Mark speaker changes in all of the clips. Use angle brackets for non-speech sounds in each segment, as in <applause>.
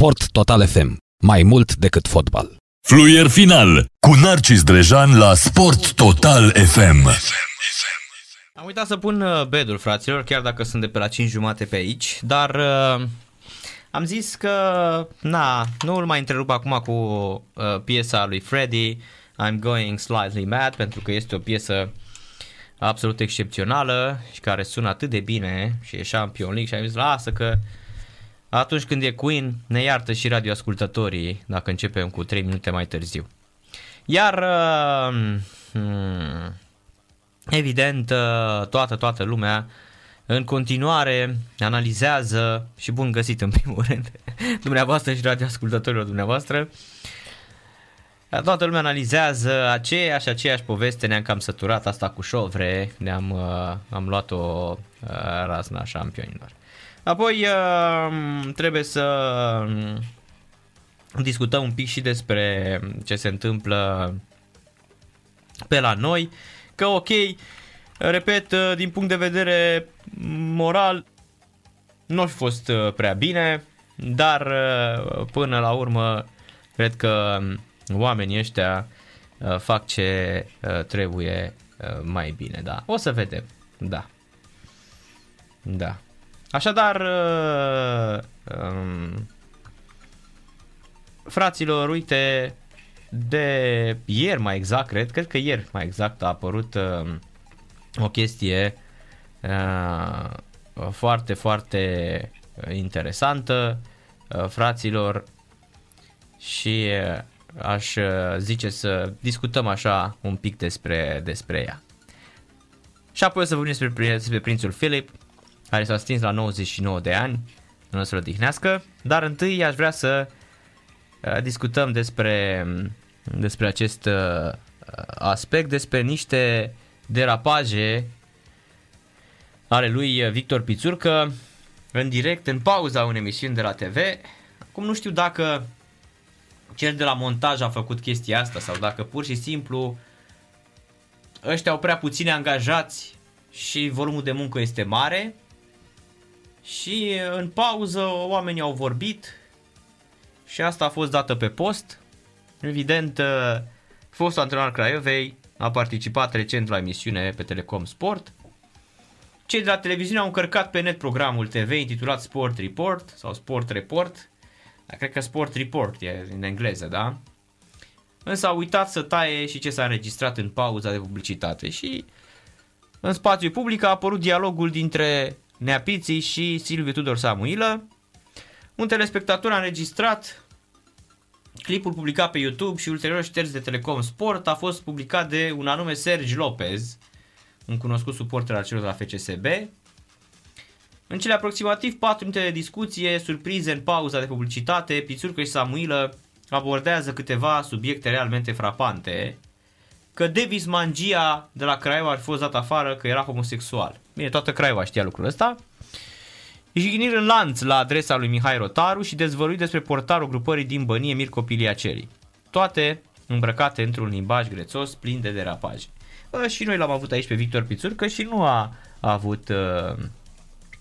Speaker 1: Sport Total FM. Mai mult decât fotbal.
Speaker 2: Fluier final cu Narcis Drejan la Sport Total FM.
Speaker 3: Am uitat să pun uh, bedul, fraților, chiar dacă sunt de pe la 5 jumate pe aici, dar uh, am zis că, na, nu îl mai întrerup acum cu uh, piesa lui Freddy, I'm Going Slightly Mad, pentru că este o piesă absolut excepțională și care sună atât de bine și e Champion League și am zis, lasă că atunci când e Queen, ne iartă și radioascultătorii dacă începem cu 3 minute mai târziu. Iar, uh, hmm, evident, uh, toată, toată lumea în continuare analizează și bun găsit în primul rând <laughs> dumneavoastră și radioascultătorilor dumneavoastră Toată lumea analizează aceeași, aceeași poveste, ne-am cam săturat asta cu șovre, ne-am uh, am luat-o uh, razna șampionilor. Apoi uh, trebuie să um, discutăm un pic și despre ce se întâmplă pe la noi, că ok, repet, uh, din punct de vedere moral, nu a fost uh, prea bine, dar uh, până la urmă cred că um, oamenii ăștia uh, fac ce uh, trebuie uh, mai bine, da. O să vedem, da. Da. Așadar, um, fraților, uite, de ieri mai exact, cred, cred că ieri mai exact a apărut uh, o chestie uh, foarte, foarte interesantă, uh, fraților, și uh, aș uh, zice să discutăm așa un pic despre, despre ea. Și apoi o să vorbim despre, despre prințul Philip, care s-a stins la 99 de ani, nu o să-l odihnească, dar întâi aș vrea să uh, discutăm despre, despre acest uh, aspect, despre niște derapaje ale lui Victor Pițurcă în direct, în pauza unei emisiuni de la TV. Acum nu știu dacă cel de la montaj a făcut chestia asta sau dacă pur și simplu ăștia au prea puțini angajați și volumul de muncă este mare și în pauză oamenii au vorbit și asta a fost dată pe post. Evident, fostul antrenor Craiovei a participat recent la emisiune pe Telecom Sport. Cei de la televiziune au încărcat pe net programul TV intitulat Sport Report sau Sport Report cred că Sport Report e în engleză, da? Însă a uitat să taie și ce s-a înregistrat în pauza de publicitate și în spațiu public a apărut dialogul dintre Neapiții și Silviu Tudor Samuilă. Un telespectator a înregistrat clipul publicat pe YouTube și ulterior șters de Telecom Sport a fost publicat de un anume Sergi Lopez, un cunoscut suporter al celor de la FCSB, în cele aproximativ 4 minute de discuție, surprize în pauza de publicitate, Pițurcă și Samuilă abordează câteva subiecte realmente frapante, că Davis Mangia de la Craiova ar fi fost dat afară că era homosexual. Bine, toată Craiova știa lucrul ăsta. Jigniri în lanț la adresa lui Mihai Rotaru și dezvăluit despre portarul grupării din Bănie Mirko Piliaceri. Toate îmbrăcate într-un limbaj grețos plin de derapaje. Și noi l-am avut aici pe Victor Pițurcă și nu a, a avut uh,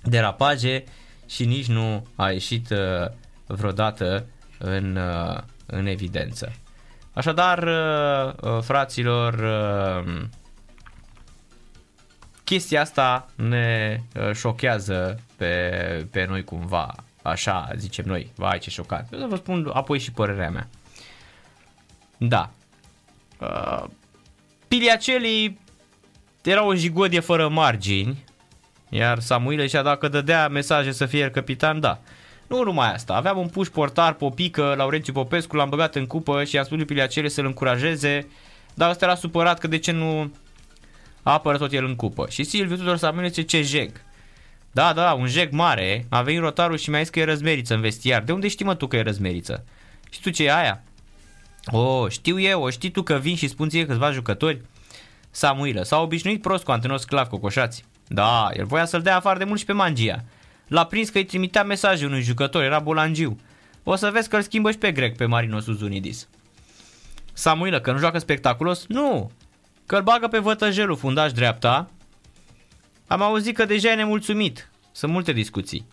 Speaker 3: derapaje și nici nu a ieșit uh, vreodată în, uh, în evidență. Așadar, uh, fraților, chestia asta ne șochează pe, pe noi cumva, așa zicem noi, vai ce șocat. Eu să vă spun apoi și părerea mea. Da. Piliacelii era o jigodie fără margini, iar Samuile zicea dacă dădea mesaje să fie el capitan, da. Nu numai asta, aveam un puș portar, Popică, Laurențiu Popescu, l-am băgat în cupă și i-am spus lui Piliacele să-l încurajeze, dar ăsta era supărat că de ce nu apără tot el în cupă. Și Silviu Tudor Samuile zice ce jeg. Da, da, un jeg mare, a venit rotarul și mi-a zis că e răzmeriță în vestiar. De unde știi mă tu că e răzmeriță? Și tu ce e aia? O, știu eu, o știi tu că vin și spun ție câțiva jucători? Samuilă, s-a obișnuit prost cu antrenor sclav cocoșați. Da, el voia să-l dea afară de mult și pe Mangia. L-a prins că îi trimitea mesaje unui jucător, era Bolangiu. O să vezi că îl schimbă și pe grec pe Marino Suzunidis. Samuilă, că nu joacă spectaculos? Nu! Că îl bagă pe vătăjelul fundaș dreapta. Am auzit că deja e nemulțumit. Sunt multe discuții.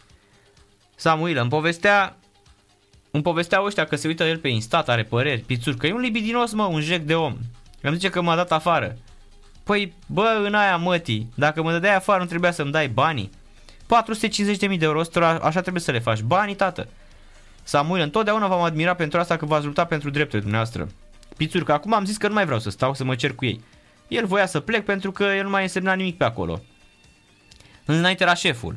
Speaker 3: Samuilă îmi povestea îmi povesteau ăștia că se uită el pe Instat, are păreri, pițuri, că e un libidinos, mă, un jec de om. Îmi zice că m-a dat afară. Păi, bă, în aia mătii, dacă mă dădeai afară nu trebuia să-mi dai banii. 450.000 de euro, așa trebuie să le faci. Banii, tată. Samuel, întotdeauna v-am admirat pentru asta că v-ați luptat pentru drepturile dumneavoastră. Pițuri, că acum am zis că nu mai vreau să stau să mă cer cu ei. El voia să plec pentru că el nu mai însemna nimic pe acolo. Înainte era șeful.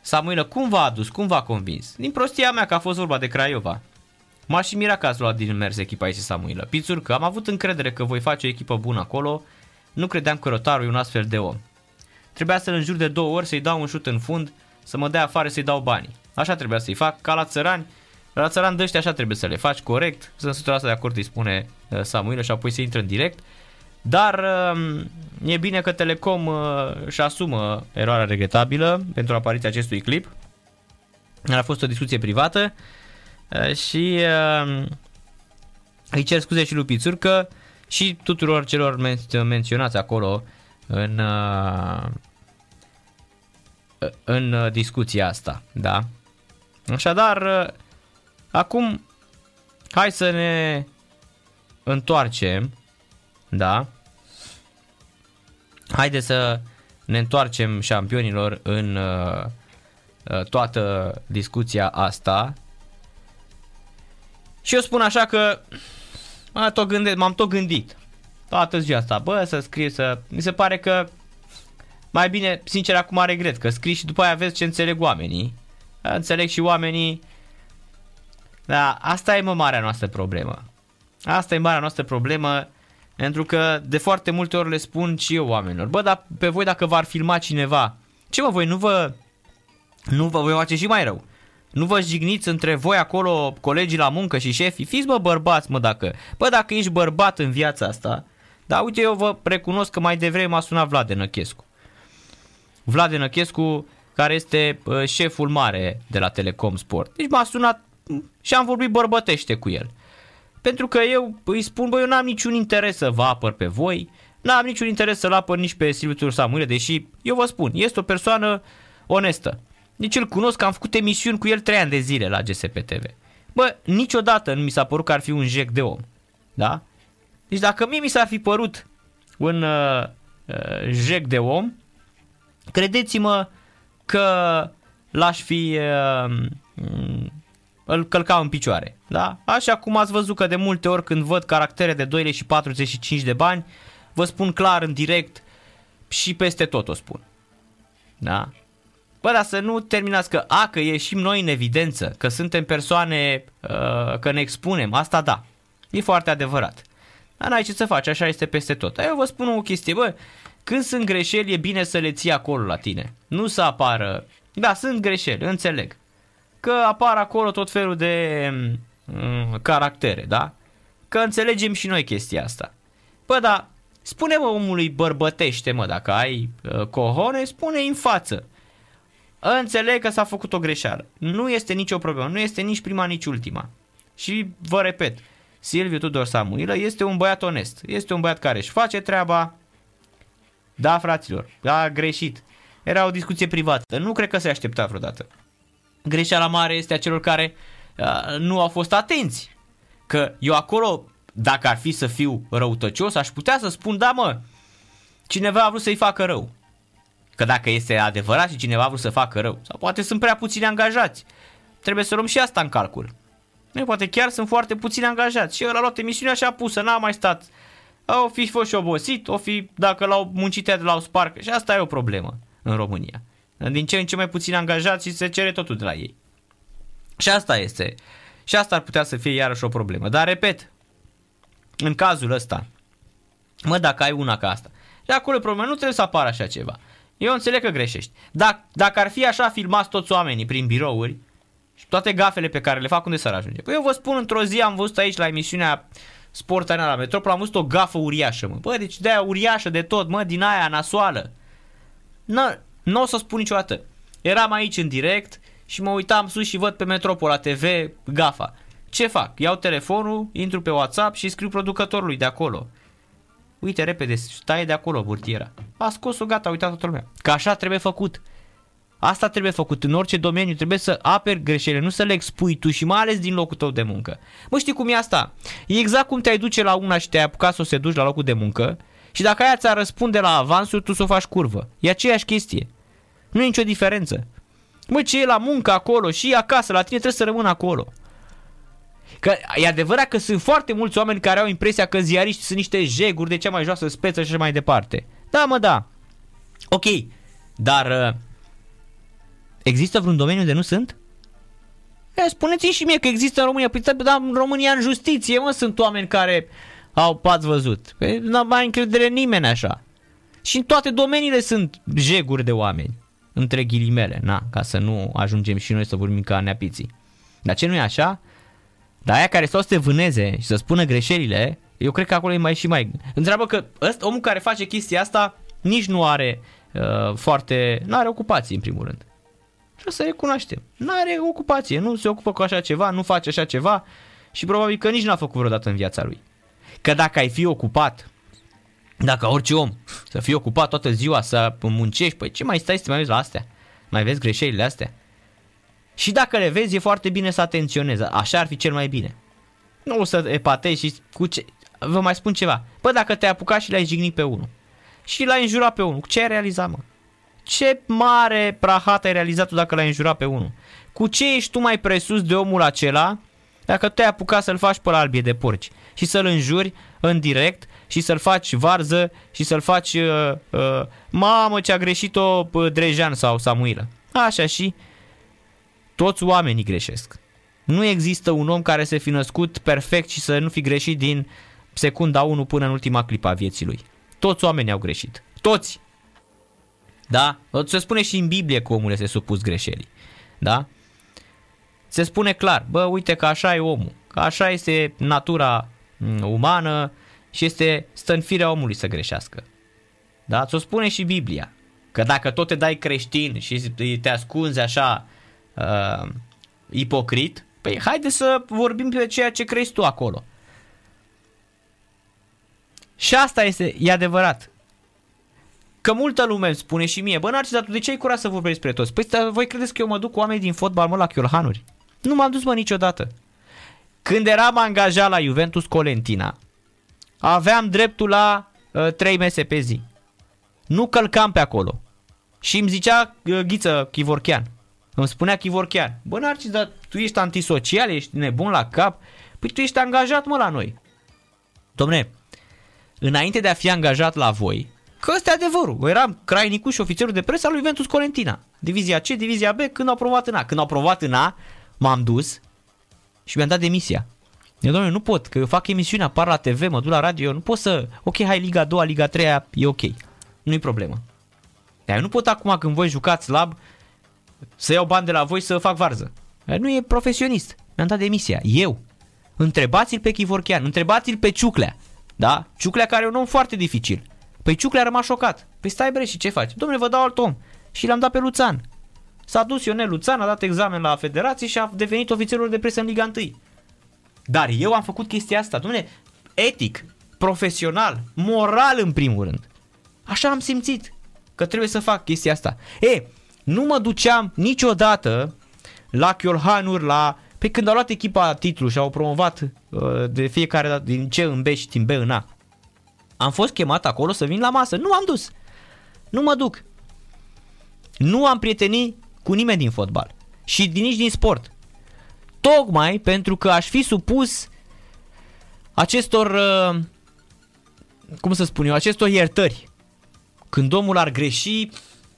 Speaker 3: Samuel, cum v-a adus? Cum v-a convins? Din prostia mea că a fost vorba de Craiova. M-aș și mira că ați luat din mers echipa aici Samuel. Pițur, că am avut încredere că voi face o echipă bună acolo. Nu credeam că Rotaru e un astfel de om. Trebuia să-l înjur de două ori, să-i dau un șut în fund, să mă dea afară să-i dau banii. Așa trebuia să-i fac, ca la țărani. La țărani de ăștia așa trebuie să le faci, corect. Sunt 100% de acord, îi spune uh, Samuel și apoi să intră în direct. Dar um, e bine că Telecom uh, își asumă eroarea regretabilă pentru apariția acestui clip. A fost o discuție privată uh, și um, îi cer scuze și lui Pițurcă și tuturor celor men- menționați acolo în, uh, în discuția asta. Da? Așadar, acum hai să ne întoarcem da? Haide să ne întoarcem șampionilor în uh, uh, toată discuția asta. Și eu spun așa că m-am tot gândit, m-am tot gândit toată ziua asta, bă, să scriu, să... Mi se pare că mai bine, sincer, acum regret că scrii și după aia vezi ce înțeleg oamenii. Înțeleg și oamenii. Dar asta e mă marea noastră problemă. Asta e marea noastră problemă pentru că de foarte multe ori le spun și eu oamenilor, bă, dar pe voi dacă v-ar filma cineva, ce mă, voi nu vă, nu vă voi face și mai rău. Nu vă jigniți între voi acolo, colegii la muncă și șefii, fiți bă bărbați mă dacă, bă dacă ești bărbat în viața asta, dar uite eu vă recunosc că mai devreme m-a sunat Vlad Năchescu. Vlad Năchescu care este șeful mare de la Telecom Sport. Deci m-a sunat și am vorbit bărbătește cu el. Pentru că eu îi spun, băi, eu n-am niciun interes să vă apăr pe voi, n-am niciun interes să-l apăr nici pe Silviu Samuel, deși eu vă spun, este o persoană onestă. Deci îl cunosc, am făcut emisiuni cu el 3 ani de zile la GSP TV. Bă, niciodată nu mi s-a părut că ar fi un jec de om. Da? Deci dacă mie mi s-ar fi părut un uh, uh, jec de om, credeți-mă că l-aș fi uh, îl călca în picioare. Da? Așa cum ați văzut că de multe ori când văd caractere de 2 și 45 de bani, vă spun clar în direct și peste tot o spun. Da? Bă, dar să nu terminați că, a, că ieșim noi în evidență, că suntem persoane, uh, că ne expunem, asta da, e foarte adevărat. Dar n-ai ce să faci, așa este peste tot. Eu vă spun o chestie, bă, când sunt greșeli e bine să le ții acolo la tine. Nu să apară, da, sunt greșeli, înțeleg că apar acolo tot felul de mm, caractere, da? Că înțelegem și noi chestia asta. Bă, dar spune-mă omului bărbătește, mă, dacă ai uh, cohone, spune în față. Înțeleg că s-a făcut o greșeală. Nu este nicio problemă, nu este nici prima, nici ultima. Și vă repet, Silviu Tudor Samuilă este un băiat onest. Este un băiat care își face treaba. Da, fraților, a greșit. Era o discuție privată. Nu cred că se aștepta vreodată. Greșeala mare este a celor care uh, nu au fost atenți. Că eu acolo, dacă ar fi să fiu răutăcios, aș putea să spun, da mă, cineva a vrut să-i facă rău. Că dacă este adevărat și cineva a vrut să facă rău, sau poate sunt prea puțini angajați, trebuie să luăm și asta în calcul. Nu, poate chiar sunt foarte puțini angajați și el a luat emisiunea și a pusă, n-a mai stat. O fi fost și obosit, o fi dacă l-au muncit de la o sparcă și asta e o problemă în România. Din ce în ce mai puțin angajați și se cere totul de la ei. Și asta este. Și asta ar putea să fie iarăși o problemă. Dar repet, în cazul ăsta, mă, dacă ai una ca asta, și acolo problema, nu trebuie să apară așa ceva. Eu înțeleg că greșești. Dacă, dacă ar fi așa filmați toți oamenii prin birouri și toate gafele pe care le fac, unde s-ar ajunge? Păi eu vă spun, într-o zi am văzut aici la emisiunea Sport Arena la Metropol, am văzut o gafă uriașă, mă. Bă, deci de aia uriașă de tot, mă, din aia nasoală. Nu, nu o să spun niciodată. Eram aici în direct și mă uitam sus și văd pe Metropola TV gafa. Ce fac? Iau telefonul, intru pe WhatsApp și scriu producătorului de acolo. Uite repede, stai de acolo burtiera. A scos-o, gata, a uitat toată lumea. Că așa trebuie făcut. Asta trebuie făcut în orice domeniu, trebuie să aperi greșelile, nu să le expui tu și mai ales din locul tău de muncă. Mă, știi cum e asta? E exact cum te-ai duce la una și te-ai apucat să o se duci la locul de muncă și dacă aia ți-a răspunde la avansuri, tu să o faci curvă. E aceeași chestie. Nu e nicio diferență. Mă, ce e la muncă acolo și acasă, la tine trebuie să rămână acolo. Că e adevărat că sunt foarte mulți oameni care au impresia că ziariști sunt niște jeguri de cea mai joasă speță și așa mai departe. Da, mă, da. Ok, dar uh, există vreun domeniu de nu sunt? E, spuneți și mie că există în România. Păi, dar în România în justiție, mă, sunt oameni care au pați văzut. Păi, n-a mai încredere nimeni așa. Și în toate domeniile sunt jeguri de oameni. Între ghilimele, na, ca să nu ajungem și noi să vorbim ca neapiții. Dar ce nu e așa? Dar aia care stau să te vâneze și să spună greșelile, eu cred că acolo e mai și mai... Întreabă că ăsta, omul care face chestia asta nici nu are uh, foarte... Nu are ocupație în primul rând. Trebuie să recunoaștem. Nu are ocupație, nu se ocupă cu așa ceva, nu face așa ceva și probabil că nici n-a făcut vreodată în viața lui. Că dacă ai fi ocupat, dacă orice om să fie ocupat toată ziua, să muncești, păi ce mai stai să te mai vezi la astea? Mai vezi greșelile astea? Și dacă le vezi, e foarte bine să atenționezi. Așa ar fi cel mai bine. Nu o să epatezi și cu ce... Vă mai spun ceva. Bă, dacă te-ai apucat și l-ai jignit pe unul și l-ai înjurat pe unul, ce ai realizat, mă? Ce mare prahat ai realizat tu dacă l-ai înjurat pe unul? Cu ce ești tu mai presus de omul acela dacă te-ai apucat să-l faci pe la albie de porci și să-l înjuri în direct și să-l faci varză și să-l faci uh, uh, mamă ce a greșit-o uh, Drejan sau Samuilă. Așa și toți oamenii greșesc. Nu există un om care să fi născut perfect și să nu fi greșit din secunda 1 până în ultima clipă a vieții lui. Toți oamenii au greșit. Toți! Da? Se spune și în Biblie că omul este supus greșelii. Da? Se spune clar, bă, uite că așa e omul, că așa este natura mm, umană și este stă în firea omului să greșească. Da? Ți-o spune și Biblia. Că dacă tot te dai creștin și te ascunzi așa uh, ipocrit, păi haide să vorbim pe ceea ce crezi tu acolo. Și asta este, e adevărat. Că multă lume îmi spune și mie, bă, Narcis, dar tu de ce ai curat să vorbești despre toți? Păi voi credeți că eu mă duc cu oameni din fotbal, mă, la chiolhanuri? Nu m-am dus, mă, niciodată. Când eram angajat la Juventus Colentina, aveam dreptul la uh, 3 mese pe zi. Nu călcam pe acolo. Și îmi zicea uh, Ghiță Chivorchean, îmi spunea Chivorchean, bă Narcis, dar tu ești antisocial, ești nebun la cap, păi tu ești angajat mă la noi. Domne, înainte de a fi angajat la voi, că ăsta e adevărul, eu eram crainicu și ofițerul de presă al lui Ventus Colentina. Divizia C, divizia B, când au provat în A. Când au provat în A, m-am dus și mi-am dat demisia. Eu, domnule, nu pot, că eu fac emisiunea, apar la TV, mă duc la radio, nu pot să... Ok, hai Liga 2, Liga 3, e ok. Nu-i problemă. Dar eu nu pot acum când voi jucați slab să iau bani de la voi să fac varză. Nu e profesionist. Mi-am dat demisia. Eu. Întrebați-l pe Chivorchean, întrebați-l pe Ciuclea. Da? Ciuclea care e un om foarte dificil. Păi Ciuclea a rămas șocat. Păi stai bre și ce faci? Domnule, vă dau alt om. Și l-am dat pe Luțan. S-a dus Ionel Luțan, a dat examen la federație și a devenit ofițerul de presă în Liga 1. Dar eu am făcut chestia asta, domnule, etic, profesional, moral în primul rând. Așa am simțit că trebuie să fac chestia asta. E, nu mă duceam niciodată la Chiolhanuri, la... Pe când au luat echipa titlu și au promovat uh, de fiecare dată din C în B și din B în A. Am fost chemat acolo să vin la masă. Nu am dus. Nu mă duc. Nu am prietenii cu nimeni din fotbal. Și nici din sport. Tocmai pentru că aș fi supus acestor, uh, cum să spun eu, acestor iertări. Când omul ar greși,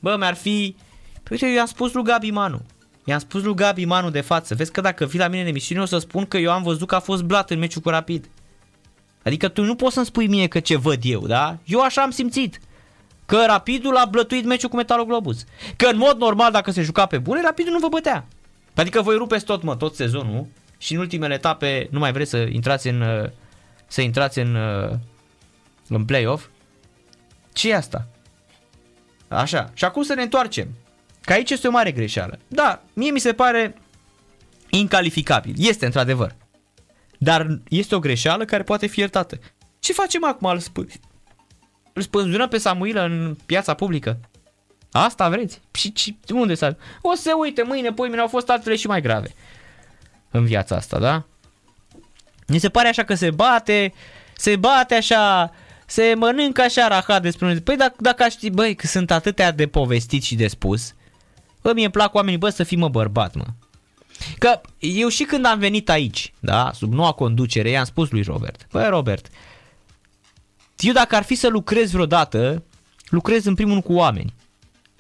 Speaker 3: bă, mi-ar fi... Păi uite, eu i-am spus lui Gabi Manu. I-am spus lui Gabi Manu de față. Vezi că dacă vii la mine în emisiune o să spun că eu am văzut că a fost blat în meciul cu Rapid. Adică tu nu poți să-mi spui mie că ce văd eu, da? Eu așa am simțit. Că Rapidul a blătuit meciul cu Metaloglobus. Că în mod normal, dacă se juca pe bune, Rapidul nu vă bătea. Adică voi rupeți tot, mă, tot sezonul și în ultimele etape nu mai vreți să intrați în, să intrați în, în play-off. ce e asta? Așa. Și acum să ne întoarcem. Că aici este o mare greșeală. Da, mie mi se pare incalificabil. Este într-adevăr. Dar este o greșeală care poate fi iertată. Ce facem acum? Îl, spă... îl spânzurăm pe Samuilă în piața publică? Asta vreți? Și, și unde să O să se uite mâine, poi mine au fost altele și mai grave în viața asta, da? Mi se pare așa că se bate, se bate așa, se mănâncă așa rahat despre noi. Păi dacă, dacă aș ști, băi, că sunt atâtea de povestit și de spus, bă, mie îmi plac oamenii, bă, să fii mă bărbat, mă. Că eu și când am venit aici, da, sub noua conducere, i-am spus lui Robert, bă, Robert, eu dacă ar fi să lucrez vreodată, lucrez în primul rând cu oameni.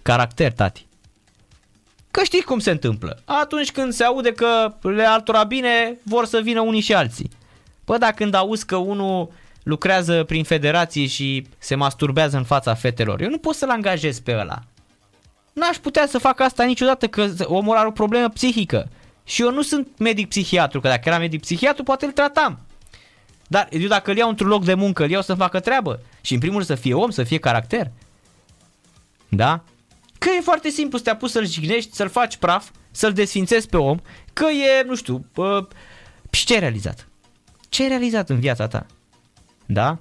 Speaker 3: Caracter, tati. Că știi cum se întâmplă. Atunci când se aude că le altora bine, vor să vină unii și alții. Bă, dacă când auzi că unul lucrează prin federație și se masturbează în fața fetelor, eu nu pot să-l angajez pe ăla. N-aș putea să fac asta niciodată că omul are o problemă psihică. Și eu nu sunt medic psihiatru, că dacă era medic psihiatru poate îl tratam. Dar eu dacă îl iau într-un loc de muncă, îl iau să facă treabă. Și în primul rând să fie om, să fie caracter. Da? Că e foarte simplu să te apuci să-l jignești, să-l faci praf, să-l desfințezi pe om, că e, nu știu, pă, și ce ai realizat? Ce ai realizat în viața ta? Da?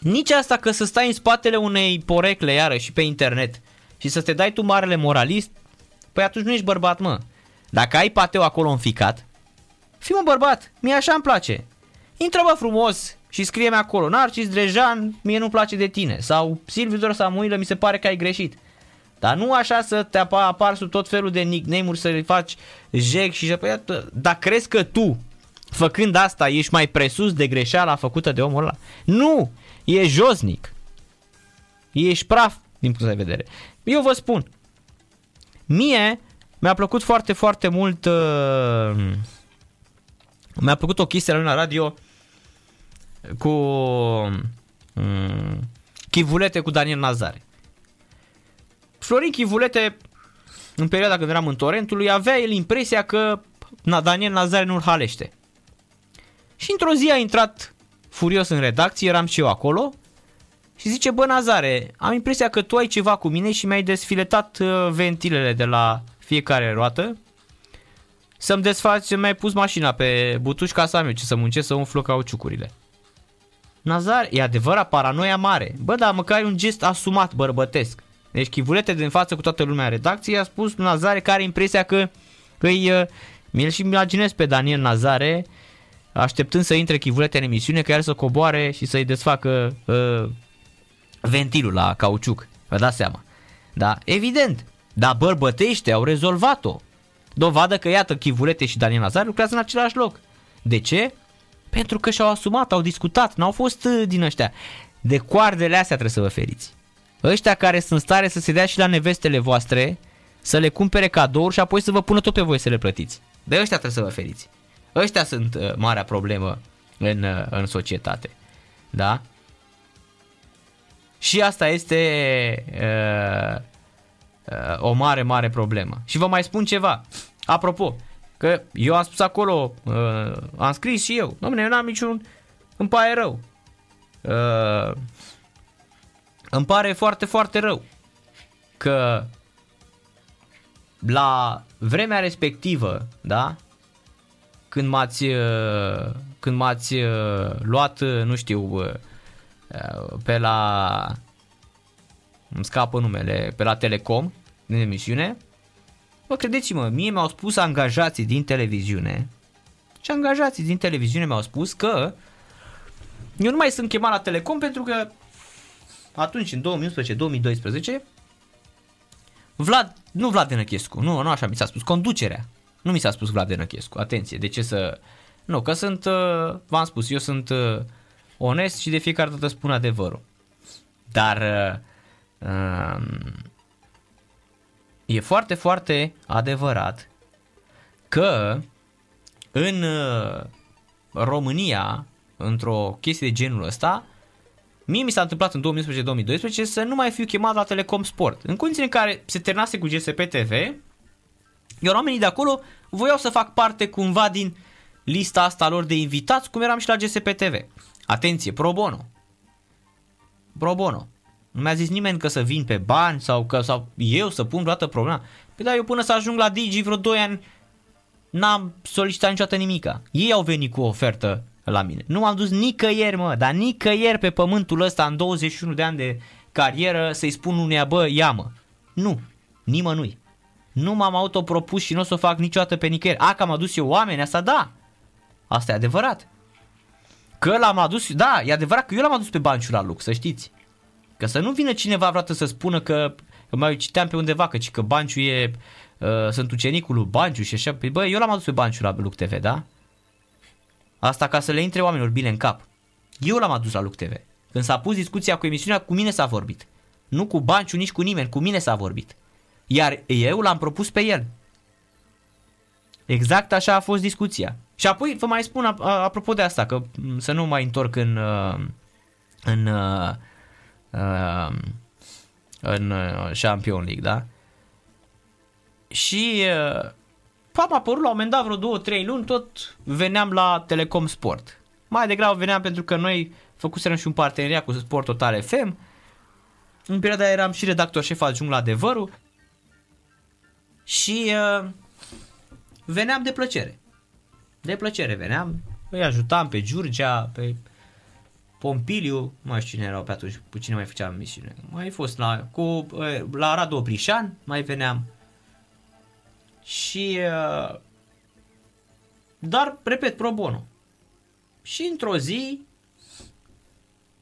Speaker 3: Nici asta că să stai în spatele unei porecle iară și pe internet și să te dai tu marele moralist, păi atunci nu ești bărbat, mă. Dacă ai pateu acolo înficat, fii mă bărbat, mie așa îmi place. Intră bă frumos și scrie-mi acolo, Narcis Drejan, mie nu place de tine. Sau Silviu Dor Samuilă, mi se pare că ai greșit. Dar nu așa să te apar sub tot felul de nickname-uri, să le faci jec și să... Păi, dar crezi că tu, făcând asta, ești mai presus de greșeala făcută de omul ăla? Nu! E josnic. Ești praf din punct de vedere. Eu vă spun, mie mi-a plăcut foarte, foarte mult uh, mi-a plăcut o chestie la la radio cu um, chivulete cu Daniel Nazare. Florin Chivulete, în perioada când eram în Torentului, avea el impresia că na, Daniel Nazare nu-l halește. Și într-o zi a intrat furios în redacție, eram și eu acolo, și zice, bă Nazare, am impresia că tu ai ceva cu mine și mi-ai desfiletat uh, ventilele de la fiecare roată să-mi desfaci, mi-ai pus mașina pe butuș ca să am eu ce să muncesc să umflu cauciucurile. Nazar, e adevărat, paranoia mare. Bă, dar măcar e un gest asumat bărbătesc. Deci chivulete din față cu toată lumea în redacție a spus Nazare care are impresia că îi... Uh, mi-l și imaginez pe Daniel Nazare așteptând să intre chivulete în emisiune, că el să coboare și să-i desfacă uh, ventilul la cauciuc. Vă dați seama. Da, evident. Dar bărbătește au rezolvat-o. Dovadă că, iată, Chivulete și Daniel Nazar lucrează în același loc. De ce? Pentru că și-au asumat, au discutat, n-au fost uh, din ăștia. De coardele astea trebuie să vă feriți. Ăștia care sunt stare să se dea și la nevestele voastre, să le cumpere cadouri și apoi să vă pună tot pe voi să le plătiți. De ăștia trebuie să vă feriți. Ăștia sunt uh, marea problemă în, uh, în societate. Da? Și asta este uh, uh, o mare, mare problemă. Și vă mai spun ceva. Apropo, că eu am spus acolo, uh, am scris și eu. Dom'le, eu n-am niciun... Îmi pare rău. Uh, îmi pare foarte, foarte rău că la vremea respectivă, da, când m-ați, uh, când m-ați uh, luat, uh, nu știu, pe la, îmi scapă numele, pe la Telecom, din emisiune, Bă, credeți-mă, mie mi-au spus angajații din televiziune și angajații din televiziune mi-au spus că eu nu mai sunt chemat la Telecom pentru că atunci, în 2011-2012, Vlad, nu Vlad Denăchescu, nu, nu așa mi s-a spus, conducerea. Nu mi s-a spus Vlad Denăchescu, atenție, de ce să... Nu, că sunt, uh, v-am spus, eu sunt uh, onest și de fiecare dată spun adevărul. Dar uh, um, e foarte, foarte adevărat că în uh, România, într-o chestie de genul ăsta, mie mi s-a întâmplat în 2011-2012 să nu mai fiu chemat la Telecom Sport. În condiții în care se terminase cu GSP TV, iar oamenii de acolo voiau să fac parte cumva din lista asta lor de invitați, cum eram și la GSP TV. Atenție, pro bono. Pro bono. Nu mi-a zis nimeni că să vin pe bani sau că sau eu să pun vreodată problema. Păi da, eu până să ajung la Digi vreo 2 ani n-am solicitat niciodată nimica. Ei au venit cu o ofertă la mine. Nu m-am dus nicăieri, mă, dar nicăieri pe pământul ăsta în 21 de ani de carieră să-i spun uneia, bă, ia mă, Nu, nimănui. Nu m-am autopropus și nu o să o fac niciodată pe nicăieri. A, că am adus eu oameni, asta da. Asta e adevărat. Că l-am adus, da, e adevărat că eu l-am adus pe Banciu la Lux, să știți. Că să nu vină cineva vreodată să spună că, că mai citeam pe undeva că, că Banciu e, uh, sunt ucenicul lui Banciu și așa. Păi, bă, eu l-am adus pe Banciu la Lux TV, da? Asta ca să le intre oamenilor bine în cap. Eu l-am adus la Lux TV. Când s-a pus discuția cu emisiunea, cu mine s-a vorbit. Nu cu Banciu, nici cu nimeni, cu mine s-a vorbit. Iar eu l-am propus pe el. Exact așa a fost discuția. Și apoi vă mai spun apropo de asta, că să nu mai întorc în uh, în uh, uh, în Champion League, da? Și am apărut la un moment dat vreo 2-3 luni, tot veneam la Telecom Sport. Mai degrabă veneam pentru că noi făcuserăm și un parteneriat cu Sport Total FM. În perioada eram și redactor șef adjunct la Adevărul și uh, veneam de plăcere. De plăcere veneam, îi ajutam pe Giurgea, pe Pompiliu, mai știu cine erau pe atunci, cu cine mai făceam misiune. Mai fost la, cu, uh, la Radu Oprișan, mai veneam. Și uh, dar, repet, pro bono. Și într-o zi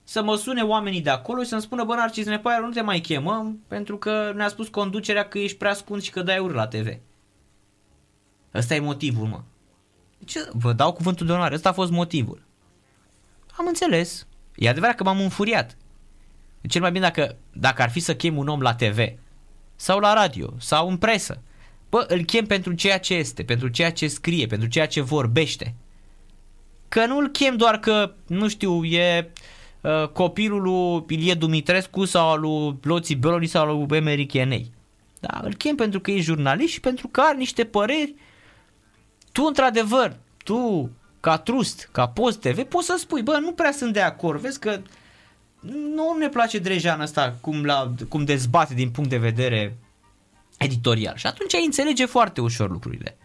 Speaker 3: să mă sune oamenii de acolo și să-mi spună, bă, Narcis Nepoiar, nu te mai chemăm pentru că ne-a spus conducerea că ești prea scund și că dai uri la TV. Ăsta e motivul, mă. Ce? Vă dau cuvântul de onoare, ăsta a fost motivul. Am înțeles. E adevărat că m-am înfuriat. Cel mai bine dacă, dacă ar fi să chem un om la TV sau la radio sau în presă, bă, îl chem pentru ceea ce este, pentru ceea ce scrie, pentru ceea ce vorbește. Că nu îl chem doar că, nu știu, e uh, copilul lui Ilie Dumitrescu sau al lui Loții Beloni sau al lui Emery Chenei. Da, îl chem pentru că e jurnalist și pentru că are niște păreri. Tu, într-adevăr, tu, ca trust, ca post TV, poți să spui, bă, nu prea sunt de acord, vezi că nu ne place Drejan ăsta cum, la, cum dezbate din punct de vedere editorial. Și atunci ai înțelege foarte ușor lucrurile.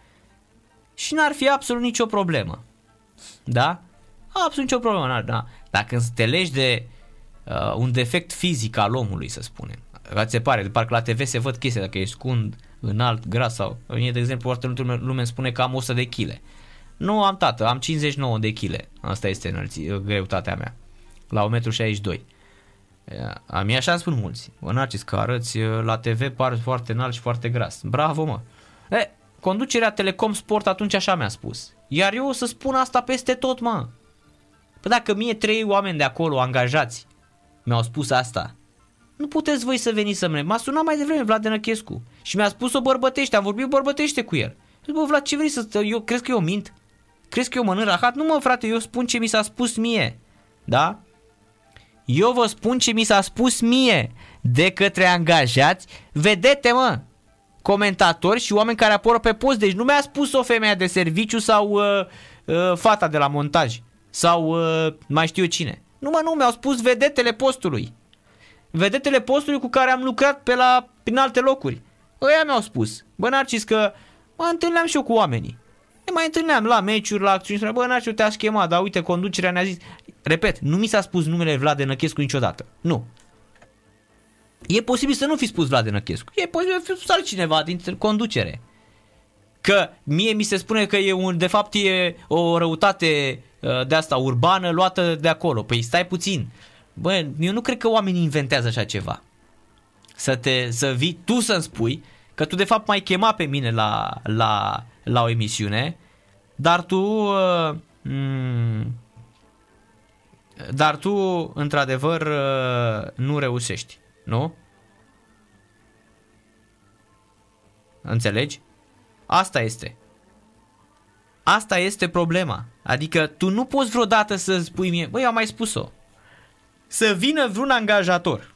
Speaker 3: Și n-ar fi absolut nicio problemă. Da? Absolut nicio problemă. N-ar, da. Dacă te legi de uh, un defect fizic al omului, să spunem, ți se pare, de parcă la TV se văd chestii, dacă ești scund, înalt, gras sau... Mie, de exemplu, foarte multă lume îmi spune că am 100 de kg. Nu am tată, am 59 de kg. Asta este înălții, greutatea mea. La 1,62 m. A mie așa îmi spun mulți. Bă, Narcis, că arăți uh, la TV par foarte înalt și foarte gras. Bravo, mă. E, conducerea Telecom Sport atunci așa mi-a spus. Iar eu o să spun asta peste tot, mă. Păi dacă mie trei oameni de acolo, angajați, mi-au spus asta, nu puteți voi să veniți să-mi M-a sunat mai devreme Vlad Năchescu și mi-a spus-o bărbătește, am vorbit bărbătește cu el. Zic, bă, Vlad, ce vrei să... Eu, crezi că eu mint? Crezi că eu mănânc rahat? Nu mă, frate, eu spun ce mi s-a spus mie. Da? Eu vă spun ce mi s-a spus mie de către angajați. Vedete, mă, comentatori și oameni care apără pe post. Deci nu mi-a spus o femeie de serviciu sau uh, uh, fata de la montaj sau uh, mai știu eu cine. Nu mă, nu, mi-au spus vedetele postului. Vedetele postului cu care am lucrat pe la, prin alte locuri. Ăia mi-au spus. Bă, Narcis, că mă întâlneam și eu cu oamenii. Ne mai întâlneam la meciuri, la acțiuni. Bă, Narcis, te-a chemat, dar uite, conducerea ne-a zis. Repet, nu mi s-a spus numele Vlad Năchescu niciodată. Nu. E posibil să nu fi spus Vlad Năchescu. E posibil să fi spus altcineva din conducere. Că mie mi se spune că e un, de fapt e o răutate uh, de asta urbană luată de acolo. Păi stai puțin. Bă, eu nu cred că oamenii inventează așa ceva. Să te, să vii tu să-mi spui că tu de fapt mai chema pe mine la, la, la o emisiune, dar tu uh, m- dar tu, într-adevăr, uh, nu reușești, nu? Înțelegi? Asta este. Asta este problema. Adică tu nu poți vreodată să spui mie, băi, eu am mai spus-o. Să vină vreun angajator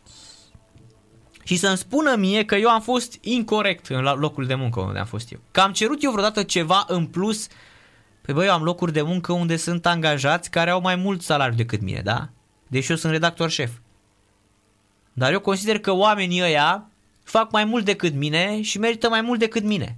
Speaker 3: și să-mi spună mie că eu am fost incorrect în locul de muncă unde am fost eu. Că am cerut eu vreodată ceva în plus uh, Păi băi, eu am locuri de muncă unde sunt angajați care au mai mult salariu decât mine, da? Deși eu sunt redactor șef. Dar eu consider că oamenii ăia fac mai mult decât mine și merită mai mult decât mine.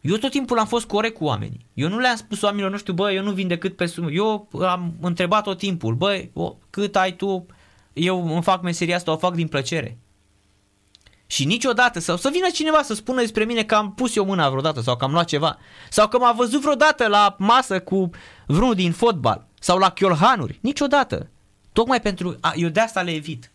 Speaker 3: Eu tot timpul am fost corect cu oamenii. Eu nu le-am spus oamenilor, nu știu, bă, eu nu vin decât pe sumă. Eu am întrebat tot timpul, bă, cât ai tu? Eu îmi fac meseria asta, o fac din plăcere. Și niciodată, sau să vină cineva să spună despre mine că am pus eu mâna vreodată sau că am luat ceva. Sau că m-a văzut vreodată la masă cu vreunul din fotbal. Sau la chiolhanuri. Niciodată. Tocmai pentru... A, eu de asta le evit.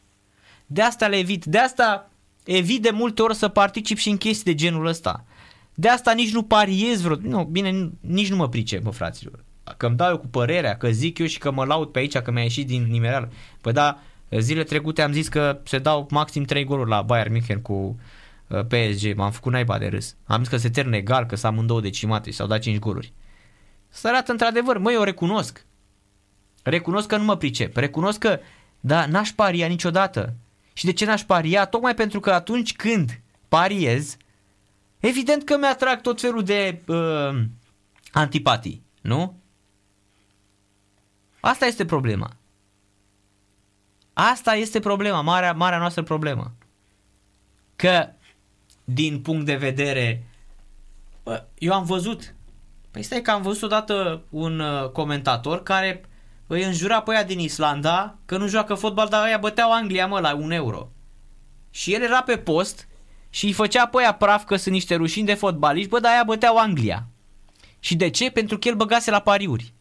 Speaker 3: De asta le evit. De asta evit de multe ori să particip și în chestii de genul ăsta. De asta nici nu pariez vreo... Nu, bine, nici nu mă pricep, mă, fraților. Că îmi dau eu cu părerea, că zic eu și că mă laud pe aici, că mi-a ieșit din nimereală. Păi da, zile trecute am zis că se dau maxim 3 goluri la Bayern München cu uh, PSG. M-am făcut naiba de râs. Am zis că se termină egal, că s-a amândouă decimate și s-au dat 5 goluri. Să arată într-adevăr, măi, eu recunosc. Recunosc că nu mă pricep. Recunosc că, da, n-aș paria niciodată. Și de ce n-aș paria? Tocmai pentru că atunci când pariez, evident că mi-atrag tot felul de uh, antipatii, nu? Asta este problema. Asta este problema, marea, marea noastră problemă. Că, din punct de vedere, bă, eu am văzut, păi stai că am văzut odată un uh, comentator care îi înjura pe aia din Islanda că nu joacă fotbal, dar aia băteau Anglia, mă, la un euro. Și el era pe post și îi făcea pe aia praf că sunt niște rușini de fotbaliști, bă, dar aia băteau Anglia. Și de ce? Pentru că el băgase la pariuri.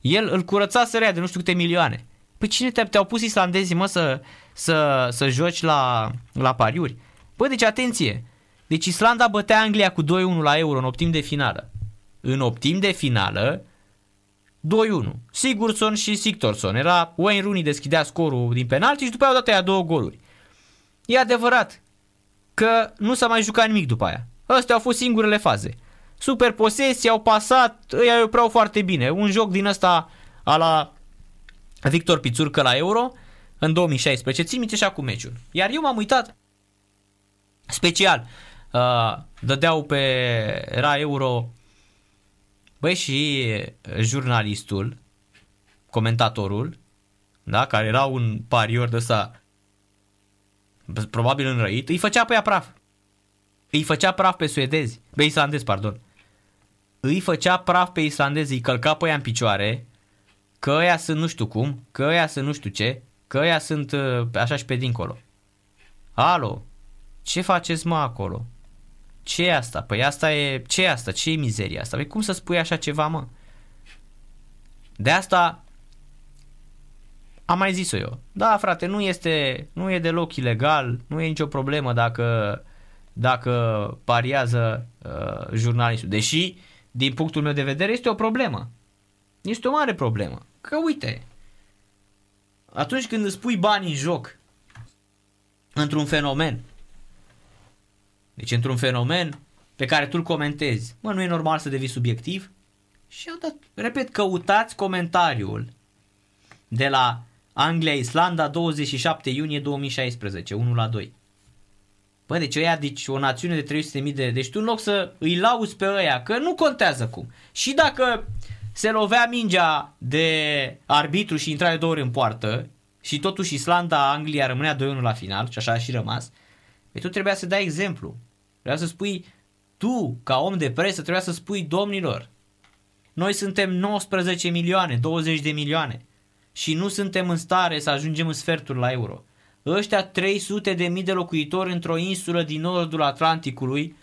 Speaker 3: El îl curăța să de nu știu câte milioane. Păi cine te, te-au pus islandezii, mă, să, să, să joci la, la pariuri? Bă, deci atenție. Deci Islanda bătea Anglia cu 2-1 la Euro în optim de finală. În optim de finală, 2-1. Sigurdsson și Sigtorsson. Era Wayne Rooney deschidea scorul din penalti și după aia au dat aia două goluri. E adevărat că nu s-a mai jucat nimic după aia. Astea au fost singurele faze. Super posesie, au pasat, îi opreau foarte bine. Un joc din ăsta a la Victor Pițurcă la Euro în 2016. Țin minte și acum meciul. Iar eu m-am uitat special. Uh, dădeau pe era Euro băi și jurnalistul, comentatorul, da, care era un parior de ăsta probabil înrăit, îi făcea pe ea praf. Îi făcea praf pe suedezi, pe islandezi, pardon. Îi făcea praf pe islandezi, îi călca pe ea în picioare, că ăia sunt nu știu cum, că ăia sunt nu știu ce, că ăia sunt uh, așa și pe dincolo. Alo, ce faceți mă acolo? ce e asta? Păi asta e, ce e asta? Ce e mizeria asta? Păi cum să spui așa ceva, mă? De asta am mai zis-o eu. Da, frate, nu este, nu e deloc ilegal, nu e nicio problemă dacă, dacă pariază uh, jurnalistul. Deși, din punctul meu de vedere, este o problemă. Este o mare problemă. Că uite, atunci când îți pui bani în joc într-un fenomen deci într-un fenomen pe care tu îl comentezi, mă, nu e normal să devii subiectiv? Și au dat, repet, căutați comentariul de la Anglia-Islanda 27 iunie 2016, 1 la 2. Bă, deci ăia, deci o națiune de 300.000 de... Deci tu în loc să îi lauzi pe ăia, că nu contează cum. Și dacă se lovea mingea de arbitru și intra de două ori în poartă și totuși Islanda-Anglia rămânea 2-1 la final și așa a și rămas, Păi tu trebuia să dai exemplu. Trebuia să spui, tu, ca om de presă, trebuia să spui, domnilor, noi suntem 19 milioane, 20 de milioane și nu suntem în stare să ajungem în sferturi la euro. Ăștia 300 de mii de locuitori într-o insulă din nordul Atlanticului,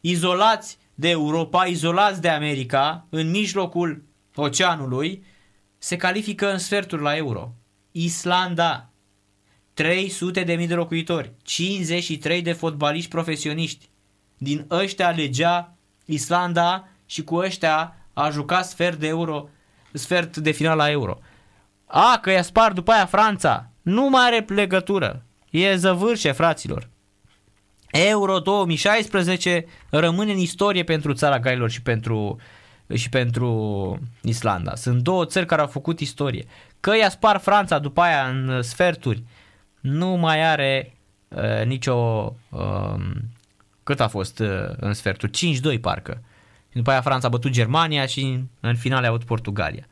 Speaker 3: izolați de Europa, izolați de America, în mijlocul oceanului, se califică în sferturi la euro. Islanda, 300 de mii de locuitori, 53 de fotbaliști profesioniști. Din ăștia alegea Islanda și cu ăștia a jucat sfert de euro, sfert de final la euro. A, că i-a spart după aia Franța. Nu mai are legătură. E zăvârșe, fraților. Euro 2016 rămâne în istorie pentru țara Gailor și pentru, și pentru Islanda. Sunt două țări care au făcut istorie. Că i-a spart Franța după aia în sferturi nu mai are uh, nicio... Uh, cât a fost uh, în sfertul? 5-2 parcă. Și după aia Franța a bătut Germania și în, în finale a bătut Portugalia.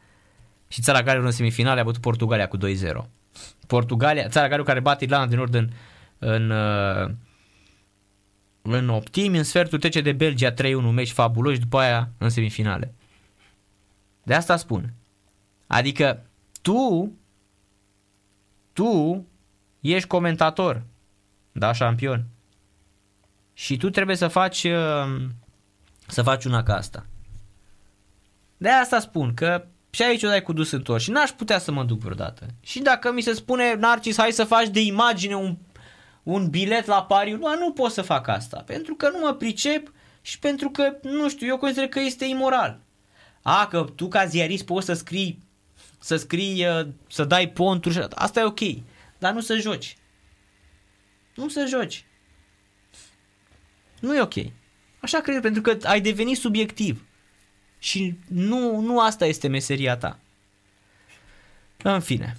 Speaker 3: Și țara care în semifinale a bătut Portugalia cu 2-0. Portugalia, țara care care bate Irlanda din Nord în, în, uh, în optimi, în sfertul trece de Belgia 3-1, meci fabulos și după aia în semifinale. De asta spun. Adică tu, tu ești comentator, da, șampion. Și tu trebuie să faci uh, să faci una ca asta. De asta spun că și aici o dai cu dus întors și n-aș putea să mă duc vreodată. Și dacă mi se spune, Narcis, hai să faci de imagine un, un bilet la pariu, nu, nu pot să fac asta, pentru că nu mă pricep și pentru că, nu știu, eu consider că este imoral. A, că tu ca ziarist poți să scrii, să scrii, uh, să dai ponturi, asta e ok, dar nu să joci. Nu să joci. Nu e ok. Așa cred, pentru că ai devenit subiectiv. Și nu, nu asta este meseria ta. În fine,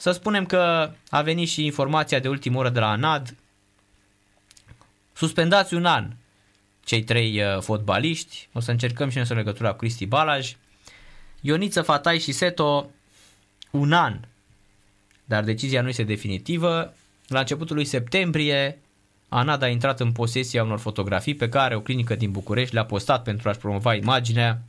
Speaker 3: să spunem că a venit și informația de ultimă oră de la ANAD. Suspendați un an cei trei uh, fotbaliști. O să încercăm și noi să legătura cu Cristi Balaj. Ioniță, Fatai și Seto un an. Dar decizia nu este definitivă. La începutul lui septembrie, Anad a intrat în posesia unor fotografii pe care o clinică din București le-a postat pentru a-și promova imaginea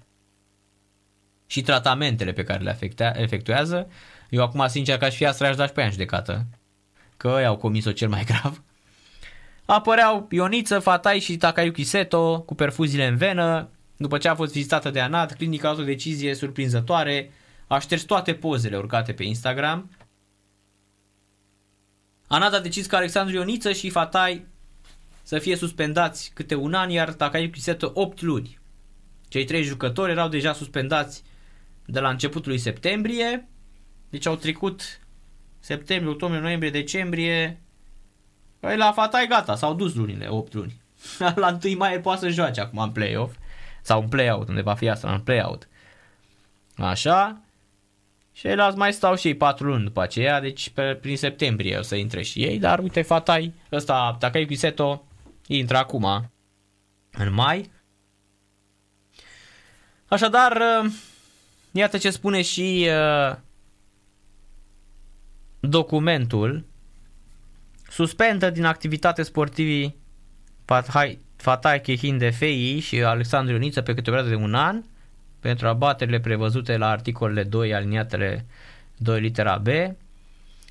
Speaker 3: și tratamentele pe care le efectuează. Eu acum, sincer, ca și fi astfel, aș da și pe ea în judecată, că ei au comis-o cel mai <laughs> grav. Apăreau Ioniță, Fatai și Takayuki Seto cu perfuziile în venă. După ce a fost vizitată de Anad, clinica a luat o decizie surprinzătoare, a șters toate pozele urcate pe Instagram Anad a decis că Alexandru Ioniță și Fatai să fie suspendați câte un an, iar Takayuki Seto 8 luni. Cei trei jucători erau deja suspendați de la începutul lui septembrie, deci au trecut septembrie, octombrie, noiembrie, decembrie. Păi la Fatai gata, s-au dus lunile, 8 luni. <laughs> la 1 mai poate să joace acum în play-off sau în play-out, unde va fi asta, în play-out. Așa, și ceilalți mai stau și ei 4 luni după aceea, deci pe, prin septembrie o să intre și ei, dar uite Fatai, ăsta, Takai Kiseto, intră acum, în mai. Așadar, uh, iată ce spune și uh, documentul. Suspendă din activitate sportivii Fatai, Fatai Kehin de Fei și Alexandru Ioniță pe câte o perioadă de un an pentru abaterile prevăzute la articolele 2 aliniatele 2 litera B,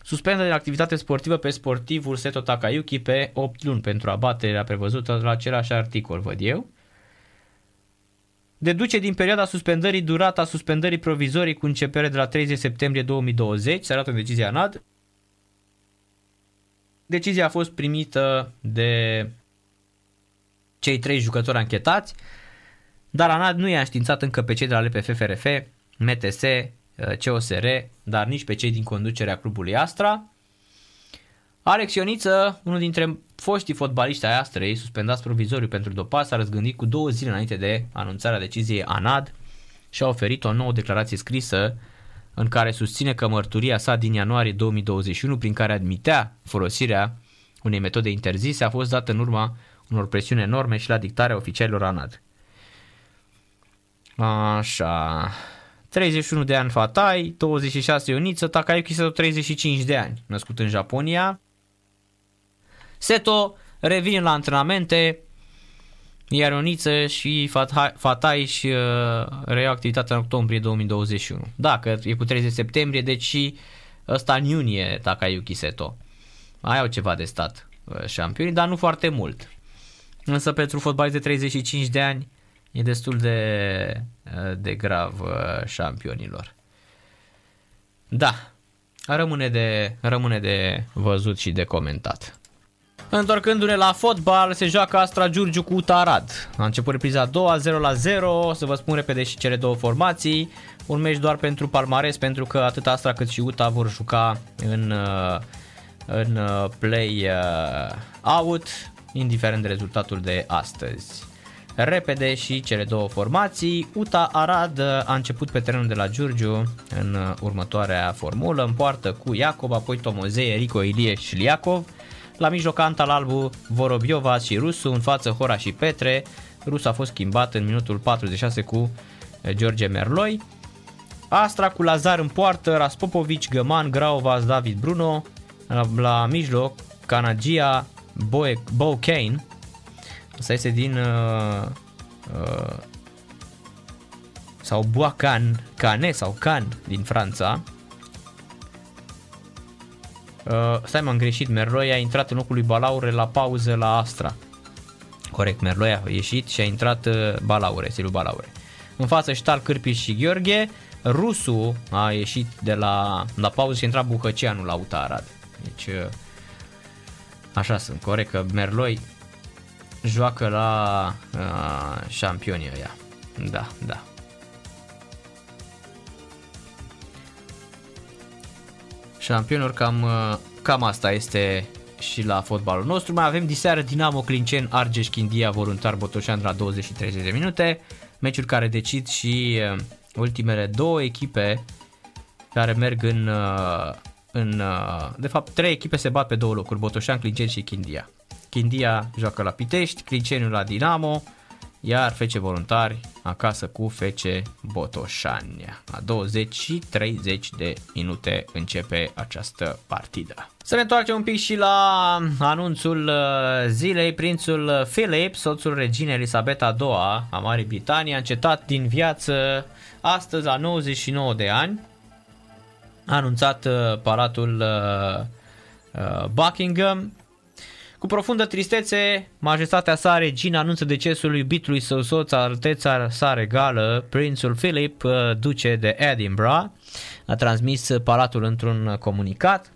Speaker 3: suspendă din activitate sportivă pe sportivul Seto Takayuki pe 8 luni pentru abaterea prevăzută la același articol, văd eu. Deduce din perioada suspendării durata suspendării provizorii cu începere de la 30 septembrie 2020, se arată în decizia ANAD. Decizia a fost primită de cei trei jucători anchetați, dar ANAD nu i-a științat încă pe cei de la LPF FRF, MTS, COSR, dar nici pe cei din conducerea clubului Astra. Alex Ioniță, unul dintre foștii fotbaliști ai Astrei, suspendați provizoriu pentru dopas, s-a răzgândit cu două zile înainte de anunțarea deciziei ANAD și a oferit o nouă declarație scrisă în care susține că mărturia sa din ianuarie 2021, prin care admitea folosirea unei metode interzise, a fost dată în urma unor presiuni enorme și la dictarea oficialilor ANAD. Așa. 31 de ani Fatai, 26 Ioniță, Takayuki Seto 35 de ani, născut în Japonia. Seto revine la antrenamente, iar Ioniță și Fatai și uh, reiau activitatea în octombrie 2021. Da, că e cu 30 septembrie, deci și ăsta în iunie Takayuki Seto. Mai au ceva de stat uh, șampionii, dar nu foarte mult. Însă pentru fotbalist de 35 de ani e destul de, de grav uh, șampionilor. Da, rămâne de, rămâne de văzut și de comentat. Întorcându-ne la fotbal, se joacă Astra Giurgiu cu Utarad. A început repriza a doua, 0 la 0, o să vă spun repede și cele două formații. Un meci doar pentru palmares, pentru că atât Astra cât și Uta vor juca în, uh, în uh, play-out, indiferent de rezultatul de astăzi repede și cele două formații. Uta Arad a început pe terenul de la Giurgiu în următoarea formulă, în poartă cu Iacov, apoi Tomozei, Erico Ilie și Liacov. La mijloc Antal Albu, Vorobiova și Rusu, în față Hora și Petre. Rus a fost schimbat în minutul 46 cu George Merloi. Astra cu Lazar în poartă, Raspopovici, Găman, Graovas, David Bruno. La, la mijloc, Canagia, Bo Kane, Asta este din uh, uh, sau Boacan, Cane sau Can din Franța. Uh, stai m-am greșit, Merloi a intrat în locul lui Balaure la pauză la Astra. Corect, Merloi a ieșit și a intrat uh, Balaure, Silu Balaure. În față Ștal, Cârpiș și Gheorghe. Rusu a ieșit de la, la pauză și a intrat Buhăceanu la Uta Arad. Deci uh, așa sunt, corect că Merloi joacă la uh, șampionii ăia. Da, da. Șampionilor, cam, uh, cam asta este și la fotbalul nostru. Mai avem diseară Dinamo Clincen, Argeș Chindia, Voluntar Botoșan la 20 și 30 de minute. Meciuri care decid și uh, ultimele două echipe care merg în, uh, în... De fapt, trei echipe se bat pe două locuri, Botoșan, Clincen și Chindia. Chindia joacă la Pitești, Clinceniu la Dinamo, iar FC Voluntari acasă cu FC Botoșani. La 20 și 30 de minute începe această partidă. Să ne întoarcem un pic și la anunțul uh, zilei. Prințul Philip, soțul reginei Elisabeta II a Marii Britanii, a încetat din viață astăzi la 99 de ani. A anunțat uh, Palatul uh, Buckingham cu profundă tristețe, majestatea sa regina anunță decesul iubitului său soț, alteța sa regală, prințul Philip, uh, duce de Edinburgh. A transmis palatul într-un comunicat.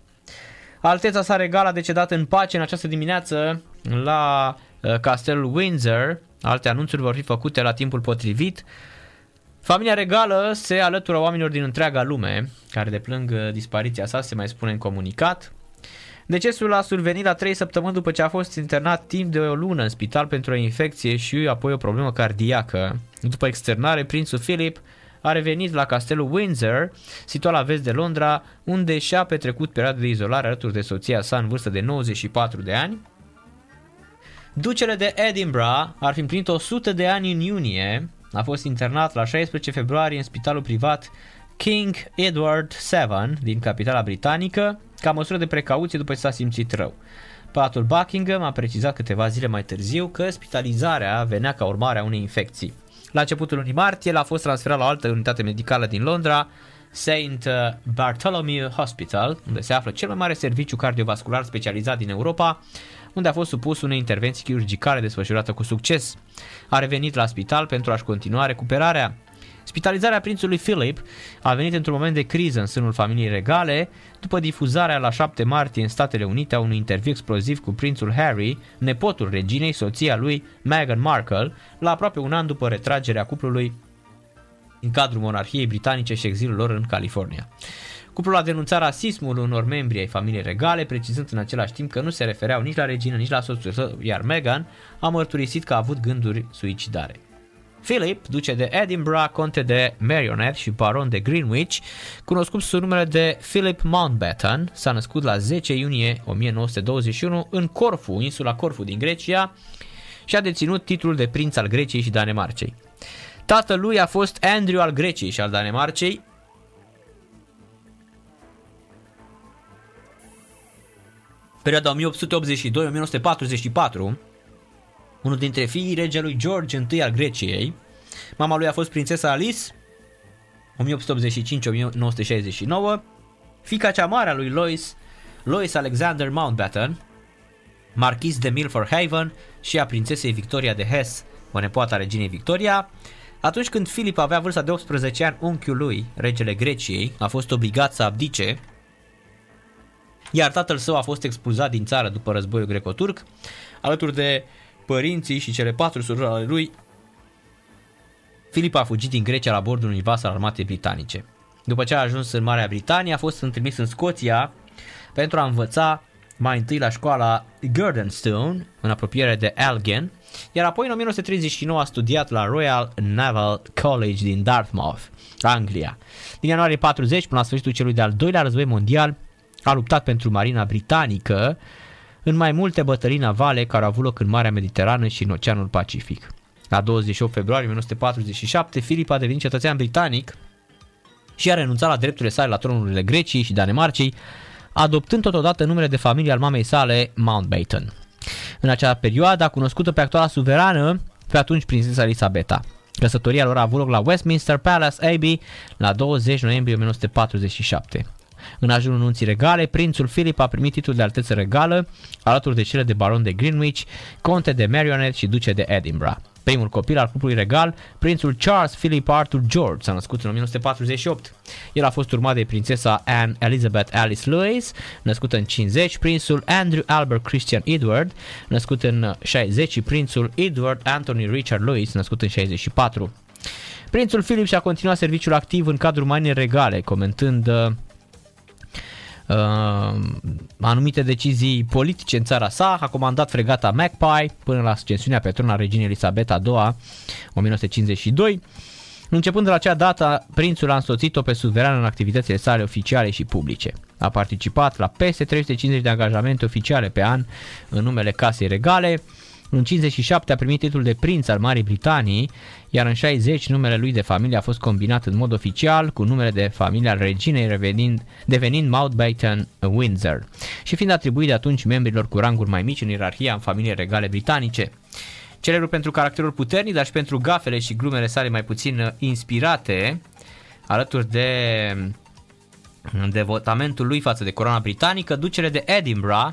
Speaker 3: Alteța sa regală a decedat în pace în această dimineață la uh, castelul Windsor. Alte anunțuri vor fi făcute la timpul potrivit. Familia regală se alătură oamenilor din întreaga lume care deplâng uh, dispariția sa, se mai spune în comunicat. Decesul a survenit la 3 săptămâni după ce a fost internat timp de o lună în spital pentru o infecție și apoi o problemă cardiacă. După externare, prințul Philip a revenit la castelul Windsor, situat la vest de Londra, unde și-a petrecut perioada de izolare alături de soția sa în vârstă de 94 de ani. Ducele de Edinburgh ar fi împlinit 100 de ani în iunie, a fost internat la 16 februarie în spitalul privat King Edward VII din capitala britanică, ca măsură de precauție după ce s-a simțit rău. Patul Buckingham a precizat câteva zile mai târziu că spitalizarea venea ca urmare a unei infecții. La începutul lunii martie, el a fost transferat la o altă unitate medicală din Londra, St. Bartholomew Hospital, unde se află cel mai mare serviciu cardiovascular specializat din Europa, unde a fost supus unei intervenții chirurgicale desfășurată cu succes. A revenit la spital pentru a-și continua recuperarea. Spitalizarea prințului Philip a venit într-un moment de criză în sânul familiei regale, după difuzarea la 7 martie în Statele Unite a unui interviu exploziv cu prințul Harry, nepotul reginei, soția lui Meghan Markle, la aproape un an după retragerea cuplului în cadrul monarhiei britanice și exilul lor în California. Cuplul a denunțat rasismul unor membri ai familiei regale, precizând în același timp că nu se refereau nici la regină, nici la soțul său, iar Meghan a mărturisit că a avut gânduri suicidare. Philip, duce de Edinburgh, conte de Marionette și baron de Greenwich, cunoscut sub numele de Philip Mountbatten, s-a născut la 10 iunie 1921 în Corfu, insula Corfu din Grecia, și a deținut titlul de prinț al Greciei și Danemarcei. Tatăl lui a fost Andrew al Greciei și al Danemarcei, perioada 1882-1944, unul dintre fiii regelui George I al Greciei. Mama lui a fost prințesa Alice, 1885-1969, fica cea mare a lui Lois, Lois Alexander Mountbatten, marchis de Milford Haven și a prințesei Victoria de Hesse, o nepoată a reginei Victoria. Atunci când Filip avea vârsta de 18 ani, unchiul lui, regele Greciei, a fost obligat să abdice, iar tatăl său a fost expulzat din țară după războiul greco-turc, alături de părinții și cele patru surori ale lui, Filip a fugit din Grecia la bordul unui vas al armatei britanice. După ce a ajuns în Marea Britanie, a fost trimis în Scoția pentru a învăța mai întâi la școala Gurdonstone, în apropiere de Elgin, iar apoi în 1939 a studiat la Royal Naval College din Dartmouth, Anglia. Din ianuarie 40 până la sfârșitul celui de-al doilea război mondial, a luptat pentru Marina Britanică, în mai multe bătălii navale care au avut loc în Marea Mediterană și în Oceanul Pacific. La 28 februarie 1947, Filip a devenit cetățean britanic și a renunțat la drepturile sale la tronurile Greciei și Danemarcei, adoptând totodată numele de familie al mamei sale, Mountbatten. În acea perioadă a cunoscută pe actuala suverană, pe atunci prințesa Elisabeta. Căsătoria lor a avut loc la Westminster Palace Abbey la 20 noiembrie 1947. În ajunul nunții regale, prințul Philip a primit titlul de alteță regală, alături de cele de baron de Greenwich, conte de Marionette și duce de Edinburgh. Primul copil al cuplului regal, prințul Charles Philip Arthur George, s-a născut în 1948. El a fost urmat de prințesa Anne Elizabeth Alice Louis, născută în 50, prințul Andrew Albert Christian Edward, născut în 60 și prințul Edward Anthony Richard Louis, născut în 64. Prințul Philip și-a continuat serviciul activ în cadrul marinei regale, comentând uh, uh, anumite decizii politice în țara sa, a comandat fregata Magpie până la ascensiunea pe tron a reginei Elisabeta II, 1952. Începând de la acea dată, prințul a însoțit-o pe suverană în activitățile sale oficiale și publice. A participat la peste 350 de angajamente oficiale pe an în numele Casei Regale, în 57 a primit titlul de prinț al Marii Britanii, iar în 60 numele lui de familie a fost combinat în mod oficial cu numele de familie al reginei revenind, devenind Mountbatten Windsor și fiind atribuit de atunci membrilor cu ranguri mai mici în ierarhia în familie regale britanice. Celebru pentru caracterul puternic, dar și pentru gafele și glumele sale mai puțin inspirate, alături de devotamentul lui față de coroana britanică, ducele de Edinburgh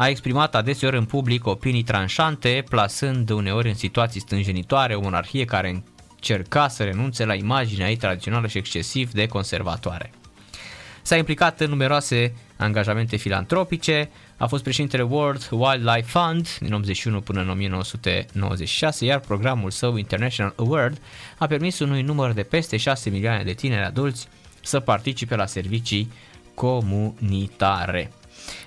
Speaker 3: a exprimat adeseori în public opinii tranșante, plasând uneori în situații stânjenitoare o monarhie care încerca să renunțe la imaginea ei tradițională și excesiv de conservatoare. S-a implicat în numeroase angajamente filantropice, a fost președintele World Wildlife Fund din 81 până în 1996, iar programul său International Award a permis unui număr de peste 6 milioane de tineri adulți să participe la servicii comunitare.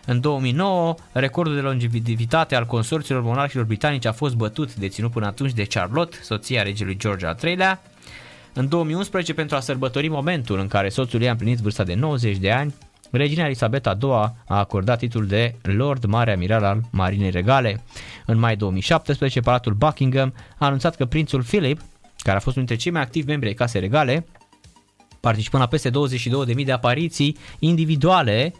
Speaker 3: În 2009, recordul de longevitate al consorțiilor monarhilor britanici a fost bătut, deținut până atunci de Charlotte, soția regelui George al III-lea. În 2011, pentru a sărbători momentul în care soțul ei a împlinit vârsta de 90 de ani, Regina Elisabeta II a acordat titlul de Lord Mare Amiral al Marinei Regale. În mai 2017, Palatul Buckingham a anunțat că prințul Philip, care a fost unul dintre cei mai activi membri ai casei regale, participând la peste 22.000 de apariții individuale,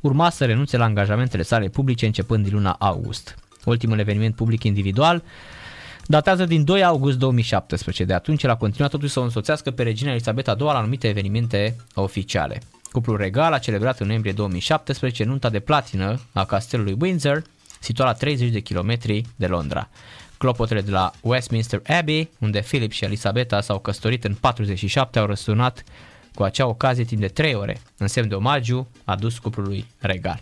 Speaker 3: urma să renunțe la angajamentele sale publice începând din luna august. Ultimul eveniment public individual datează din 2 august 2017. De atunci el a continuat totuși să o însoțească pe regina Elisabeta II la anumite evenimente oficiale. Cuplul regal a celebrat în noiembrie 2017 nunta de platină a castelului Windsor, situat la 30 de kilometri de Londra. Clopotele de la Westminster Abbey, unde Philip și Elisabeta s-au căsătorit în 47, au răsunat cu acea ocazie timp de 3 ore, în semn de omagiu adus cuplului regal.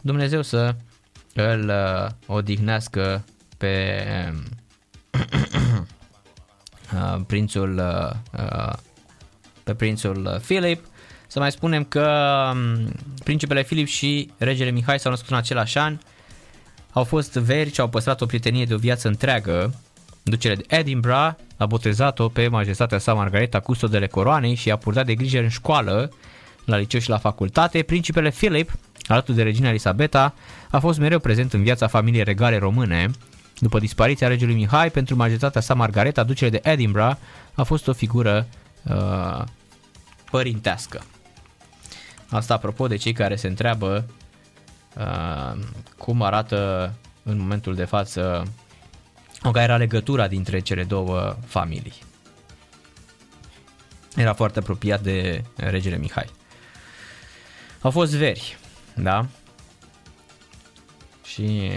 Speaker 3: Dumnezeu să îl uh, odihnească pe <clears throat> uh, prințul uh, uh, pe prințul Filip. Să mai spunem că um, principele Filip și regele Mihai s-au născut în același an. Au fost veri și au păstrat o prietenie de o viață întreagă. Ducele de Edinburgh a botezat-o pe majestatea sa Margareta custodele coroanei și a purtat de grijă în școală, la liceu și la facultate. Principele Philip, alături de regina Elisabeta, a fost mereu prezent în viața familiei regale române. După dispariția regelui Mihai, pentru majestatea sa Margareta, ducele de Edinburgh, a fost o figură uh, părintească. Asta apropo de cei care se întreabă uh, cum arată în momentul de față o care era legătura dintre cele două familii. Era foarte apropiat de regele Mihai. Au fost veri, da? Și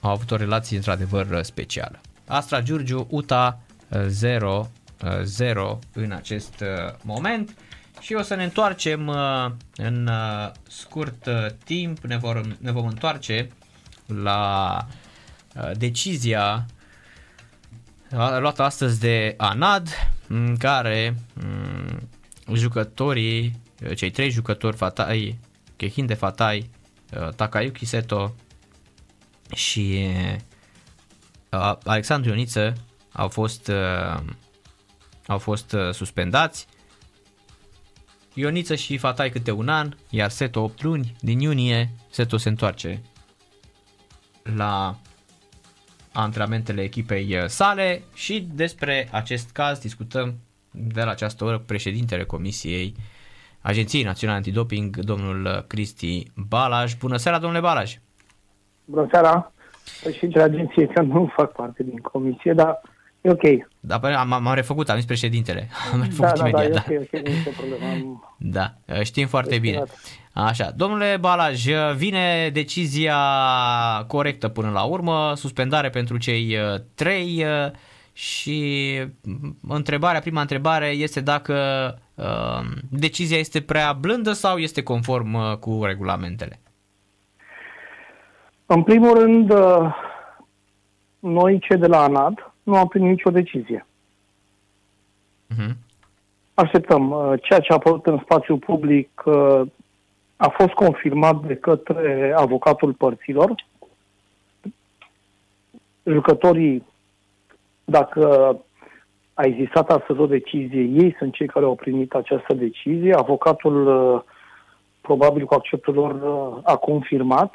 Speaker 3: au avut o relație într-adevăr specială. Astra Giurgiu, UTA 0 0 în acest uh, moment și o să ne întoarcem uh, în uh, scurt timp, ne, vor, ne vom întoarce la Uh, decizia luată astăzi de Anad, în care mm, jucătorii, uh, cei trei jucători Fatai, Kehinde Fatai, uh, Takayuki Seto și Alexandru Ioniță au fost, au fost suspendați. Ioniță și Fatai câte un an, iar Seto 8 luni. Din iunie Seto se întoarce la antrenamentele echipei uh, sale și despre acest caz discutăm de la această oră cu președintele Comisiei Agenției Naționale Antidoping, domnul uh, Cristi Balaj. Bună seara, domnule Balaj!
Speaker 4: Bună seara! Președintele Agenției, că nu fac parte din comisie, dar E ok.
Speaker 3: Da, păi am, am refăcut, am zis președintele. <laughs> Am
Speaker 4: Da,
Speaker 3: refăcut
Speaker 4: da, da,
Speaker 3: imediat,
Speaker 4: e
Speaker 3: da.
Speaker 4: ok, ok, nu este problemă. Am... <laughs>
Speaker 3: Da, știm foarte bine.
Speaker 4: Destinat.
Speaker 3: Așa, domnule Balaj, vine decizia corectă până la urmă, suspendare pentru cei uh, trei uh, și mm, întrebarea, prima întrebare este dacă uh, decizia este prea blândă sau este conform uh, cu regulamentele.
Speaker 4: În primul rând, uh, noi, cei de la ANAD, nu am primit nicio decizie.
Speaker 3: Uh-huh.
Speaker 4: Așteptăm. Uh, Ceea ce a apărut în spațiu public uh, a fost confirmat de către avocatul părților. Jucătorii, dacă a existat astăzi o decizie, ei sunt cei care au primit această decizie. Avocatul, uh, probabil cu acceptul lor, uh, a confirmat.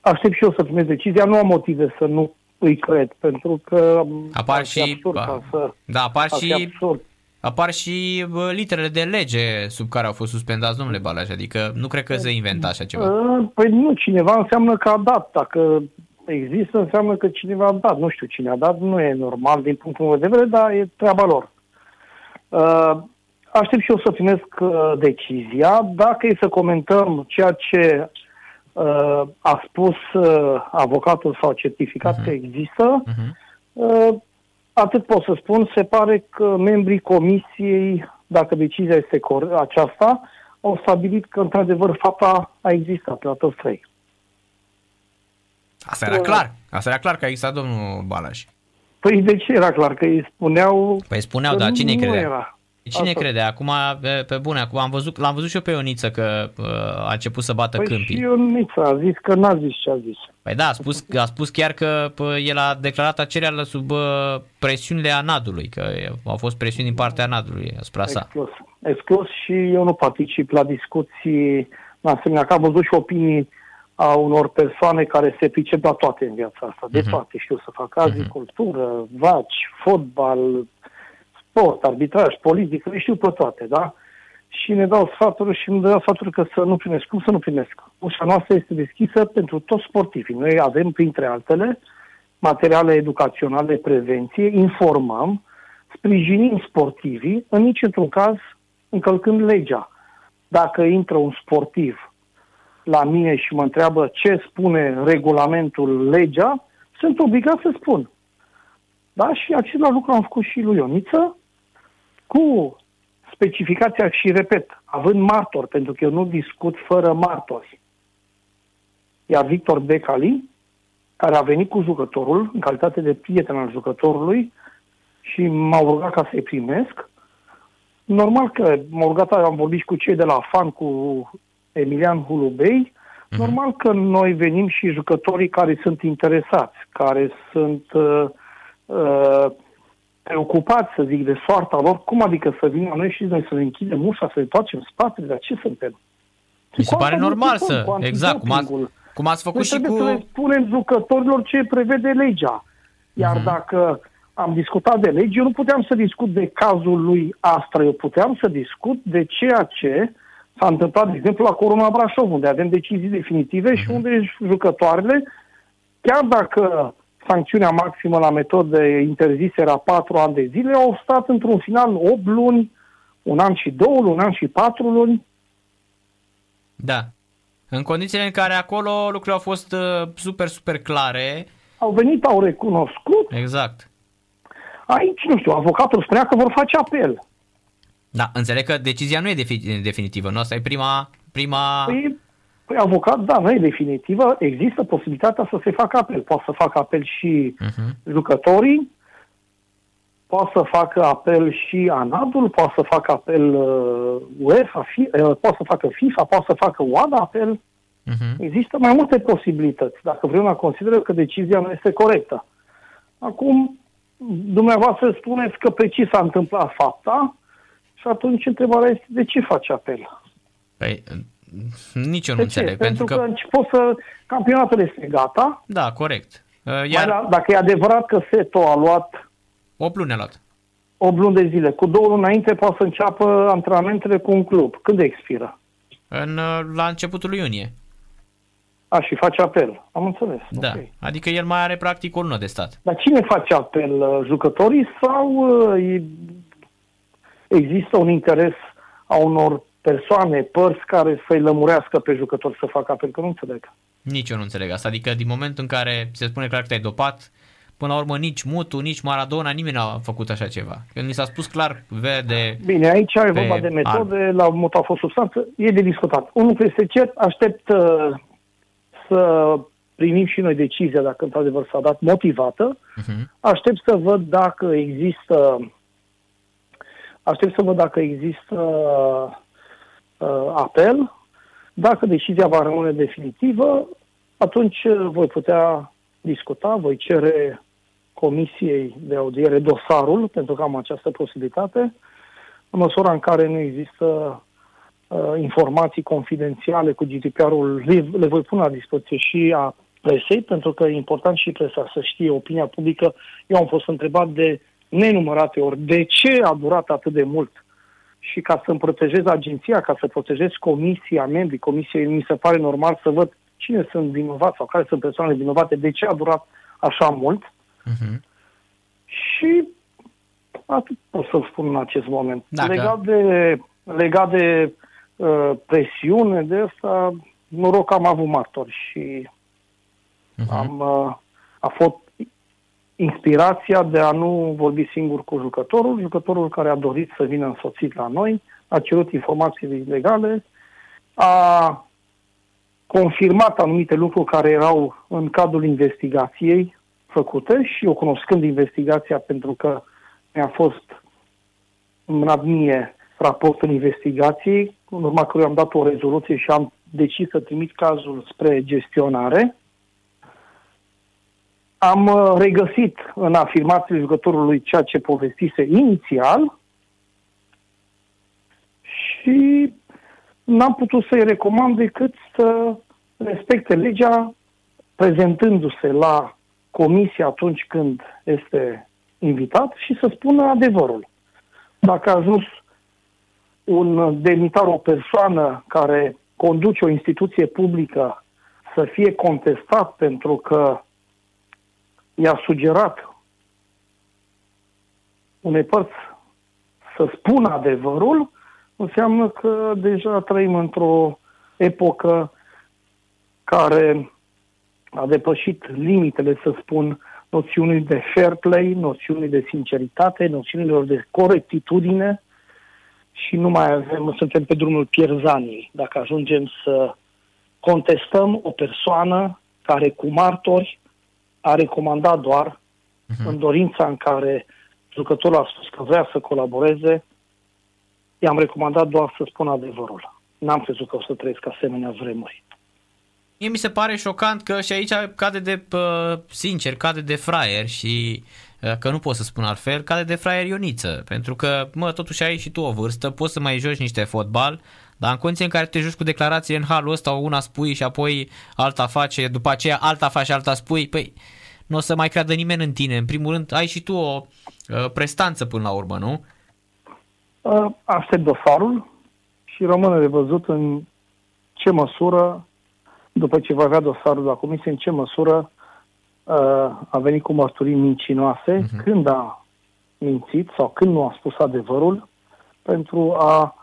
Speaker 4: Aștept și eu să primesc decizia. Nu am motive să nu îi cred, pentru că um,
Speaker 3: Apar
Speaker 4: ar fi
Speaker 3: și-
Speaker 4: absurd
Speaker 3: ba-
Speaker 4: ca să,
Speaker 3: Da, apar
Speaker 4: ar fi
Speaker 3: și,
Speaker 4: absurd.
Speaker 3: apar și bă, literele de lege sub care au fost suspendați, domnule Balaj, adică nu cred că se inventa așa ceva.
Speaker 4: Uh, Păi nu, cineva înseamnă că a dat. Dacă există, înseamnă că cineva a dat. Nu știu cine a dat, nu e normal din punctul meu de vedere, dar e treaba lor. Uh, Aștept și eu să primesc uh, decizia. Dacă e să comentăm ceea ce uh, a spus uh, avocatul sau certificat că există,
Speaker 3: Mhm.
Speaker 4: uh, atât pot să spun, se pare că membrii comisiei, dacă decizia este cor- aceasta, au stabilit că într-adevăr fapta a existat la toți trei.
Speaker 3: Asta era clar. Asta era clar că a existat domnul Balaj.
Speaker 4: Păi de ce era clar? Că îi spuneau
Speaker 3: Păi spuneau,
Speaker 4: că
Speaker 3: dar
Speaker 4: nu-
Speaker 3: cine
Speaker 4: nu
Speaker 3: credea?
Speaker 4: Era.
Speaker 3: Cine
Speaker 4: Asta.
Speaker 3: crede? Acum, pe, pe bune, acum am văzut, l-am văzut și eu pe Ioniță că uh, a început să bată
Speaker 4: Păi
Speaker 3: câmpii.
Speaker 4: și Ionița a zis că n-a zis ce a zis.
Speaker 3: Păi da, a spus, a spus chiar că pă, el a declarat acerea sub uh, presiunile Anadului, că au fost presiuni din partea Anadului asupra sa.
Speaker 4: Exclus. Exclus și eu nu particip la discuții în asemenea, că am văzut și opinii a unor persoane care se pricep la toate în viața asta. De
Speaker 3: Mhm.
Speaker 4: toate știu să fac agricultură, vaci, fotbal, sport, arbitraj, politică, le știu pe toate, da? Și ne dau sfaturi și îmi dau sfaturi că să nu primesc. Cum să nu primesc? Ușa noastră este deschisă pentru toți sportivii. Noi avem, printre altele, materiale educaționale, prevenție, informăm, sprijinim sportivii, în niciun caz încălcând legea. Dacă intră un sportiv la mine și mă întreabă ce spune regulamentul, legea, sunt obligat să spun. Da? Și același lucru am făcut și lui Ioniță, cu specificația și, repet, având martor, pentru că eu nu discut fără martori. Iar Victor Becali, care a venit cu jucătorul, în calitate de prieten al jucătorului, și m-au rugat ca să-i primesc. Normal că m-au rugat, am vorbit și cu cei de la FAN, cu Emilian Hulubei,
Speaker 3: Mhm.
Speaker 4: normal că noi venim și jucătorii care sunt interesați, care sunt uh, uh, preocupați, să zic, de soarta lor. Cum adică să vină la noi și noi să ne închidem ușa, să ne facem spatele, dar ce suntem?
Speaker 3: Mi se
Speaker 4: Cu
Speaker 3: pare
Speaker 4: asta
Speaker 3: normal
Speaker 4: discutăm,
Speaker 3: să,
Speaker 4: cu
Speaker 3: exact, cum ați,
Speaker 4: antidopingul.
Speaker 3: cum ați făcut
Speaker 4: Noi
Speaker 3: și
Speaker 4: trebuie
Speaker 3: cu...
Speaker 4: să le spunem jucătorilor ce prevede legea. Iar
Speaker 3: Mhm.
Speaker 4: dacă am discutat de lege, eu nu puteam să discut de cazul lui Astra, eu puteam să discut de ceea ce s-a întâmplat, de exemplu, la Corona Brașov, unde avem decizii definitive
Speaker 3: Mhm.
Speaker 4: și unde jucătoarele, chiar dacă sancțiunea maximă la metode interzise era 4 ani de zile, au stat într-un final 8 luni, un an și două luni, un an și patru luni.
Speaker 3: Da. În condițiile în care acolo lucrurile au fost uh, super, super clare,
Speaker 4: Au venit, au recunoscut.
Speaker 3: exact.
Speaker 4: Aici, nu știu, avocatul spunea că vor face apel.
Speaker 3: Da, înțeleg că decizia nu e defi- definitivă, nu? Asta e prima... prima...
Speaker 4: Păi, păi avocat, da, nu e definitivă. Există posibilitatea să se facă apel. Poate să facă apel și
Speaker 3: Uh-huh.
Speaker 4: jucătorii, poate să facă apel și ANADul, poate să facă apel uh, UEFA, fi, uh, poate să facă FIFA, poate să facă OADA apel.
Speaker 3: Uh-huh.
Speaker 4: Există mai multe posibilități, dacă vreuna consideră că decizia nu este corectă. Acum, dumneavoastră spuneți că pe ce s-a întâmplat fapta și atunci întrebarea este de ce face apel?
Speaker 3: Păi, nici eu nu
Speaker 4: De ce?
Speaker 3: înțeleg,
Speaker 4: Pentru,
Speaker 3: pentru că...
Speaker 4: că poți să... Campionatul este gata,
Speaker 3: Da, corect. Uh,
Speaker 4: Iar...
Speaker 3: Iar
Speaker 4: La, dacă e adevărat că Seto a luat
Speaker 3: 8 luni a luat.
Speaker 4: 8 luni de zile, cu două luni înainte poate să înceapă antrenamentele cu un club. Când expiră?
Speaker 3: În, uh, la începutul lui iunie.
Speaker 4: A, și face apel. Am înțeles.
Speaker 3: Da,
Speaker 4: ok.
Speaker 3: adică el mai are practic o lună de stat.
Speaker 4: Dar cine face apel? Uh, Jucătorii sau uh, e- există un interes a unor persoane, părți care să-i lămurească pe jucători să facă apel? Că nu înțeleg.
Speaker 3: Nici eu nu înțeleg asta. Adică din momentul în care se spune clar că te-ai dopat, până la urmă nici Mutu, nici Maradona, nimeni n-a făcut așa ceva. Când ni s-a spus clar, vede...
Speaker 4: Bine, aici e
Speaker 3: Pe
Speaker 4: vorba de metode, la mult a fost substanță, e de discutat. Un lucru este cert, aștept uh, să primim și noi decizia dacă într-adevăr s-a dat motivată.
Speaker 3: Uh-huh.
Speaker 4: Aștept să văd dacă există aștept să văd dacă există uh, apel. Dacă decizia va rămâne definitivă, atunci uh, voi putea discuta, voi cere comisiei de audiere dosarul, pentru că am această posibilitate, în măsura în care nu există uh, informații confidențiale cu GDPR-ul, le, le voi pune la dispoziție și a presei, pentru că e important și presa să știe opinia publică. Eu am fost întrebat de nenumărate ori de ce a durat atât de mult și ca să-mi protejez agenția, ca să protejez comisia, membrii comisiei, mi se pare normal să văd cine sunt vinovați sau care sunt persoanele vinovate, de ce a durat așa mult
Speaker 3: Uh-huh.
Speaker 4: și atât pot să spun în acest moment.
Speaker 3: Dacă-
Speaker 4: Legat de, legat de uh, presiune, de asta, noroc că am avut martori și
Speaker 3: Uh-huh.
Speaker 4: am, uh, a fost inspirația de a nu vorbi singur cu jucătorul, jucătorul care a dorit să vină însoțit la noi, a cerut informații legale, a confirmat anumite lucruri care erau în cadrul investigației făcute și eu cunoscând investigația pentru că mi-a fost mânat mie raportul investigației, în urma căruia am dat o rezoluție și am decis să trimit cazul spre gestionare. Am uh, regăsit în afirmațiile jucătorului ceea ce povestise inițial și n-am putut să-i recomand decât să respecte legea prezentându-se la comisie atunci când este invitat și să spună adevărul. Dacă a ajuns un demnitar, o persoană care conduce o instituție publică să fie contestat pentru că i-a sugerat unei părți să spună adevărul, înseamnă că deja trăim într-o epocă care a depășit limitele, să spun, noțiunii de fair play, noțiunii de sinceritate, noțiunilor de corectitudine și nu mai avem, suntem pe drumul pierzaniei. Dacă ajungem să contestăm o persoană care cu martori a recomandat doar uh-huh. în dorința în care jucătorul a spus că vrea să colaboreze, i-am recomandat doar să spun adevărul. N-am crezut că o să trăiesc asemenea vremuri.
Speaker 3: Mie mi se pare șocant că și aici cade de, uh, sincer, cade de fraier și uh, că nu pot să spun altfel, cade de fraier Ioniță, pentru că, mă, totuși ai și tu o vârstă, poți să mai joci niște fotbal, dar în condiții în care te joci cu declarație în halul ăsta, una spui și apoi alta face, după aceea alta faci, alta spui, păi nu o să mai creadă nimeni în tine. În primul rând, ai și tu o uh, prestanță până la urmă, nu?
Speaker 4: Uh, Aștept dosarul și rămâne de văzut în ce măsură, după ce va avea dosarul la comisie, în ce măsură uh, a venit cu mărturii mincinoase, uh-huh. când a mințit sau când nu a spus adevărul, pentru a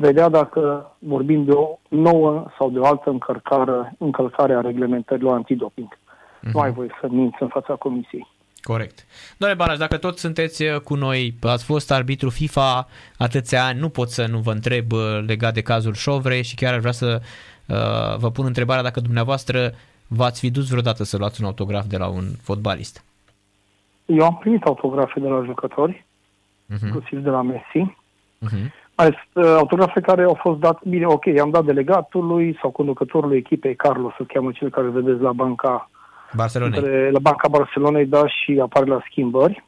Speaker 4: vedea dacă vorbim de o nouă sau de o altă încălcare, încălcare a reglementărilor antidoping. Uh-huh. Nu ai voie să minți în fața comisiei.
Speaker 3: Corect. Doamne Balaj, dacă tot sunteți uh, cu noi, ați fost arbitru FIFA atâția ani, nu pot să nu vă întreb uh, legat de cazul Șovre și chiar aș vrea să uh, vă pun întrebarea dacă dumneavoastră v-ați fi dus vreodată să luați un autograf de la un fotbalist.
Speaker 4: Eu am primit autografe de la jucători,
Speaker 3: Uh-huh.
Speaker 4: inclusiv de la Messi.
Speaker 3: Uh-huh.
Speaker 4: Mai sunt uh, autografe care au fost dat, bine, ok, am dat delegatului sau conducătorului echipei, Carlos, să cheamă cel care vedeți la banca
Speaker 3: Barcelona.
Speaker 4: între, la Banca Barcelonei, da, și apare la schimbări.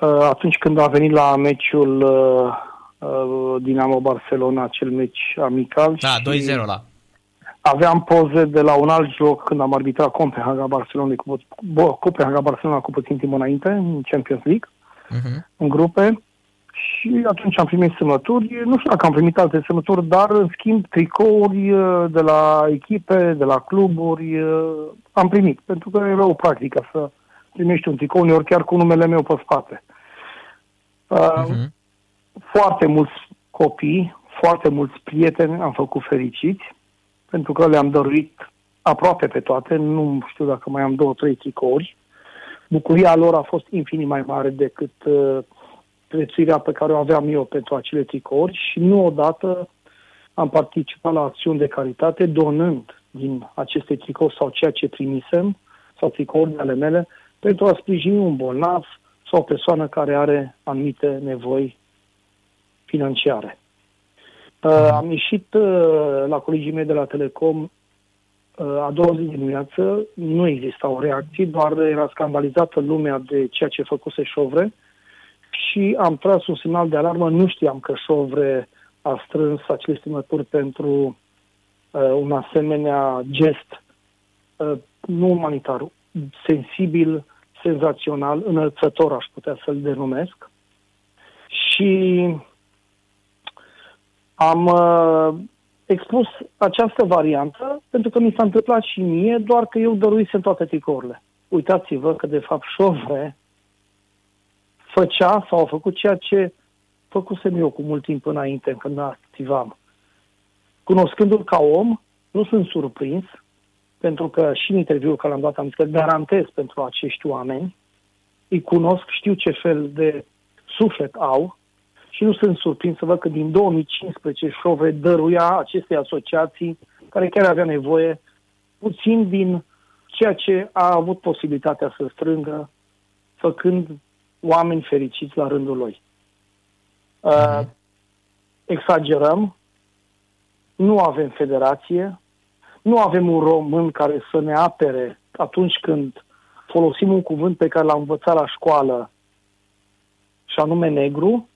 Speaker 4: Uh, atunci când a venit la meciul uh, uh, Dinamo Barcelona, acel meci amical.
Speaker 3: Da,
Speaker 4: și
Speaker 3: 2-0 la.
Speaker 4: Aveam poze de la un alt joc când am arbitrat Copenhaga Barcelona cu, Bo- Copenhaga Barcelona cu puțin timp înainte, în Champions League,
Speaker 3: Uh-huh.
Speaker 4: în grupe. Și atunci am primit semnături. Nu știu dacă am primit alte semnături, dar în schimb tricouri uh, de la echipe, de la cluburi uh, am primit. Pentru că era o practică să primești un tricou, uneori chiar cu numele meu pe spate. Uh-huh. Foarte mulți copii, foarte mulți prieteni am făcut fericiți, pentru că le-am dăruit aproape pe toate, nu știu dacă mai am două, trei tricouri. Bucuria lor a fost infinit mai mare decât uh, prețuirea pe care o aveam eu pentru acele tricouri și nu odată am participat la acțiuni de caritate donând din aceste tricouri sau ceea ce primisem sau tricouri ale mele pentru a sprijini un bolnav sau o persoană care are anumite nevoi financiare. Uh, am ieșit uh, la colegii mei de la Telecom uh, a doua zi dimineață, nu existau reacții, doar era scandalizată lumea de ceea ce făcuse Șovre și am tras un semnal de alarmă. Nu știam că Șovre a strâns acele stimături pentru uh, un asemenea gest uh, nu umanitar, sensibil, senzațional, înălțător, aș putea să-l denumesc. Și am uh, expus această variantă pentru că mi s-a întâmplat și mie, doar că eu dăruisem toate tricourile. Uitați-vă că, de fapt, Șovre făcea sau a făcut ceea ce făcusem eu cu mult timp înainte, când activam. Cunoscându-l ca om, nu sunt surprins, pentru că și în interviul care l-am dat am zis că garantez pentru acești oameni, îi cunosc, știu ce fel de suflet au și nu sunt surprins să văd că din 2015 Șove dăruia acestei asociații care chiar avea nevoie puțin din ceea ce a avut posibilitatea să strângă, făcând oameni fericiți la rândul lui. Uh, uh exagerăm, nu avem federație, nu avem un român care să ne apere atunci când folosim un cuvânt pe care l-am învățat la școală, și anume negru.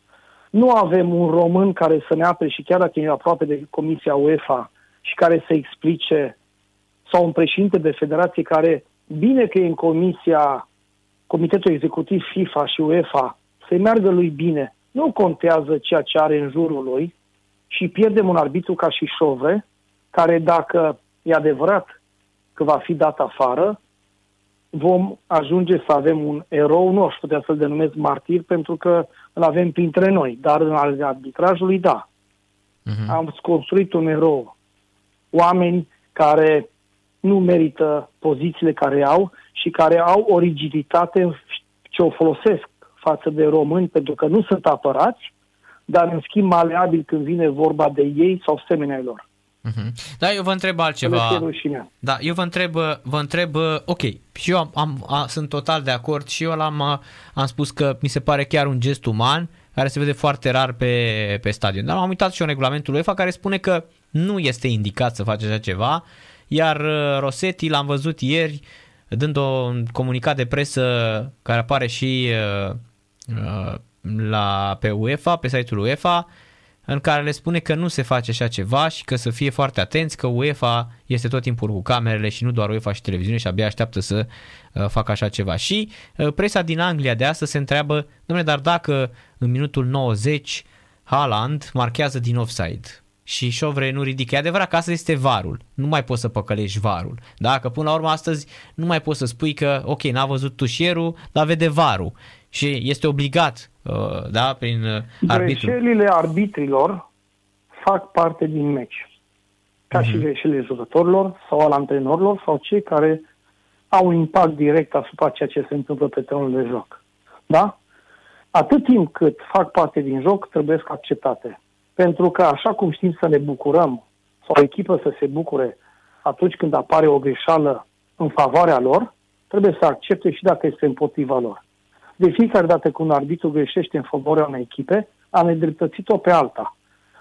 Speaker 4: Nu avem un român care să ne apere și chiar dacă e aproape de Comisia UEFA și care să explice, sau un președinte de federație care, bine că e în Comisia Comitetul Executiv FIFA și UEFA să-i meargă lui bine. Nu contează ceea ce are în jurul lui și pierdem un arbitru ca și Șove, care dacă e adevărat că va fi dat afară, vom ajunge să avem un erou, nu aș putea să-l denumesc martir, pentru că îl avem printre noi, dar în arbitrajului, da. Uh-huh. Am construit un erou. Oameni care nu merită pozițiile care au și care au o rigiditate ce o folosesc față de români pentru că nu sunt apărați, dar în schimb maleabil când vine vorba de ei sau semenea lor.
Speaker 3: Uh-huh. Da, eu vă întreb altceva. Da, eu vă întreb, vă întreb, ok, și eu am, am, a, sunt total de acord și eu l-am am spus că mi se pare chiar un gest uman care se vede foarte rar pe, pe stadion. Dar am uitat și eu regulamentul UEFA care spune că nu este indicat să faci așa ceva, iar uh, Rosetti l-am văzut ieri dând un comunicat de presă care apare și uh, uh, la, pe UEFA, pe site-ul UEFA, în care le spune că nu se face așa ceva și că să fie foarte atenți că UEFA este tot timpul cu camerele și nu doar UEFA și televiziune și abia așteaptă să uh, facă așa ceva. Și uh, presa din Anglia de astăzi se întreabă, domnule, dar dacă în minutul 90 Haaland marchează din offside și Șovre nu ridică. E adevărat că asta este varul. Nu mai poți să păcălești varul. Da? Că până la urmă astăzi nu mai poți să spui că ok, n-a văzut tușierul, dar vede varul. Și este obligat, uh, da, prin uh, arbitru.
Speaker 4: Greșelile arbitrilor fac parte din meci. Ca uh-huh. și mhm. greșelile jucătorilor sau al antrenorilor sau cei care au impact direct asupra ceea ce se întâmplă pe terenul de joc. Da? Atât timp cât fac parte din joc, trebuie să acceptate. Pentru că așa cum știm să ne bucurăm, sau o echipă să se bucure atunci când apare o greșeală în favoarea lor, trebuie să accepte și dacă este împotriva lor. De fiecare dată când un arbitru greșește în favoarea unei echipe, a nedreptățit-o pe alta.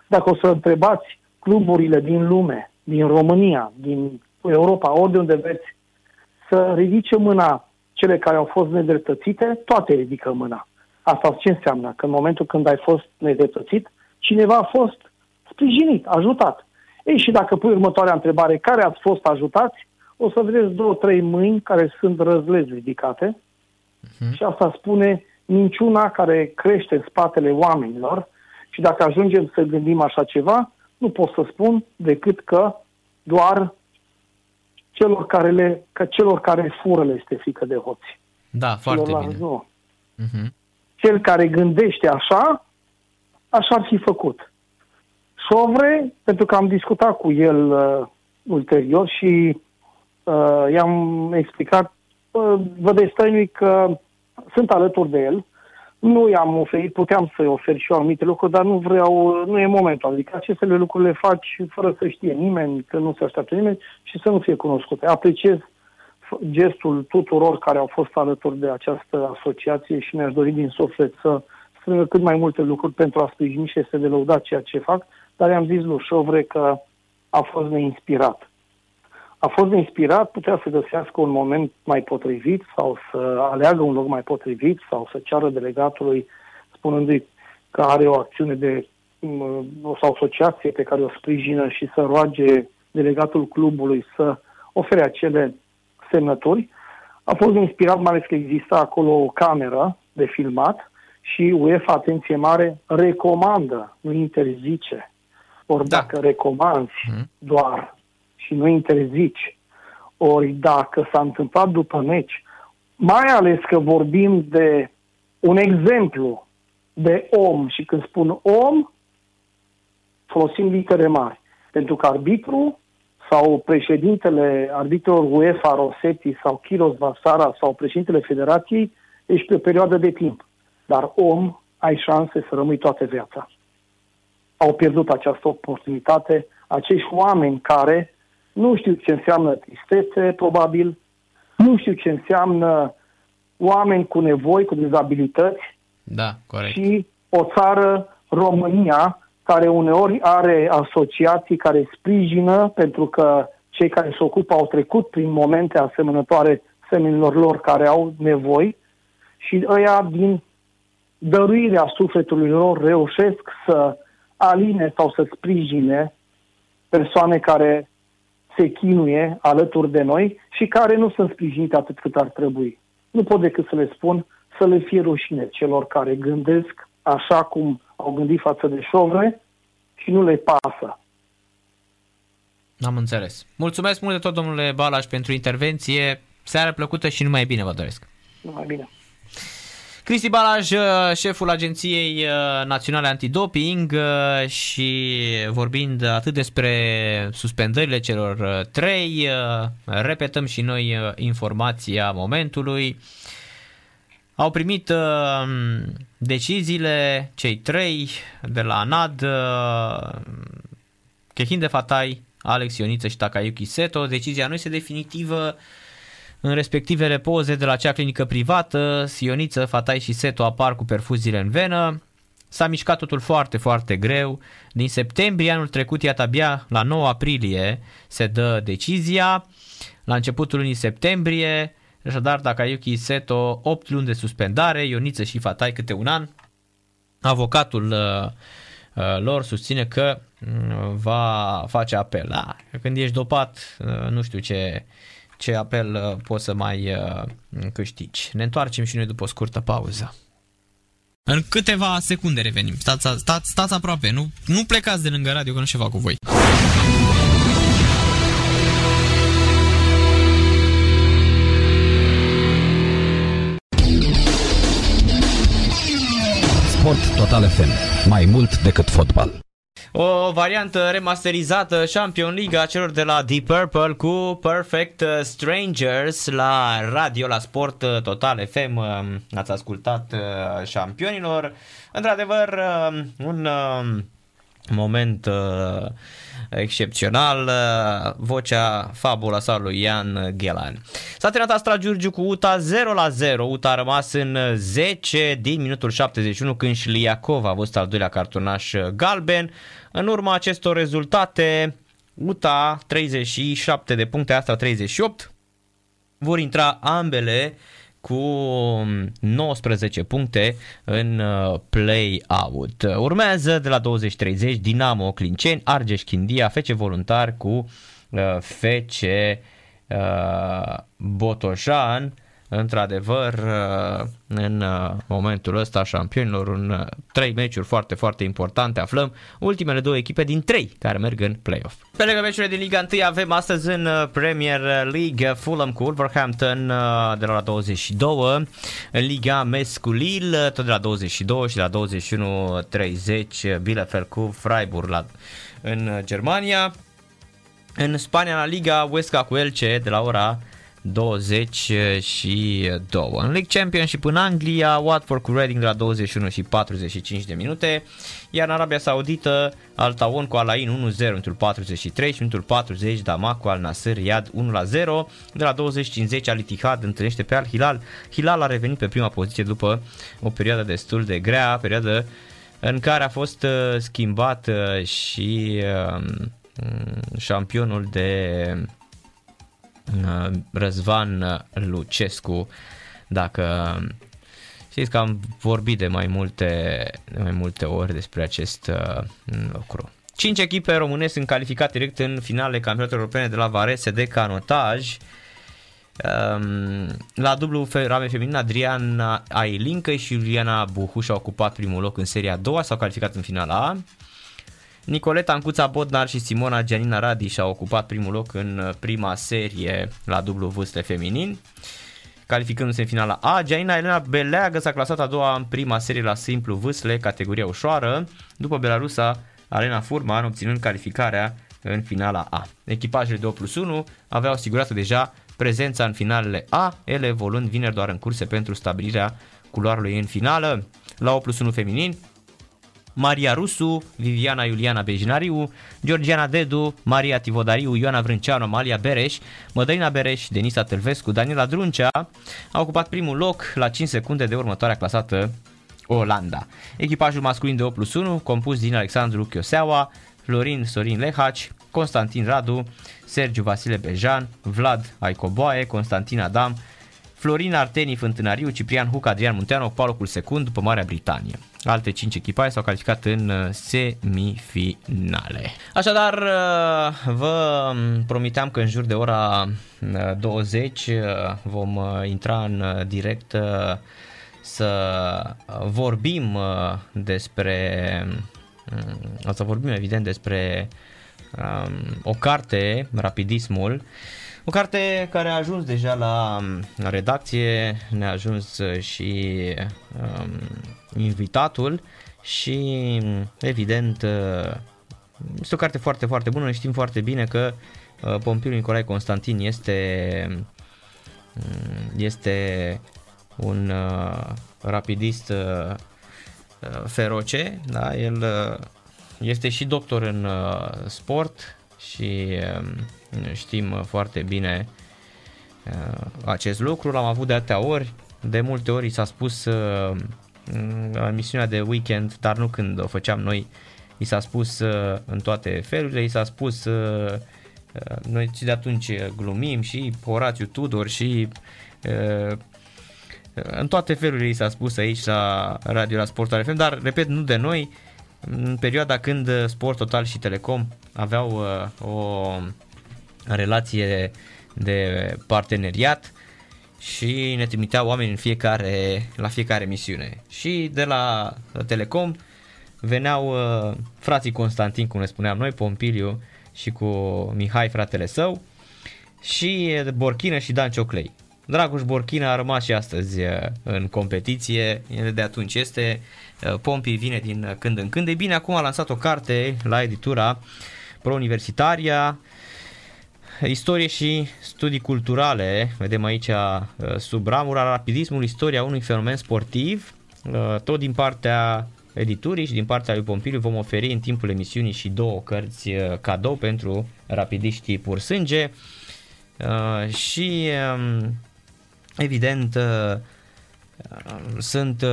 Speaker 4: Dacă o să întrebați cluburile din lume, din România, din Europa, ori de unde veți, să ridice mâna cele care au fost nedreptățite, toate ridică mâna. Asta ce înseamnă? Că în momentul când ai fost nedreptățit, cineva a fost sprijinit, ajutat. Ei, și dacă pui următoarea întrebare, care ați fost ajutați, o să vedeți două, trei mâini care sunt răzlezi ridicate uh-huh. și asta spune minciuna care crește în spatele oamenilor și dacă ajungem să gândim așa ceva, nu pot să spun decât că doar celor care, le, că celor care fură le este frică de hoți.
Speaker 3: Da, foarte
Speaker 4: Celorlalți
Speaker 3: bine.
Speaker 4: Nu.
Speaker 3: Uh-huh.
Speaker 4: Cel care gândește așa, așa ar fi făcut. Șovre, pentru că am discutat cu el uh, ulterior și uh, i-am explicat, uh, vă destăinui că sunt alături de el, nu i-am oferit, puteam să-i ofer și eu anumite lucruri, dar nu vreau, nu e momentul. Adică aceste lucruri le faci fără să știe nimeni, că nu se așteaptă nimeni și să nu fie cunoscute. Apreciez f- gestul tuturor care au fost alături de această asociație și mi-aș dori din suflet să strângă cât mai multe lucruri pentru a sprijini și este de lăudat ceea ce fac, dar i-am zis lui Șovre că a fost neinspirat. A fost neinspirat, putea să găsească un moment mai potrivit sau să aleagă un loc mai potrivit sau să ceară delegatului spunându-i că are o acțiune de m, sau asociație pe care o sprijină și să roage delegatul clubului să ofere acele semnături. A fost inspirat, mai ales că exista acolo o cameră de filmat și UEFA, atenție mare, recomandă, nu interzice. Ori
Speaker 3: Da.
Speaker 4: dacă recomanzi
Speaker 3: Mhm.
Speaker 4: doar și nu interzici, ori dacă s-a întâmplat după meci, mai ales că vorbim de un exemplu de om și când spun om, folosim litere mari. Pentru că arbitru sau președintele arbitrilor UEFA, Rossetti sau Kiros Vasara sau președintele federației, ești pe o perioadă de timp. Dar om, ai șanse să rămâi toată viața. Au pierdut această oportunitate acești oameni care nu știu ce înseamnă tristețe, probabil, nu știu ce înseamnă oameni cu nevoi, cu dizabilități,
Speaker 3: Da, corect.
Speaker 4: și o țară, România, care uneori are asociații care sprijină pentru că cei care se ocupă au trecut prin momente asemănătoare semenilor lor care au nevoi și ăia din dăruirea sufletului lor reușesc să aline sau să sprijine persoane care se chinuie alături de noi și care nu sunt sprijinite atât cât ar trebui. Nu pot decât să le spun să le fie rușine celor care gândesc așa cum au gândit față de șovre și nu le pasă.
Speaker 3: Am înțeles. Mulțumesc mult de tot, domnule Balaș, pentru intervenție. Seară plăcută și numai bine vă doresc.
Speaker 4: Numai bine.
Speaker 3: Cristi Balaj, uh, șeful Agenției uh, Naționale Antidoping uh, și vorbind atât despre suspendările celor uh, trei, uh, repetăm și noi uh, informația momentului. Au primit uh, deciziile cei trei de la ANAD, uh, Kehinde Fatai, Alex Ioniță și Takayuki Seto. Decizia nu este definitivă în respectivele poze de la acea clinică privată. Sioniță, Fatai și Seto apar cu perfuziile în venă. S-a mișcat totul foarte, foarte greu. Din septembrie anul trecut, iată abia la 9 aprilie se dă decizia. La începutul lunii septembrie, așadar Takayuki Seto 8 luni de suspendare, Ioniță și Fatai câte un an. Avocatul uh, uh, lor susține că mm, va face apel. Da, când ești dopat, uh, nu știu ce, ce apel uh, poți să mai uh, câștigi. Ne întoarcem și noi după o scurtă pauză. În câteva secunde revenim. Stați, stați, stați aproape, nu, nu plecați de lângă radio că nu ceva cu voi.
Speaker 1: Sport Total FM. Mai mult decât fotbal.
Speaker 3: O variantă remasterizată Champion League a celor de la Deep Purple cu Perfect Strangers la radio, la Sport Total FM. Um, Ați ascultat uh, șampionilor. Într-adevăr, um, un um, moment uh, excepțional, uh, vocea fabuloasă a lui Ian Ghelan. S-a terminat Astra Giurgiu cu UTA 0 la 0. UTA a rămas în 10 din minutul 71 când Șliacov a văzut al doilea cartonaș galben. În urma acestor rezultate, UTA 37 de puncte, Astra 38. Vor intra ambele cu 19 puncte în uh, play-out. Urmează de la 20-30 Dinamo Clinceni, Argeș Chindia, FC Voluntar cu uh, FC uh, Botoșan, într-adevăr, uh, în uh, momentul ăsta șampionilor, în uh, trei meciuri foarte, foarte importante, aflăm ultimele două echipe din trei care merg în play-off. Pe lângă meciurile din Liga 1 avem astăzi în Premier League Fulham cu Wolverhampton de la 22, în Liga Mes cu Lille tot de la 22 și de la 21.30 Bielefeld cu Freiburg la, în Germania. În Spania, la Liga Huesca cu Elche de la ora 22. În League Championship în Anglia, Watford cu Reading de la 21 și 45 de minute, iar în Arabia Saudită, Al Tawon cu Al Ain 1-0 într 43 și într 40 Damak cu Al Nasr Iad 1-0, de la 20-50 Al Ittihad întâlnește pe Al Hilal. Hilal a revenit pe prima poziție după o perioadă destul de grea, perioadă în care a fost uh, schimbat uh, și uh, șampionul de Uh, Răzvan Lucescu, dacă știți că am vorbit de mai multe, de mai multe ori despre acest uh, lucru. Cinci echipe românești sunt calificate direct în finale campionatelor europene de la Varese de canotaj. Um, la dublu rame feminin, Adriana Ailincă și Iuliana Buhuș au ocupat primul loc în seria a doua, s-au calificat în finala A. Nicoleta Ancuța Bodnar și Simona Gianina Radi și-au ocupat primul loc în uh, prima serie la dublu vârste feminin calificându-se în finala A. Gianina Elena Beleagă s-a clasat a doua în prima serie la simplu vâsle, categoria ușoară, după Belarusa Arena Furman obținând calificarea în finala A. Echipajele 2 plus 1 aveau asigurată deja prezența în finalele A, ele evoluând vineri doar în curse pentru stabilirea culoarului în finală. La 8 plus 1 feminin, Maria Rusu, Viviana Iuliana Bejinariu, Georgiana Dedu, Maria Tivodariu, Ioana Vrânceanu, Amalia Bereș, Mădălina Bereș, Denisa Tâlvescu, Daniela Druncea au ocupat primul loc la 5 secunde de următoarea clasată Olanda. Echipajul masculin de 8 plus 1, compus din Alexandru Chioseaua, Florin Sorin Lehaci, Constantin Radu, Sergiu Vasile Bejan, Vlad Aicoboae, Constantin Adam, Florin Arteni Fântânariu, Ciprian Huc, Adrian Munteanu ocupau locul secund după Marea Britanie. Alte 5 echipaje s-au calificat în uh, semifinale. Așadar, uh, vă promiteam că în jur de ora 20 uh, vom intra în direct să vorbim despre o să vorbim evident despre um, o carte, Rapidismul, o carte care a ajuns deja la redacție, ne-a ajuns și um, invitatul și evident este o carte foarte, foarte bună, știm foarte bine că uh, Pompiliu Nicolae Constantin este mm, este un uh, rapidist uh, feroce, da? el este și doctor în sport și um, știm foarte bine acest lucru, l-am avut de atâtea ori, de multe ori s-a spus la emisiunea de weekend, dar nu când o făceam noi, i s-a spus uh, în toate felurile, i s-a spus uh, uh, noi de atunci glumim și Horațiu Tudor și în toate felurile i s-a spus aici la Radio la Sport FM, dar repet, nu de noi, în perioada când Sport Total și Telecom aveau o relație de parteneriat, și ne trimitea oameni în fiecare, la fiecare misiune. Și de la Telecom veneau uh, frații Constantin, cum le spuneam noi, Pompiliu și cu Mihai, fratele său, și Borchină și Dan Cioclei. Dragoș Borchină a rămas și astăzi uh, în competiție, el de atunci este, uh, Pompi vine din când în când. E bine, acum a lansat o carte la editura Pro Universitaria, istorie și studii culturale, vedem aici uh, sub ramura rapidismul, istoria unui fenomen sportiv, uh, tot din partea editurii și din partea lui Pompiliu vom oferi în timpul emisiunii și două cărți uh, cadou pentru rapidiștii pur sânge. Și um, evident sunt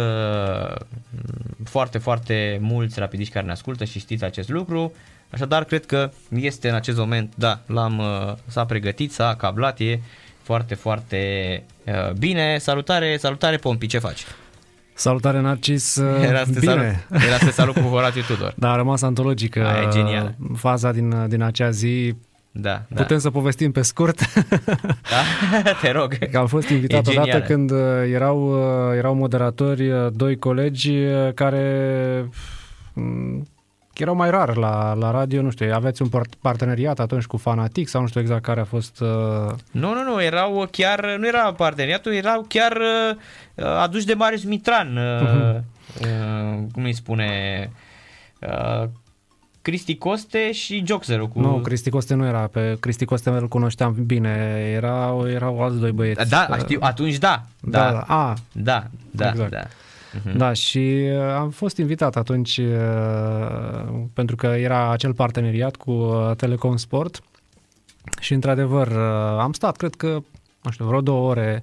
Speaker 3: foarte, foarte mulți rapidiști care ne ascultă și știți acest lucru. Așadar, cred că este în acest moment, da, l-am, uh, s-a pregătit, s-a cablat, e foarte, foarte uh, bine. Salutare, salutare Pompi, ce faci?
Speaker 5: Salutare Narcis, uh, <laughs>
Speaker 3: era să
Speaker 5: bine.
Speaker 3: Salut, era să salut cu Horatiu Tudor.
Speaker 5: Da, a rămas antologică
Speaker 3: Aia e genial.
Speaker 5: faza din, din acea zi.
Speaker 3: da, da.
Speaker 5: Putem să povestim pe scurt. <laughs>
Speaker 3: Da? <laughs> Te rog.
Speaker 5: Că am fost invitat
Speaker 3: E
Speaker 5: odată
Speaker 3: genială.
Speaker 5: când uh, erau, uh, erau moderatori, uh, doi colegi uh, care mm, erau mai rar la, la radio, nu știu, aveți un part- parteneriat atunci cu Fanatic sau nu știu exact care a fost... uh,
Speaker 3: Nu, nu, nu, erau chiar, nu era parteneriatul, erau chiar uh, aduși de Marius Mitran, uh,
Speaker 5: Mhm.
Speaker 3: uh, cum îi spune, uh, Cristi Coste și Joxeru. Cu...
Speaker 5: Nu, Cristi Coste nu era, pe Cristi Coste îl cunoșteam bine, erau, erau alți doi băieți.
Speaker 3: Da,
Speaker 5: Uh,
Speaker 3: știu, atunci da.
Speaker 5: Da,
Speaker 3: Da,
Speaker 5: da. A,
Speaker 3: da, da.
Speaker 5: Exact.
Speaker 3: da.
Speaker 5: Da, și uh, am fost invitat atunci uh, pentru că era acel parteneriat cu uh, Telecom Sport. Și într-adevăr uh, am stat, cred că, nu știu, vreo două ore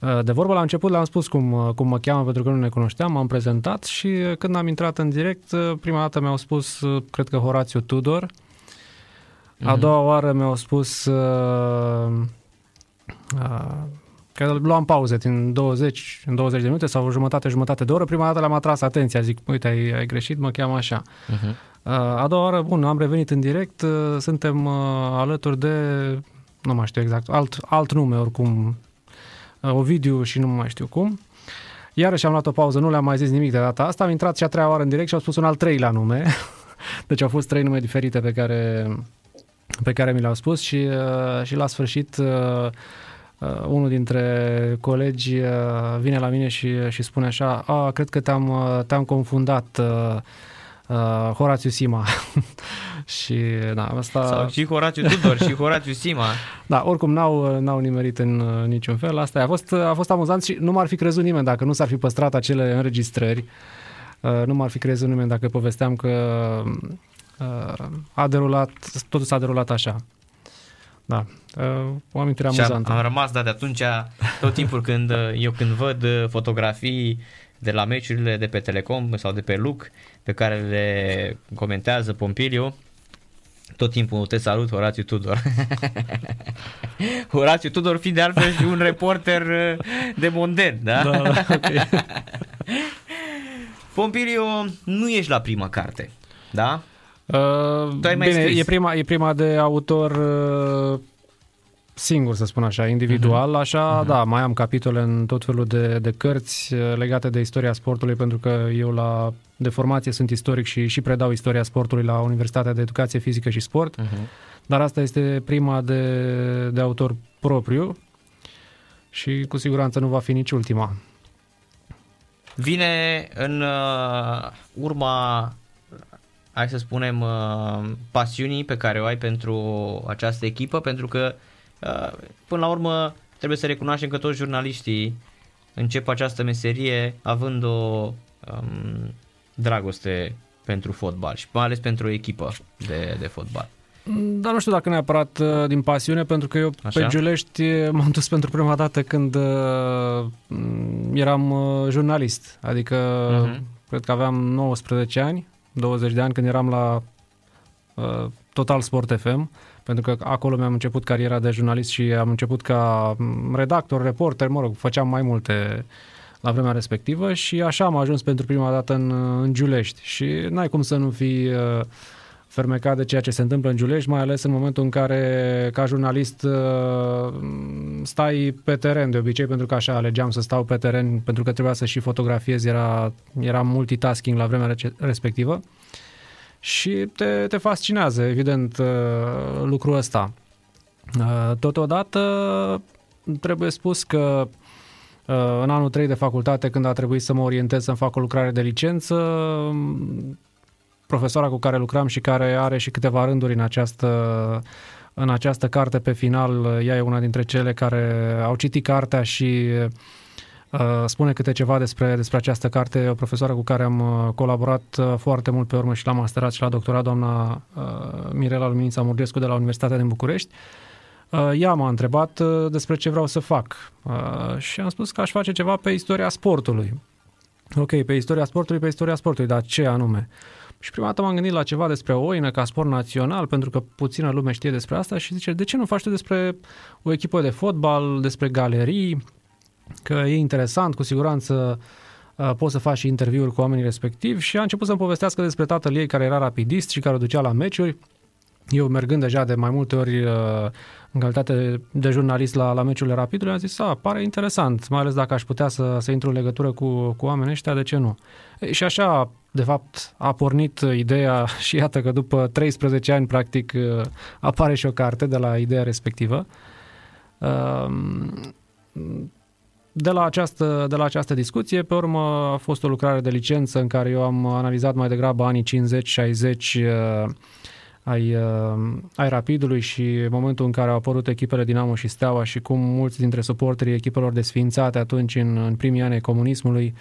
Speaker 5: uh, de vorbă. La început le-am spus cum, uh, cum mă cheamă pentru că nu ne cunoșteam, m-am prezentat și uh, când am intrat în direct, uh, prima dată mi-au spus, uh, cred că Horațiu Tudor, a doua oară mi-au spus uh, uh, că luam pauze din 20, în 20 de minute sau o jumătate, jumătate de oră. Prima dată le-am atras atenția, zic, uite, ai, ai greșit, mă cheamă așa.
Speaker 3: Uh-huh.
Speaker 5: Uh, A doua oară, bun, am revenit în direct, uh, suntem uh, alături de, nu mai știu exact, alt, alt nume oricum, uh, Ovidiu și nu mai știu cum. Iarăși am luat o pauză, nu le-am mai zis nimic de data asta, am intrat și a treia oară în direct și au spus un al treilea nume. <laughs> deci au fost trei nume diferite pe care, pe care mi le-au spus și, uh, și la sfârșit uh, uh, unul dintre colegi uh, vine la mine și, și spune așa, a, cred că te-am, uh, te-am confundat, uh, uh, Horațiu Sima. <laughs> și da, asta...
Speaker 3: Sau și Horațiu Tudor și Horațiu Sima. <laughs>
Speaker 5: Da, oricum n-au, n-au nimerit în uh, niciun fel. Asta a fost, a fost amuzant și nu m-ar fi crezut nimeni dacă nu s-ar fi păstrat acele înregistrări. Uh, nu m-ar fi crezut nimeni dacă povesteam că uh, a derulat, totul s-a derulat așa. Da, uh, o amintire
Speaker 3: Și am,
Speaker 5: amuzantă.
Speaker 3: am rămas da, de atunci tot timpul când uh, eu când văd uh, fotografii de la meciurile de pe Telecom sau de pe Luc pe care le comentează Pompiliu, tot timpul te salut Horațiu Tudor. <laughs> Horațiu Tudor fiind de altfel și un reporter uh, de monden, da?
Speaker 5: Da, da, ok. <laughs>
Speaker 3: Pompiliu, nu ești la prima carte, da?
Speaker 5: Uh,
Speaker 3: Tu ai mai
Speaker 5: bine,
Speaker 3: scris.
Speaker 5: e prima, e prima de autor uh, singur, să spun așa, individual,
Speaker 3: Mhm.
Speaker 5: așa, da, mai am capitole în tot felul de, de cărți uh, legate de istoria sportului, pentru că eu la de formație sunt istoric și, și predau istoria sportului la Universitatea de Educație Fizică și Sport,
Speaker 3: Uh-huh.
Speaker 5: dar asta este prima de, de autor propriu și cu siguranță nu va fi nici ultima.
Speaker 3: Vine în uh, urma, hai să spunem, uh, pasiunii pe care o ai pentru această echipă, pentru că, uh, până la urmă, trebuie să recunoaștem că toți jurnaliștii încep această meserie având o um, dragoste pentru fotbal și mai ales pentru o echipă de, de fotbal.
Speaker 5: Dar nu știu dacă neapărat uh, din pasiune, pentru că eu
Speaker 3: Așa?
Speaker 5: pe Giulești uh, m-am dus pentru prima dată când uh, m, eram uh, jurnalist. Adică
Speaker 3: Mhm.
Speaker 5: cred că aveam 19 ani, 20 de ani când eram la uh, Total Sport FM, pentru că acolo mi-am început cariera de jurnalist și am început ca m, redactor, reporter, mă rog, făceam mai multe la vremea respectivă și așa am ajuns pentru prima dată în, în Giulești. Și n-ai cum să nu fii uh, fermecat de ceea ce se întâmplă în Giulești, mai ales în momentul în care, ca jurnalist, uh, stai pe teren de obicei, pentru că așa alegeam să stau pe teren, pentru că trebuia să și fotografiez, era, era multitasking la vremea rece- respectivă și te, te fascinează, evident, uh, lucrul ăsta. Uh, Totodată, trebuie spus că uh, în anul 3 de facultate, când a trebuit să mă orientez să-mi fac o lucrare de licență, profesoara cu care lucram și care are și câteva rânduri în această, în această carte pe final, ea e una dintre cele care au citit cartea și uh, spune câte ceva despre, despre această carte, o profesoară cu care am uh, colaborat uh, foarte mult pe urmă și la masterat și la doctorat, doamna uh, Mirela Luminița Murgescu de la Universitatea din București. Uh, ea m-a întrebat uh, despre ce vreau să fac uh, și am spus că aș face ceva pe istoria sportului. Ok, pe istoria sportului, pe istoria sportului, dar ce anume? Și prima dată m-am gândit la ceva despre oină ca sport național, pentru că puțină lume știe despre asta și zice, de ce nu faci tu despre o echipă de fotbal, despre galerii, că e interesant, cu siguranță uh, poți să faci și interviuri cu oamenii respectivi. Și a început să-mi povestească despre tatăl ei care era rapidist și care o ducea la meciuri. Eu mergând deja de mai multe ori uh, în calitate de jurnalist la, la meciurile rapidului, am zis, a, pare interesant, mai ales dacă aș putea să, să intru în legătură cu, cu oamenii ăștia, de ce nu? E, și așa, de fapt, a pornit ideea și iată că după 13 ani, practic, uh, apare și o carte de la ideea respectivă. Um, de la, această, de la această discuție, pe urmă a fost o lucrare de licență în care eu am analizat mai degrabă anii 50-60 ai, uh, ai Rapidului și momentul în care au apărut echipele Dinamo și Steaua și cum mulți dintre suporterii echipelor desfințate atunci în, în primii ani ai comunismului,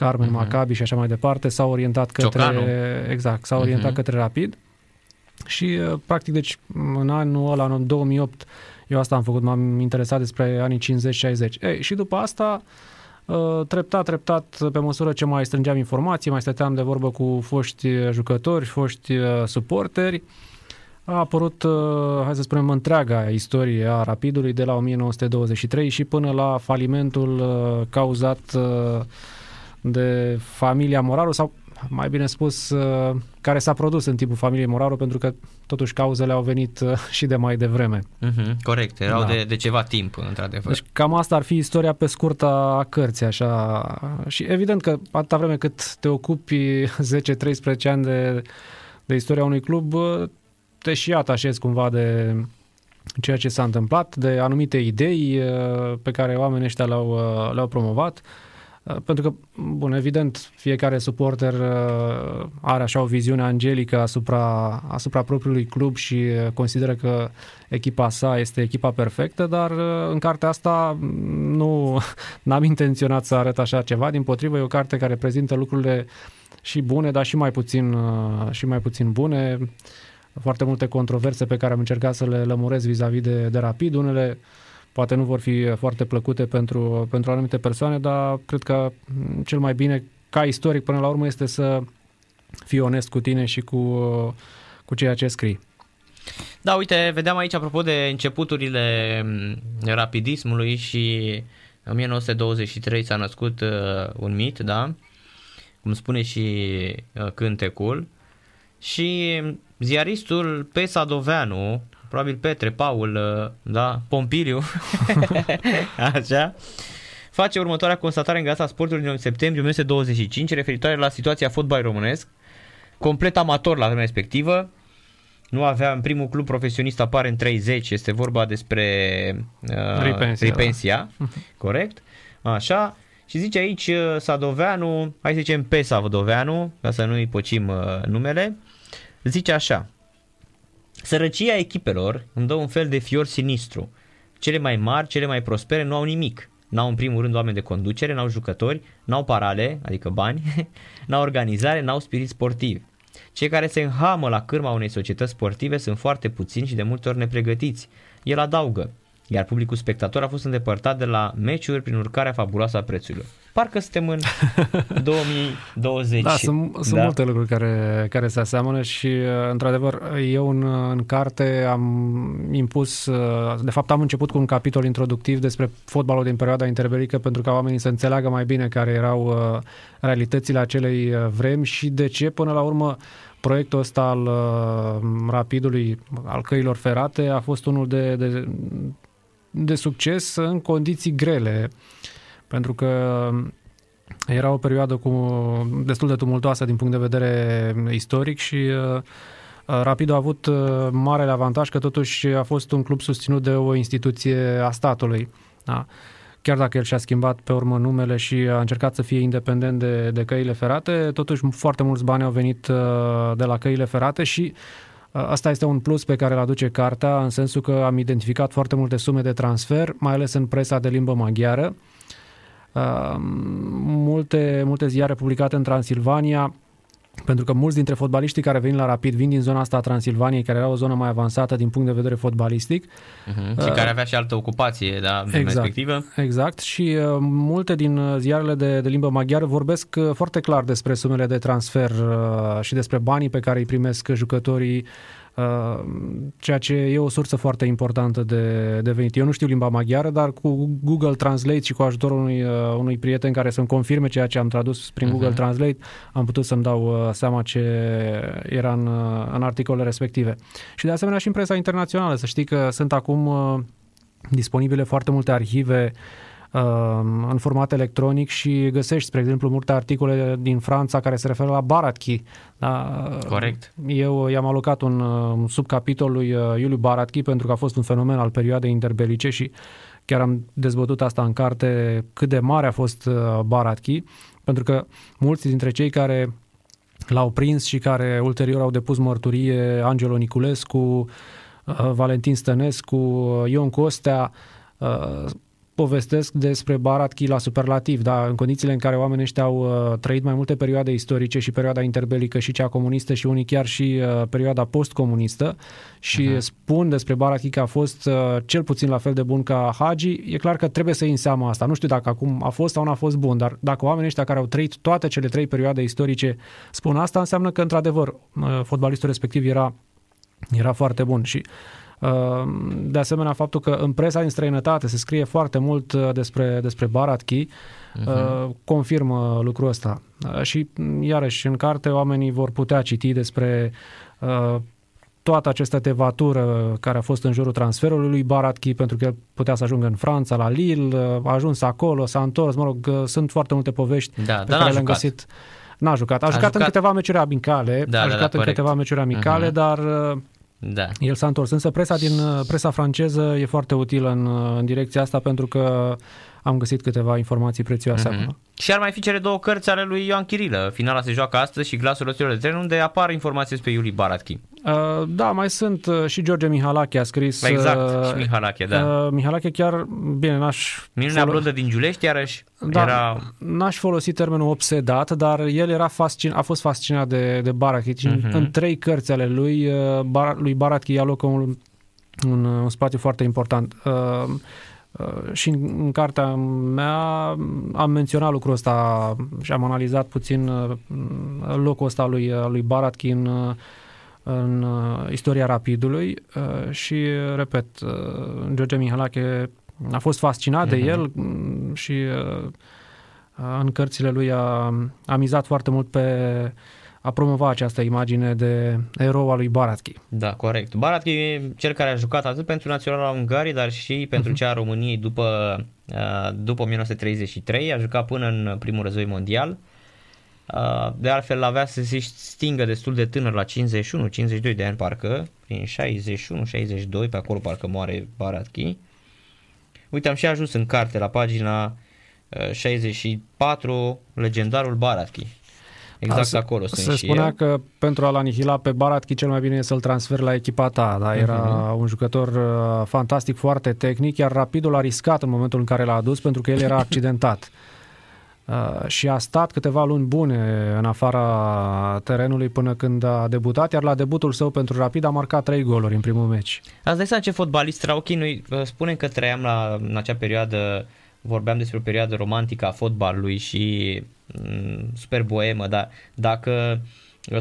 Speaker 5: Carmen, uh-huh. Maccabi și așa mai departe, s-au orientat către
Speaker 3: Ciocanu.
Speaker 5: exact, s-au orientat uh-huh. către Rapid. Și uh, practic deci în anul ăla, în 2008, eu asta am făcut, m-am interesat despre anii 50-60. Ei, și după asta uh, treptat, treptat, pe măsură ce mai strângeam informații, mai stăteam de vorbă cu foști jucători, foști uh, suporteri, a apărut, uh, hai să spunem, întreaga istorie a Rapidului de la 1923 și până la falimentul uh, cauzat uh, de familia Moraru sau mai bine spus, care s-a produs în timpul familiei Moraru, pentru că totuși cauzele au venit <laughs> și de mai devreme.
Speaker 3: Uh-huh, corect, erau da. de, de ceva timp, într-adevăr.
Speaker 5: Deci cam asta ar fi istoria pe scurtă a cărții, așa. Și evident că atâta vreme cât te ocupi <laughs> 10-13 ani de, de istoria unui club, te și atașezi cumva de ceea ce s-a întâmplat, de anumite idei uh, pe care oamenii ăștia le-au, uh, le-au promovat. Uh, pentru că, bun, evident, fiecare suporter are așa o viziune angelică asupra, asupra propriului club și consideră că echipa sa este echipa perfectă, dar în cartea asta nu <laughs> am intenționat să arăt așa ceva, din potrivă e o carte care prezintă lucrurile și bune, dar și mai puțin, și mai puțin bune foarte multe controverse pe care am încercat să le lămuresc vis-a-vis de, de Rapid. Unele poate nu vor fi foarte plăcute pentru, pentru anumite persoane, dar cred că cel mai bine ca istoric până la urmă este să fii onest cu tine și cu, cu ceea ce scrii.
Speaker 3: Da, uite, vedeam aici apropo de începuturile rapidismului și în 1923 s-a născut uh, un mit, da? Cum spune și uh, cântecul. Și ziaristul Pesa Doveanu, probabil Petre, Paul, uh, da, Pompiliu, <laughs> așa, face următoarea constatare în Gazeta Sportului din septembrie 1925 referitoare la situația fotbalului românesc, complet amator la vremea respectivă, nu avea în primul club profesionist apare în 30, este vorba despre
Speaker 5: uh, Ripensia,
Speaker 3: Ripensia. da. <laughs> corect? Așa, și zice aici uh, Sadoveanu, hai să zicem Pesa Doveanu, ca să nu-i pocim uh, numele, zice așa, Sărăcia echipelor îmi dă un fel de fior sinistru. Cele mai mari, cele mai prospere nu au nimic. N-au în primul rând oameni de conducere, n-au jucători, n-au parale, adică bani, <laughs> n-au organizare, n-au spirit sportiv. Cei care se înhamă la cârma unei societăți sportive sunt foarte puțini și de multe ori nepregătiți. El adaugă, iar publicul spectator a fost îndepărtat de la meciuri prin urcarea fabuloasă a prețurilor. Parcă suntem în <laughs> 2020.
Speaker 5: Da, sunt, sunt da. multe lucruri care, care se aseamănă și, uh, într-adevăr, eu în, în carte am impus, uh, de fapt am început cu un capitol introductiv despre fotbalul din perioada interbelică pentru ca oamenii să înțeleagă mai bine care erau uh, realitățile acelei vremi și de ce, până la urmă, proiectul ăsta al Rapidului, al căilor ferate, a fost unul de, de, de succes în condiții grele. Pentru că era o perioadă cu destul de tumultoasă din punct de vedere istoric și uh, Rapid a avut uh, marele avantaj că totuși a fost un club susținut de o instituție a statului. Da. Chiar dacă el și-a schimbat pe urmă numele și a încercat să fie independent de, de căile ferate, totuși foarte mulți bani au venit uh, de la căile ferate și Asta este un plus pe care îl aduce cartea, în sensul că am identificat foarte multe sume de transfer, mai ales în presa de limbă maghiară. Multe, multe ziare publicate în Transilvania pentru că mulți dintre fotbaliștii care vin la Rapid vin din zona asta a Transilvaniei, care era o zonă mai avansată din punct de vedere fotbalistic.
Speaker 3: Uh-huh. Și uh, care avea și altă ocupație, da,
Speaker 5: exact,
Speaker 3: respectivă.
Speaker 5: Exact. Și uh, multe din uh, ziarele de, de limbă maghiară vorbesc uh, foarte clar despre sumele de transfer uh, și despre banii pe care îi primesc jucătorii Uh, ceea ce e o sursă foarte importantă de, de venit. Eu nu știu limba maghiară, dar cu Google Translate și cu ajutorul unui, uh, unui prieten care să-mi confirme ceea ce am tradus prin uh-huh. Google Translate, am putut să-mi dau uh, seama ce era în, în articolele respective. Și de asemenea și în presa internațională. Să știi că sunt acum disponibile foarte multe arhive uh, în format electronic și găsești, spre exemplu, multe articole din Franța care se referă la Baratki. Da?
Speaker 3: Corect.
Speaker 5: Eu i-am alocat un, un subcapitol lui uh, Iuliu Baratki pentru că a fost un fenomen al perioadei interbelice și chiar am dezbătut asta în carte cât de mare a fost uh, Baratki, pentru că mulți dintre cei care l-au prins și care ulterior au depus mărturie, Angelo Niculescu, uh, Valentin Stănescu, Ion Costea, povestesc despre Baratchi la superlativ, da, în condițiile în care oamenii ăștia au uh, trăit mai multe perioade istorice și perioada interbelică și cea comunistă și unii chiar și uh, perioada postcomunistă și uh-huh. spun despre Baratchi că a fost uh, cel puțin la fel de bun ca Hagi, e clar că trebuie să iei în seama asta. Nu știu dacă acum a fost sau nu a fost bun, dar dacă oamenii ăștia care au trăit toate cele trei perioade istorice spun asta, înseamnă că într-adevăr uh, fotbalistul respectiv era, era foarte bun și uh, de asemenea, faptul că în presa din străinătate se scrie foarte mult uh, despre, despre Baratki uh-huh. confirmă lucrul ăsta. Uh, și, iarăși, în carte oamenii vor putea citi despre uh, toată această tevatură care a fost în jurul transferului lui Baratki, pentru că el putea să ajungă în Franța, la Lille, a ajuns acolo, s-a întors, mă rog, sunt foarte multe povești
Speaker 3: da, pe care le-am găsit.
Speaker 5: N-a jucat. A, a jucat, jucat în câteva meciuri amicale, da, a da, jucat da, în câteva meciuri amicale, uh-huh. dar
Speaker 3: da.
Speaker 5: El s-a întors. Însă presa din presa franceză e foarte utilă în, în direcția asta pentru că am găsit câteva informații prețioase mm-hmm. acum.
Speaker 3: Și ar mai fi cele două cărți ale lui Ioan Chirilă. Finala se joacă astăzi și Glasul Roților de Tren, unde apar informații despre Iuli Baratchi.
Speaker 5: Uh, da, mai sunt uh, și George Mihalache a scris.
Speaker 3: Exact, uh, și Mihalache, da.
Speaker 5: Uh, Mihalache chiar, bine, n-aș...
Speaker 3: Minunea folo- blondă din Giulești, iarăși,
Speaker 5: da,
Speaker 3: era...
Speaker 5: N-aș folosi termenul obsedat, dar el era fascin, a fost fascinat de, de Baratchi. Uh-huh. În trei cărți ale lui, uh, Bar, lui Baratchi ia loc un, un, un spațiu foarte important. Uh, Uh, și în cartea mea am menționat lucrul ăsta și am analizat puțin uh, locul ăsta lui, uh, lui Baratki în, în istoria rapidului și, repet, George Mihalache a fost fascinat uh-huh. de mhm. el mm, și în cărțile lui a, a mizat foarte mult pe a promova această imagine de erou al lui Baratki.
Speaker 3: Da, corect. Baratki e cel care a jucat atât pentru Naționala Ungariei, dar și pentru cea a României după, uh, după 1933. A jucat până în primul război mondial. Uh, de altfel avea să se stingă destul de tânăr la 51-52 de ani parcă, prin 61-62 pe acolo parcă moare Baratki. Uite, am și ajuns în carte la pagina 64, uh, legendarul Baratki. Exact se, acolo sunt
Speaker 5: Se spunea
Speaker 3: eu.
Speaker 5: că pentru a-l anihila pe Baratchi cel mai bine e să-l transferi la echipa ta, dar era uh-huh. un jucător uh, fantastic, foarte tehnic, iar Rapidul a riscat în momentul în care l-a adus pentru că el era <laughs> accidentat. Uh, și a stat câteva luni bune în afara terenului până când a debutat, iar la debutul său pentru Rapid a marcat trei goluri în primul meci.
Speaker 3: Ați dat seama ce fotbalist era ok? Noi uh, spunem că trăiam la, în acea perioadă, vorbeam despre o perioadă romantică a fotbalului și Mm, super boemă, dar dacă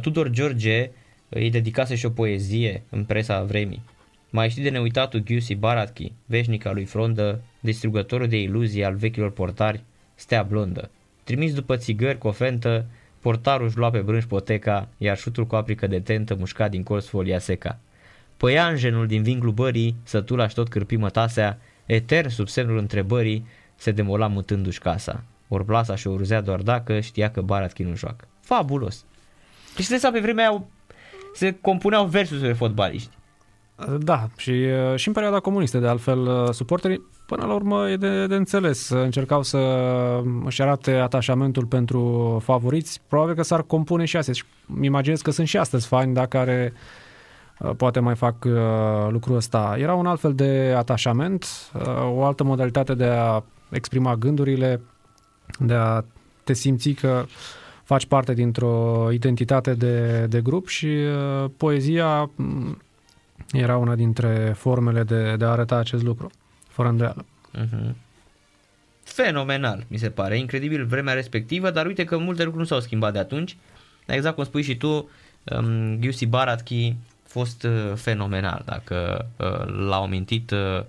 Speaker 3: Tudor George îi dedicase și o poezie în presa vremii, mai știi de neuitatul Giussi Baratchi, veșnica lui Frondă, distrugătorul de iluzii al vechilor portari, stea blondă. Trimis după țigări cu ofentă, portarul își lua pe brânci poteca, iar șutul cu aplică de tentă mușca din colț folia seca. Păianjenul din vinglu bării, sătul tot cârpi mătasea, etern sub semnul întrebării, se demola mutându-și casa ori plasa și o urzea doar dacă știa că Baratchi nu joacă. Fabulos! Și să pe vremea aia se compuneau versuri despre fotbaliști.
Speaker 5: Da, și, și în perioada comunistă, de altfel, suporterii, până la urmă, e de, de înțeles. Încercau să își arate atașamentul pentru favoriți. Probabil că s-ar compune și astăzi. îmi imaginez că sunt și astăzi fani, dacă care poate mai fac lucrul ăsta. Era un alt fel de atașament, o altă modalitate de a exprima gândurile, de a te simți că faci parte dintr-o identitate de, de grup și uh, poezia mm, era una dintre formele de, de a arăta acest lucru, fără îndoială. Uh-huh.
Speaker 3: Fenomenal, mi se pare, incredibil vremea respectivă, dar uite că multe lucruri nu s-au schimbat de atunci. Exact cum spui și tu, um, Giussi Baratchi, fost uh, fenomenal. Dacă uh, l-au mintit, uh, uh,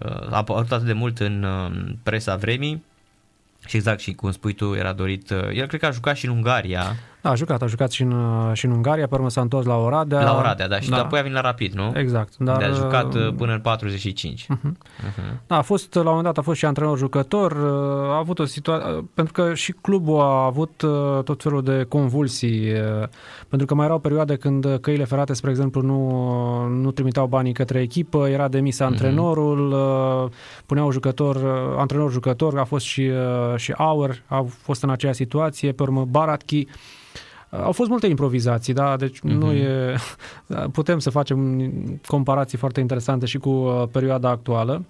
Speaker 3: a apărut atât de mult în uh, presa vremii și exact și cum spui tu, era dorit, uh, el cred că a jucat și în Ungaria,
Speaker 5: Da, a jucat, a jucat și în, uh, și în Ungaria, pe urmă s-a întors la Oradea.
Speaker 3: la Oradea, da, și da. apoi a venit la Rapid, nu?
Speaker 5: Exact.
Speaker 3: Dar,
Speaker 5: Dar,
Speaker 3: de a jucat
Speaker 5: uh,
Speaker 3: uh, până în 45.
Speaker 5: Da, a fost, la un moment dat a fost și antrenor jucător, uh, a avut o situație, pentru că și clubul a avut uh, tot felul de convulsii, uh, pentru că mai erau perioade când căile ferate, spre exemplu, nu, nu trimiteau banii către echipă, era demis antrenorul, uh, puneau jucător, uh, antrenor jucător, a fost și, uh, și Auer, a fost în aceeași situație, pe urmă Baratchi, au fost multe improvizații, da, deci uh-huh. nu e... Putem să facem comparații foarte interesante și cu uh, perioada actuală,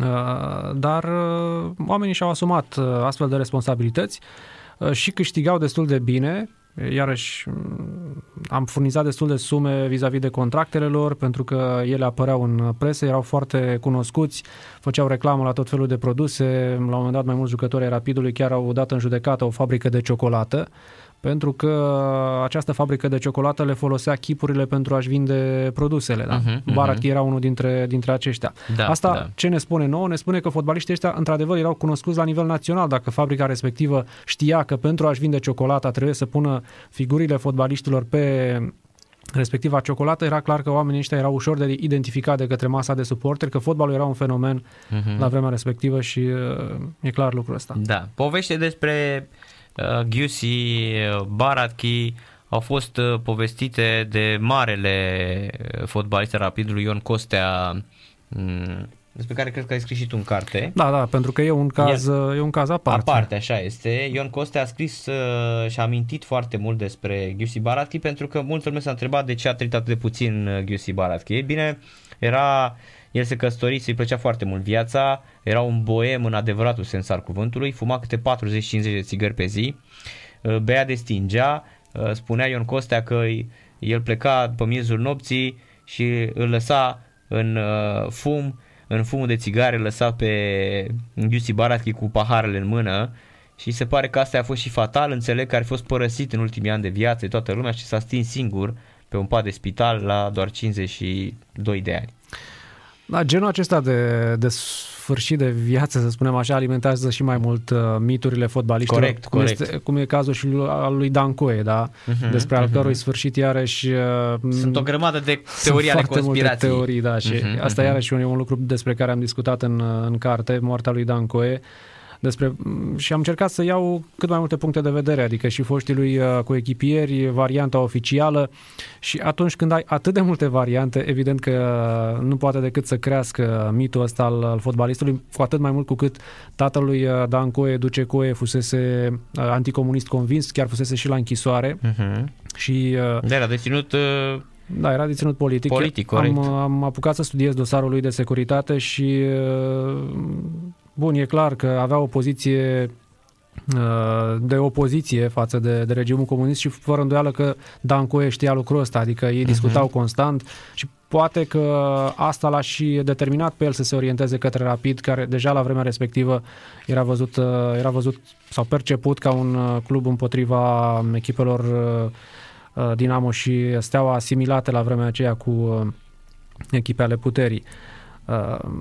Speaker 5: uh, dar uh, oamenii și-au asumat uh, astfel de responsabilități uh, și câștigau destul de bine, iarăși mm, am furnizat destul de sume vis-a-vis de contractele lor pentru că ele apăreau în presă, erau foarte cunoscuți, făceau reclamă la tot felul de produse, la un moment dat mai mulți jucători ai Rapidului chiar au dat în judecată o fabrică de ciocolată pentru că această fabrică de ciocolată le folosea chipurile pentru a-și vinde produsele. Da?
Speaker 3: Mhm, mhm.
Speaker 5: Baratchi era unul dintre, dintre aceștia.
Speaker 3: Da,
Speaker 5: Asta
Speaker 3: da.
Speaker 5: ce ne spune nouă? Ne spune că fotbaliștii ăștia într-adevăr erau cunoscuți la nivel național. Dacă fabrica respectivă știa că pentru a-și vinde ciocolata trebuie să pună figurile fotbaliștilor pe respectiva ciocolată, era clar că oamenii ăștia erau ușor de identificat de către masa de suporteri, că fotbalul era un fenomen
Speaker 3: Mhm.
Speaker 5: la vremea respectivă și uh, e clar lucrul ăsta.
Speaker 3: Da, poveste despre uh, Giussi, uh, Baratchi au fost uh, povestite de marele uh, fotbalist al Rapidului Ion Costea, m, despre care cred că ai scris și tu în carte.
Speaker 5: Da, da, pentru că e un caz, e un caz aparte.
Speaker 3: Aparte, așa este. Ion Coste a scris uh, și a mintit foarte mult despre Giussi Baratchi pentru că multă lume s-a întrebat de ce a trăit atât de puțin uh, Giussi Baratchi. Ei bine, era, el se căsătorise, îi plăcea foarte mult viața, era un boem în adevăratul sens al cuvântului, fuma câte 40-50 de țigări pe zi, uh, bea de stingea, uh, spunea Ion Costea că el pleca după miezul nopții și îl lăsa în uh, fum, în fumul de țigare lăsa pe Giussi Baratchi cu paharele în mână. Și se pare că asta a fost și fatal, înțeleg că ar fi fost părăsit în ultimii ani de viață. De toată lumea și s-a stins singur pe un pat de spital la doar 52 de ani.
Speaker 5: Da, genul acesta de, de sfârșit de viață, să spunem așa, alimentează și mai mult uh, miturile fotbaliștilor.
Speaker 3: Corect,
Speaker 5: cum
Speaker 3: corect.
Speaker 5: Este, cum e cazul și lui- al lui Dan Coe, da?
Speaker 3: Mhm,
Speaker 5: Despre al
Speaker 3: mhm.
Speaker 5: cărui sfârșit iarăși... Uh,
Speaker 3: Sunt o grămadă de
Speaker 5: sunt
Speaker 3: teorii ale
Speaker 5: foarte multe
Speaker 3: conspirației.
Speaker 5: teorii, da, și
Speaker 3: Mhm,
Speaker 5: asta
Speaker 3: mhm.
Speaker 5: iarăși e un lucru despre care am discutat în, în carte, moartea lui Dan Coe, despre, și am încercat să iau cât mai multe puncte de vedere, adică și foștii lui uh, cu echipieri, varianta oficială și atunci când ai atât de multe variante, evident că nu poate decât să crească mitul ăsta al, al fotbalistului, cu atât mai mult cu cât tatălui uh, Dan Coe, Duce Coe, fusese uh, anticomunist convins, chiar fusese și la închisoare
Speaker 3: Mhm.
Speaker 5: și uh,
Speaker 3: Da, era deținut uh,
Speaker 5: da, era deținut politic.
Speaker 3: Politic, corect.
Speaker 5: am, am apucat să studiez dosarul lui de securitate și uh, bun, e clar că avea o poziție uh, de opoziție față de, de regimul comunist și fără îndoială că Dan Coe știa lucrul ăsta, adică ei discutau constant și poate că asta l-a și determinat pe el să se orienteze către Rapid, care deja la vremea respectivă era văzut, uh, era văzut sau perceput ca un uh, club împotriva echipelor uh, uh, Dinamo și Steaua asimilate la vremea aceea cu uh, echipe ale puterii. Uh,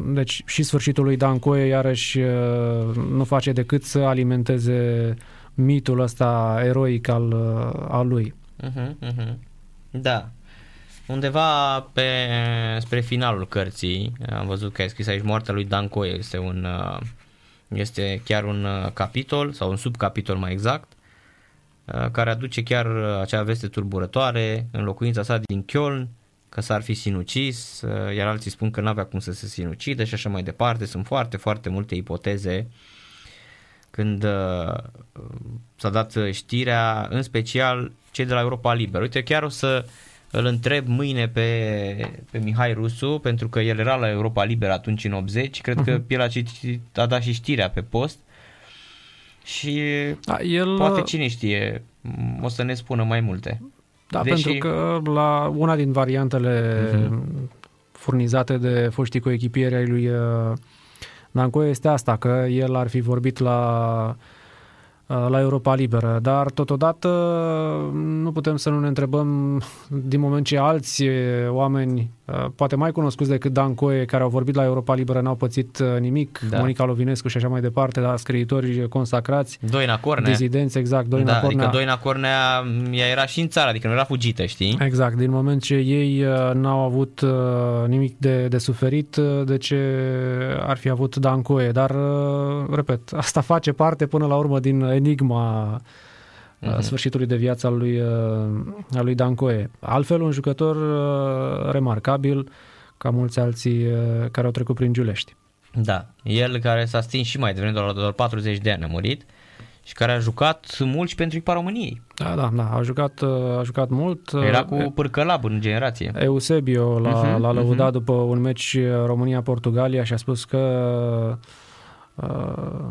Speaker 5: Deci și sfârșitul lui Dan Coe iarăși uh, nu face decât să alimenteze mitul ăsta eroic al, uh, al lui.
Speaker 3: Mhm, mhm. Da. Undeva pe, spre finalul cărții, am văzut că ai scris aici moartea lui Dan Coe, este un uh, este chiar un uh, capitol sau un subcapitol mai exact uh, care aduce chiar uh, acea veste turburătoare în locuința sa din Köln că s-ar fi sinucis, uh, iar alții spun că n-avea cum să se sinucidă și așa mai departe. Sunt foarte, foarte multe ipoteze când uh, s-a dat știrea, în special cei de la Europa Liberă. Uite, chiar o să îl întreb mâine pe, pe Mihai Rusu, pentru că el era la Europa Liberă atunci în 80, cred că el a, citit, a dat și știrea pe post și
Speaker 5: Da, el,
Speaker 3: poate cine știe, o să ne spună mai multe.
Speaker 5: Da,
Speaker 3: deși-
Speaker 5: pentru că la una din variantele furnizate de foștii coechipieri ai lui uh, Dan Coe este asta, că el ar fi vorbit la Uh, la Europa Liberă, dar totodată nu putem să nu ne întrebăm din moment ce alți oameni, uh, poate mai cunoscuți decât Dan Coe, care au vorbit la Europa Liberă, n-au pățit uh, nimic, da. Monica Lovinescu și așa mai departe, dar scriitori consacrați,
Speaker 3: Doina Cornea.
Speaker 5: dizidenți, exact, Doina
Speaker 3: da,
Speaker 5: Cornea.
Speaker 3: Adică Doina Cornea ea era și în țară, adică nu era fugită, știi?
Speaker 5: Exact, din moment ce ei n-au avut nimic de, de suferit, de ce ar fi avut Dan Coe, dar, repet, asta face parte până la urmă din enigma uh-huh. sfârșitului de viață al lui, uh, al lui Dancoe. Altfel, un jucător uh, remarcabil, ca mulți alții uh, care au trecut prin Giulești.
Speaker 3: Da, el care s-a stins și mai devreme, doar, doar 40 de ani a murit și care a jucat mult și pentru echipa României.
Speaker 5: Da, da, da, a jucat, a jucat mult.
Speaker 3: Era cu pârcălab în generație.
Speaker 5: Eusebio l-a, uh-huh, l-a lăudat uh-huh. după un meci România-Portugalia și a spus că Uh,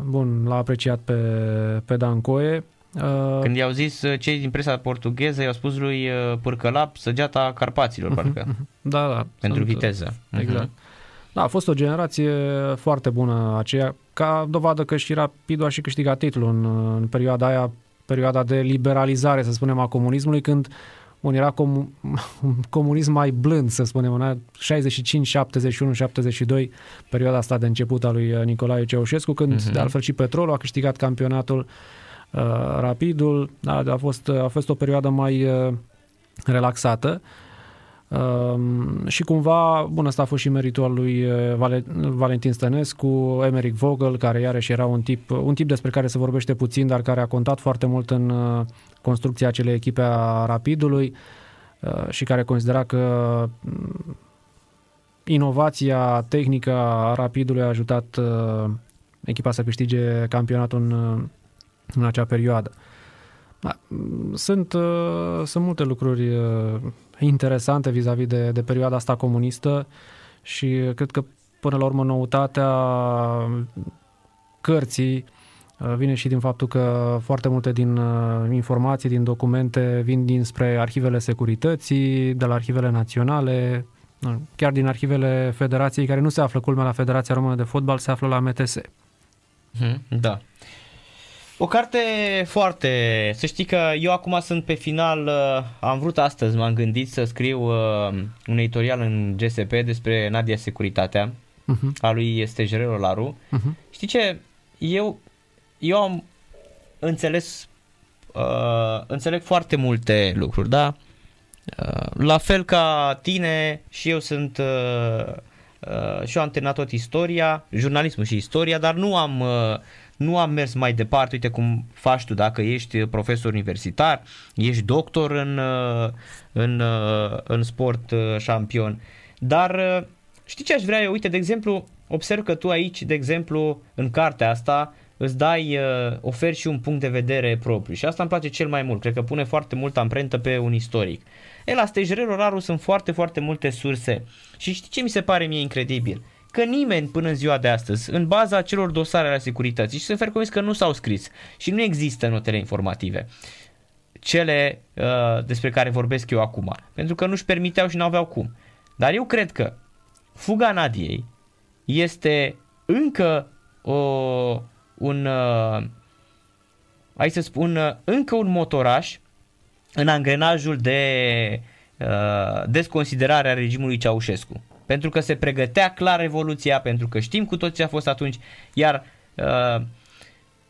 Speaker 5: bun, l-a apreciat pe, pe Dan Coe.
Speaker 3: Uh, Când i-au zis uh, cei din presa portugheză, i-au spus lui Pârcălap săgeata Carpaților, parcă.
Speaker 5: Da, da.
Speaker 3: Pentru sunt, viteză.
Speaker 5: Exact. Uh-huh. Da, a fost o generație foarte bună aceea, ca dovadă că și Rapidu a și câștigat titlul în, în perioada aia, perioada de liberalizare, să spunem, a comunismului, când Bun, era com- <laughs> un comunism mai blând, să spunem, în 65, 71, 72, perioada asta de început a lui uh, Nicolae Ceaușescu, când uh-huh. de altfel și Petrolul a câștigat campionatul uh, Rapidul. Da, a, fost, a fost o perioadă mai uh, relaxată. Um, și cumva, bun, asta a fost și meritul al lui uh, Valentin Stănescu, Emeric Vogel, care iarăși era un tip, un tip despre care se vorbește puțin, dar care a contat foarte mult în uh, construcția acelei echipe a Rapidului uh, și care considera că mm, inovația tehnică a Rapidului a ajutat echipa să câștige campionatul în, în acea perioadă. Da, sunt, sunt multe lucruri interesante vis-a-vis de, de perioada asta comunistă și cred că până la urmă noutatea cărții uh, vine și din faptul că foarte multe din uh, informații, din documente vin dinspre arhivele securității, de la arhivele naționale, chiar din arhivele federației care nu se află culmea la Federația Română de Fotbal, se află la MTS.
Speaker 3: Mhm, da. O carte foarte... Să știi că eu acum sunt pe final, uh, am vrut astăzi, m-am gândit să scriu uh, un editorial în GSP despre Nadia Securitatea, uh-huh. a lui este Jerero Laru. Uh-huh. Știi ce? Eu, eu am înțeles, uh, înțeleg foarte multe lucruri, da? Uh, la fel ca tine și eu sunt... Uh, Uh, și eu am terminat tot istoria, jurnalismul și istoria, dar nu am uh, nu am mers mai departe, uite cum faci tu, dacă ești profesor universitar, ești doctor în, uh, în, uh, în sport uh, șampion. Dar știi ce aș vrea eu? Uite, de exemplu, observ că tu aici, de exemplu, în cartea asta, îți dai, oferi și un punct de vedere propriu și asta îmi place cel mai mult, cred că pune foarte multă amprentă pe un istoric. E, la Stejrero Raru sunt foarte, foarte multe surse și știi ce mi se pare mie incredibil? Că nimeni până în ziua de astăzi, în baza celor dosare ale securității, și sunt fer convins că nu s-au scris și nu există notele informative, cele uh, despre care vorbesc eu acum, pentru că nu-și permiteau și n-aveau cum. Dar eu cred că fuga Nadiei este încă o, un, uh, hai să spun, uh, încă un motoraș în angrenajul de uh, desconsiderare a regimului Ceaușescu pentru că se pregătea clar revoluția, pentru că știm cu toți ce a fost atunci, iar uh,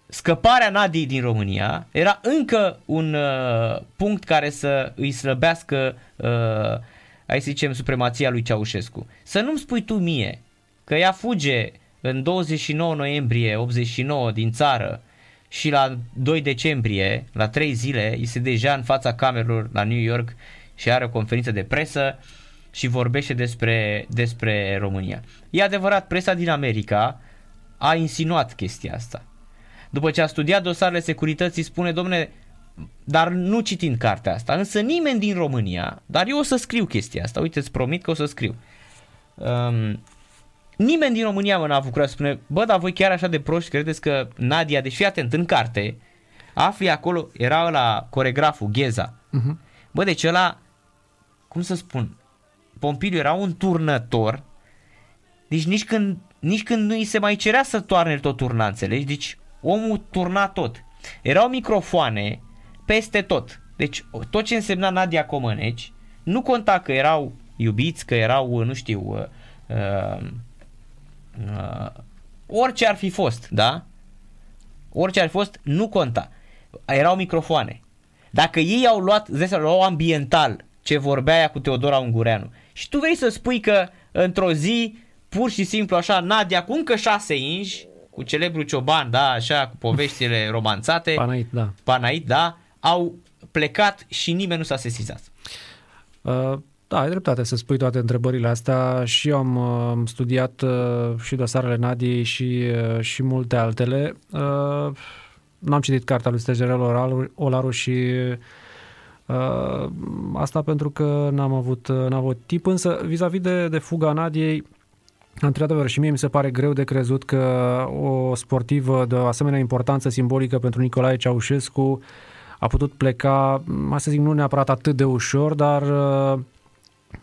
Speaker 3: scăparea Nadiei din România era încă un uh, punct care să îi slăbească, uh, hai să zicem, supremația lui Ceaușescu. Să nu-mi spui tu mie că ea fuge în 29 noiembrie 89 din țară și la 2 decembrie, la 3 zile, este deja în fața camerelor la New York și are o conferință de presă uh, și vorbește despre, despre România. E adevărat, presa din America a insinuat chestia asta. După ce a studiat dosarele securității, spune, domne, dar nu citind cartea asta, însă nimeni din România, dar eu o să scriu chestia asta, uite, îți promit că o să scriu. Um, nimeni din România mă n-a avut curaj să spune, bă, dar voi chiar așa de proști credeți că Nadia, deci fii atent, în carte, afli acolo, era la coregraful, Gheza. Uh-huh. Bă, deci ăla, cum să spun, Pompiliu era un turnător, deci nici când, nici când nu îi se mai cerea să toarne tot turna, înțelegi? Deci omul turna tot. Erau microfoane peste tot. Deci tot ce însemna Nadia Comăneci, nu conta că erau iubiți, că erau, nu știu, uh, uh, uh, orice ar fi fost, da? Orice ar fi fost, nu conta. Erau microfoane. Dacă ei au luat, zis, luau ambiental ce vorbea aia cu Teodora Ungureanu și tu vrei să spui că într-o zi, pur și simplu așa, Nadia cu încă șase inși, cu celebru cioban, da, așa, cu poveștile romanțate,
Speaker 5: Panait, da.
Speaker 3: Panait, da, au plecat și nimeni nu s-a sesizat.
Speaker 5: Uh, da, ai dreptate să spui toate întrebările astea și eu am uh, studiat uh, și dosarele Nadiei și, uh, și multe altele. Uh, n-am citit cartea lui Stegerel Olaru, Olaru și uh, asta pentru că n-am avut, uh, n-am avut tip, însă vis-a-vis de, de fuga Nadiei, Într-adevăr, și mie mi se pare greu de crezut că o sportivă de o asemenea importanță simbolică pentru Nicolae Ceaușescu a putut pleca, mai să zic, nu neapărat atât de ușor, dar uh,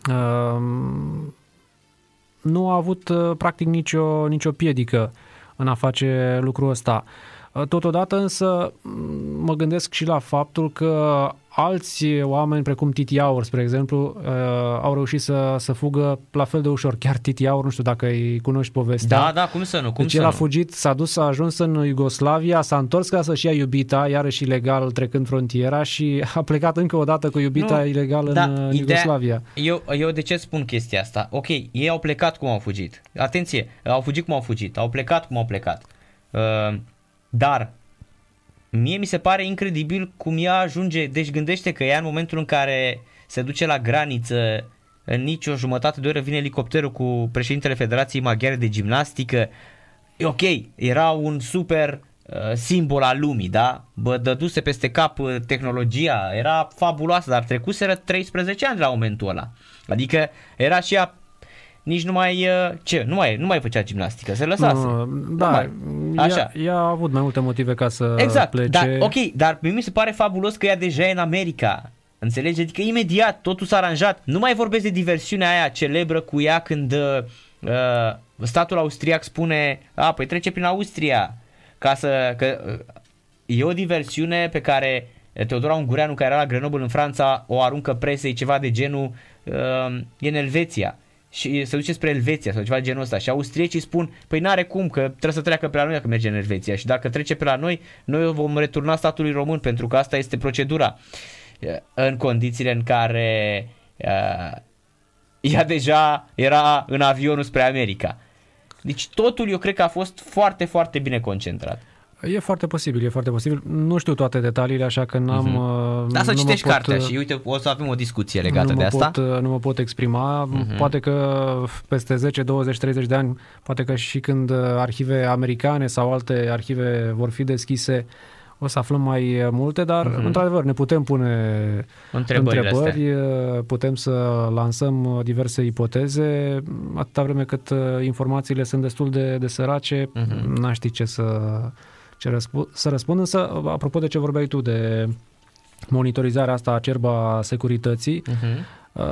Speaker 5: uh, nu a avut uh, practic nicio, nicio piedică în a face lucrul ăsta. Uh, totodată însă mă gândesc și la faptul că alți oameni, precum Titi Aur, spre exemplu, uh, au reușit să, să fugă la fel de ușor. Chiar Titi Aur, nu știu dacă îi cunoști povestea.
Speaker 3: Da, da, cum să nu, cum
Speaker 5: deci
Speaker 3: să
Speaker 5: el a
Speaker 3: nu.
Speaker 5: fugit, s-a dus, a ajuns în Iugoslavia, s-a întors ca să-și ia iubita, iarăși ilegal trecând frontiera și a plecat încă o dată cu iubita
Speaker 3: Nu,
Speaker 5: ilegal
Speaker 3: da,
Speaker 5: în uh,
Speaker 3: ideea-
Speaker 5: Iugoslavia.
Speaker 3: Eu, eu de ce spun chestia asta? Ok, ei au plecat cum au fugit. Atenție, au fugit cum au fugit, au plecat cum au plecat. Uh, dar mie mi se pare incredibil cum ea ajunge, deci gândește că ea în momentul în care se duce la graniță, în nicio jumătate de oră vine elicopterul cu președintele Federației Maghiare de Gimnastică. E ok, era un super uh, simbol al lumii, da? Bă, dăduse peste cap uh, tehnologia, era fabuloasă, dar trecuseră 13 ani la momentul ăla. Adică era și ea nici nu mai, uh, ce, nu mai, nu mai făcea gimnastică, se lăsase.
Speaker 5: Nu,
Speaker 3: Nu
Speaker 5: da,
Speaker 3: mai. Așa.
Speaker 5: ea, ea a avut mai multe motive ca să
Speaker 3: Exact,
Speaker 5: plece.
Speaker 3: dar, ok, dar mie mi se pare fabulos că ea deja e în America. Înțelegi? Adică imediat totul s-a aranjat. Nu mai vorbesc de diversiunea aia celebră cu ea când uh, uh, statul austriac spune a, păi trece prin Austria. Ca să, că, uh, e o diversiune pe care Teodora Ungureanu, care era la Grenoble în Franța, o aruncă presei ceva de genul uh, e în Elveția și se duce spre Elveția sau ceva de genul ăsta și austriecii spun, păi n-are cum, că trebuie să treacă pe la noi dacă merge în Elveția și dacă trece pe la noi, noi o vom returna statului român pentru că asta este procedura în condițiile în care uh, ea deja era în avionul spre America. Deci totul eu cred că a fost foarte, foarte bine concentrat.
Speaker 5: E foarte posibil, e foarte posibil. Nu știu toate detaliile, așa că n-am... Uh-huh.
Speaker 3: Da, să
Speaker 5: nu mă
Speaker 3: citești
Speaker 5: pot,
Speaker 3: cartea
Speaker 5: uh,
Speaker 3: și uite, o să avem o discuție legată
Speaker 5: nu
Speaker 3: de
Speaker 5: mă
Speaker 3: asta.
Speaker 5: Pot, uh, nu mă pot exprima.
Speaker 3: Mhm.
Speaker 5: Uh-huh. Poate că peste 10, 20, 30 de ani, poate că și când uh, arhive americane sau alte arhive vor fi deschise, o să aflăm mai multe, dar uh-huh. într-adevăr ne putem pune
Speaker 3: Întrebările
Speaker 5: întrebări, uh, putem să lansăm uh, diverse ipoteze, atâta vreme cât uh, informațiile sunt destul de, de sărace, uh-huh. n-aș ști ce să, ce răspu- să răspund, însă apropo de ce vorbeai tu de monitorizarea asta acerbă a securității,
Speaker 3: Uh-huh.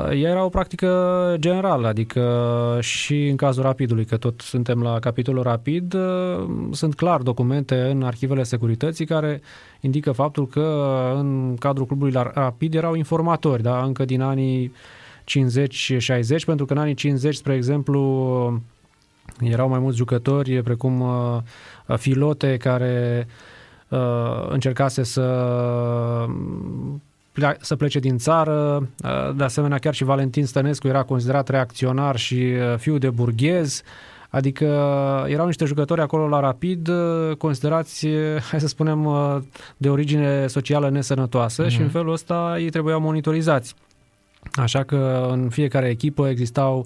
Speaker 5: ea era o practică generală, adică și în cazul rapidului, că tot suntem la capitolul rapid, uh, sunt clar documente în arhivele securității care indică faptul că în cadrul clubului la rapid erau informatori, da? încă din anii 50-60, pentru că în anii 50, spre exemplu, erau mai mulți jucători, precum uh, Filote, care uh, încercase să plea- să plece din țară. Uh, De asemenea, chiar și Valentin Stănescu era considerat reacționar și uh, fiu de burghez. Adică erau niște jucători acolo la Rapid uh, considerați, uh, <laughs> hai să spunem, uh, de origine socială nesănătoasă mm-hmm. și în felul ăsta ei trebuiau monitorizați. Așa că în fiecare echipă existau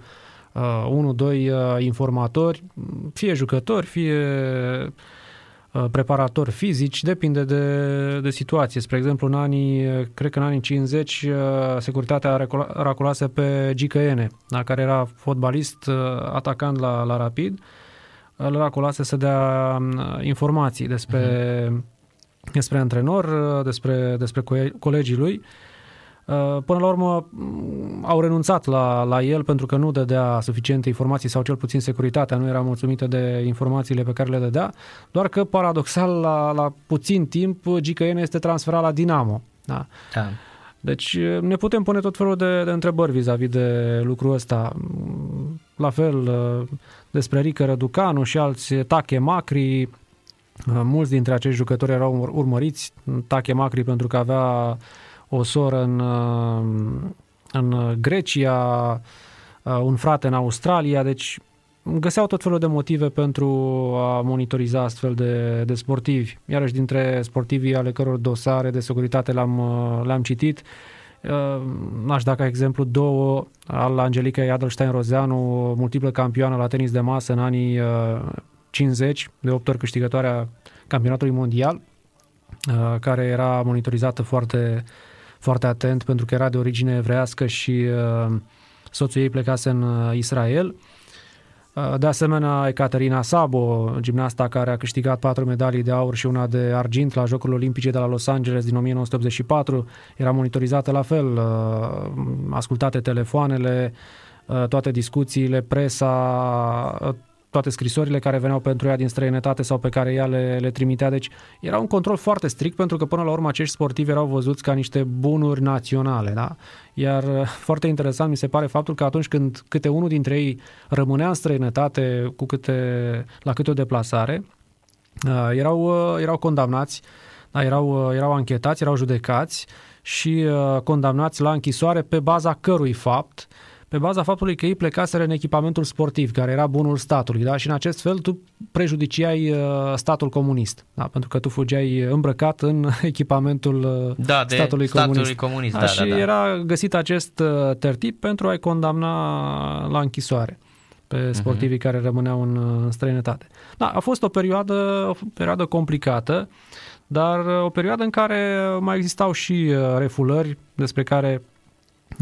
Speaker 5: uh, unul, doi uh, informatori, fie jucători, fie uh, preparatori fizici, depinde de, de situație. Spre exemplu, în anii, cred că în anii 50, uh, securitatea recula- racolase pe Gicăiene, da, care era fotbalist, uh, atacant la, la Rapid, îl racolase să dea uh, informații despre, uh-huh. despre antrenor, uh, despre, despre co- colegii lui. Până la urmă mm, au renunțat la, la el pentru că nu dădea suficiente informații sau cel puțin securitatea nu era mulțumită de informațiile pe care le dădea, doar că paradoxal la, la puțin timp Gicăiene este transferat la Dinamo. Da. da. Deci ne putem pune tot felul de, de întrebări vis-a-vis de lucrul ăsta. La fel despre Rică Răducanu și alți Tache Macri, mulți dintre acești jucători erau urmăriți, Tache Macri pentru că avea o soră în, în Grecia, un frate în Australia, deci găseau tot felul de motive pentru a monitoriza astfel de, de sportivi. Iarăși dintre sportivii ale căror dosare de securitate le-am, le-am citit, aș da ca exemplu două al Angelica Adelstein Rozeanu, multiplă campioană la tenis de masă în anii 50, de 8 ori câștigătoarea campionatului mondial, care era monitorizată foarte, foarte atent pentru că era de origine evrească și soțul ei plecase în Israel. Uh, de asemenea, Ecaterina Sabo, gimnasta care a câștigat patru medalii de aur și una de argint la Jocurile Olimpice de la Los Angeles din 1984, era monitorizată la fel, uh, ascultate telefoanele, uh, toate discuțiile, presa, toate scrisorile care veneau pentru ea din străinătate sau pe care ea le, le trimitea. Deci era un control foarte strict pentru că până la urmă acești sportivi erau văzuți ca niște bunuri naționale. Da? Iar uh, foarte interesant mi se pare faptul că atunci când câte unul dintre ei rămânea în străinătate cu câte, la câte o deplasare, uh, erau, uh, erau condamnați, da, erau, erau anchetați, erau judecați și condamnați la închisoare pe baza cărui fapt pe baza faptului că ei plecaseră în echipamentul sportiv, care era bunul statului, da? și în acest fel tu prejudiciai uh, statul comunist, da? pentru că tu fugeai îmbrăcat în <laughs> echipamentul uh,
Speaker 3: da, de statului, statului comunist. comunist
Speaker 5: da,
Speaker 3: da,
Speaker 5: și
Speaker 3: da, da.
Speaker 5: era găsit acest uh, tertip pentru a-i condamna la închisoare pe mhm. sportivii uh-huh. care rămâneau în, în străinătate. Da, a fost o perioadă, o perioadă complicată, dar o perioadă în care mai existau și refulări despre care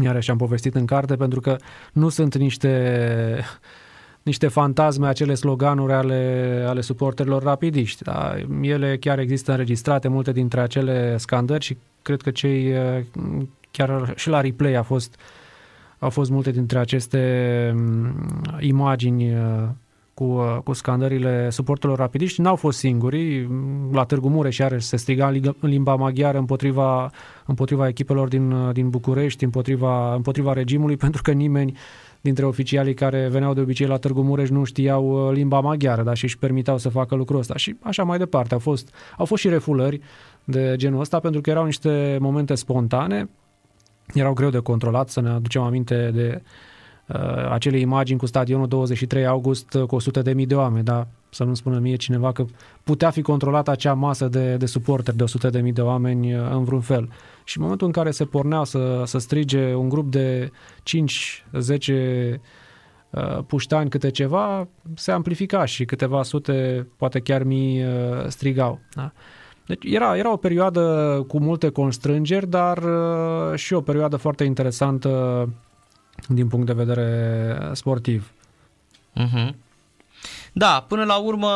Speaker 5: Iarăși am povestit în carte pentru că nu sunt niște niște fantasme, acele sloganuri ale, ale suporterilor rapidiști. Da? Ele chiar există înregistrate, multe dintre acele scandări și cred că cei, chiar și la replay a fost, au fost multe dintre aceste mm, imagini cu, uh, cu scandările suportelor rapidiști. N-au fost singuri. La Târgu Mureș iarăși se striga în limba maghiară împotriva, împotriva echipelor din, uh, din București, împotriva, împotriva regimului, <laughs> pentru că nimeni dintre oficialii care veneau de obicei la Târgu Mureș nu știau uh, limba maghiară da, și își permiteau să facă lucrul ăsta. Și așa mai departe. Au fost, au fost și refulări de genul ăsta pentru că erau niște momente spontane, erau greu de controlat, să ne aducem aminte de Uh, acele imagini cu stadionul 23 august uh, cu 100 de mii de oameni, dar să nu spună mie cineva că putea fi controlată acea masă de, de suporteri de 100 de mii de oameni uh, în vreun fel. Și în momentul în care se pornea să, să strige un grup de 5-10 puștani câte ceva, se amplifica și câteva sute, poate chiar mii strigau. Da? Deci era, era o perioadă cu multe constrângeri, dar și o perioadă foarte interesantă din punct de vedere sportiv.
Speaker 3: Uh-huh. Da, până la urmă,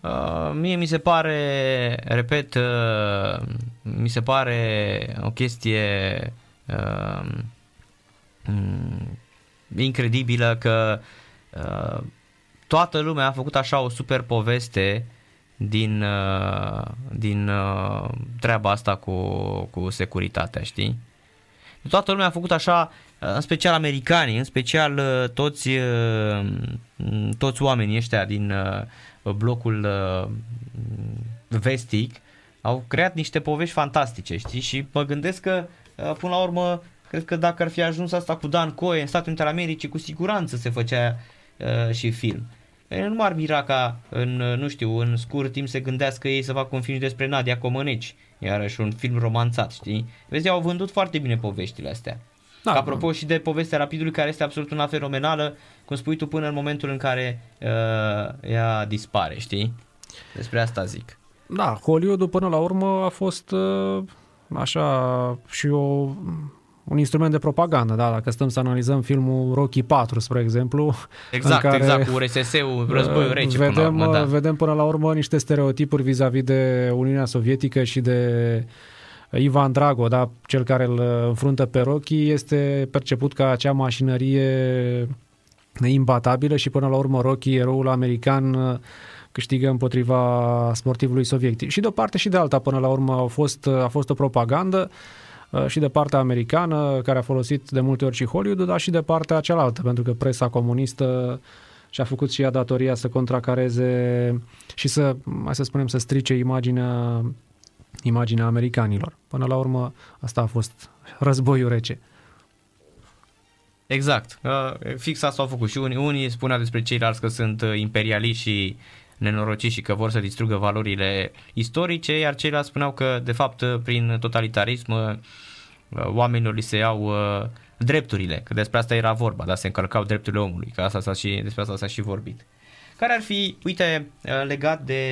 Speaker 3: uh, mie mi se pare, repet, uh, mi se pare o chestie uh, mm, incredibilă că toată lumea a făcut așa o super poveste din, din treaba asta cu, cu securitatea, știi? Toată lumea a făcut așa în special americanii, în special uh, toți, uh, toți oamenii ăștia din uh, blocul vestic, au creat niște povești fantastice, știi? Și mă gândesc că, până la urmă, cred că dacă ar fi ajuns asta cu Dan Coe în Statele Unite ale Americii, cu siguranță se făcea uh, și film. Nu m-ar mira ca în, nu știu, în scurt timp se gândească ei să facă un film despre Nadia Comăneci, iarăși un film romanțat, știi? Vezi, au vândut foarte bine poveștile astea. Da, Apropo și de povestea Rapidului, care este absolut una fenomenală, cum spui tu, până în momentul în care uh, ea dispare, știi? Despre asta zic.
Speaker 5: Da, Hollywood până la urmă a fost uh, așa și o, un instrument de propagandă, da, dacă stăm să analizăm filmul Rocky 4, spre exemplu.
Speaker 3: Exact, care, exact, cu RSS-ul, războiul rece
Speaker 5: vedem,
Speaker 3: până la urmă, da.
Speaker 5: Vedem până la urmă niște stereotipuri vis-a-vis de Uniunea Sovietică și de Ivan Drago, da, cel care îl înfruntă pe Rocky, este perceput ca acea mașinărie imbatabilă și până la urmă Rocky, eroul american, câștigă împotriva sportivului sovietic. Și de o parte și de alta, până la urmă, a fost, a fost o propagandă uh, și de partea americană, care a folosit de multe ori și Hollywood, dar și de partea cealaltă, pentru că presa comunistă și-a făcut și ea datoria să contracareze și să, mai să spunem, să strice imaginea, imaginea americanilor. Până la urmă, asta a fost războiul rece.
Speaker 3: Exact. Fix asta au făcut și unii, unii spuneau despre ceilalți că sunt uh, imperialiști și nenorociți și că vor să distrugă valorile istorice, iar ceilalți spuneau că, de fapt, uh, prin totalitarism, uh, oamenilor li se iau drepturile, că despre asta era vorba, dar se încălcau drepturile omului, că asta s-a și, despre asta s-a și vorbit. Care ar fi, uite, legat de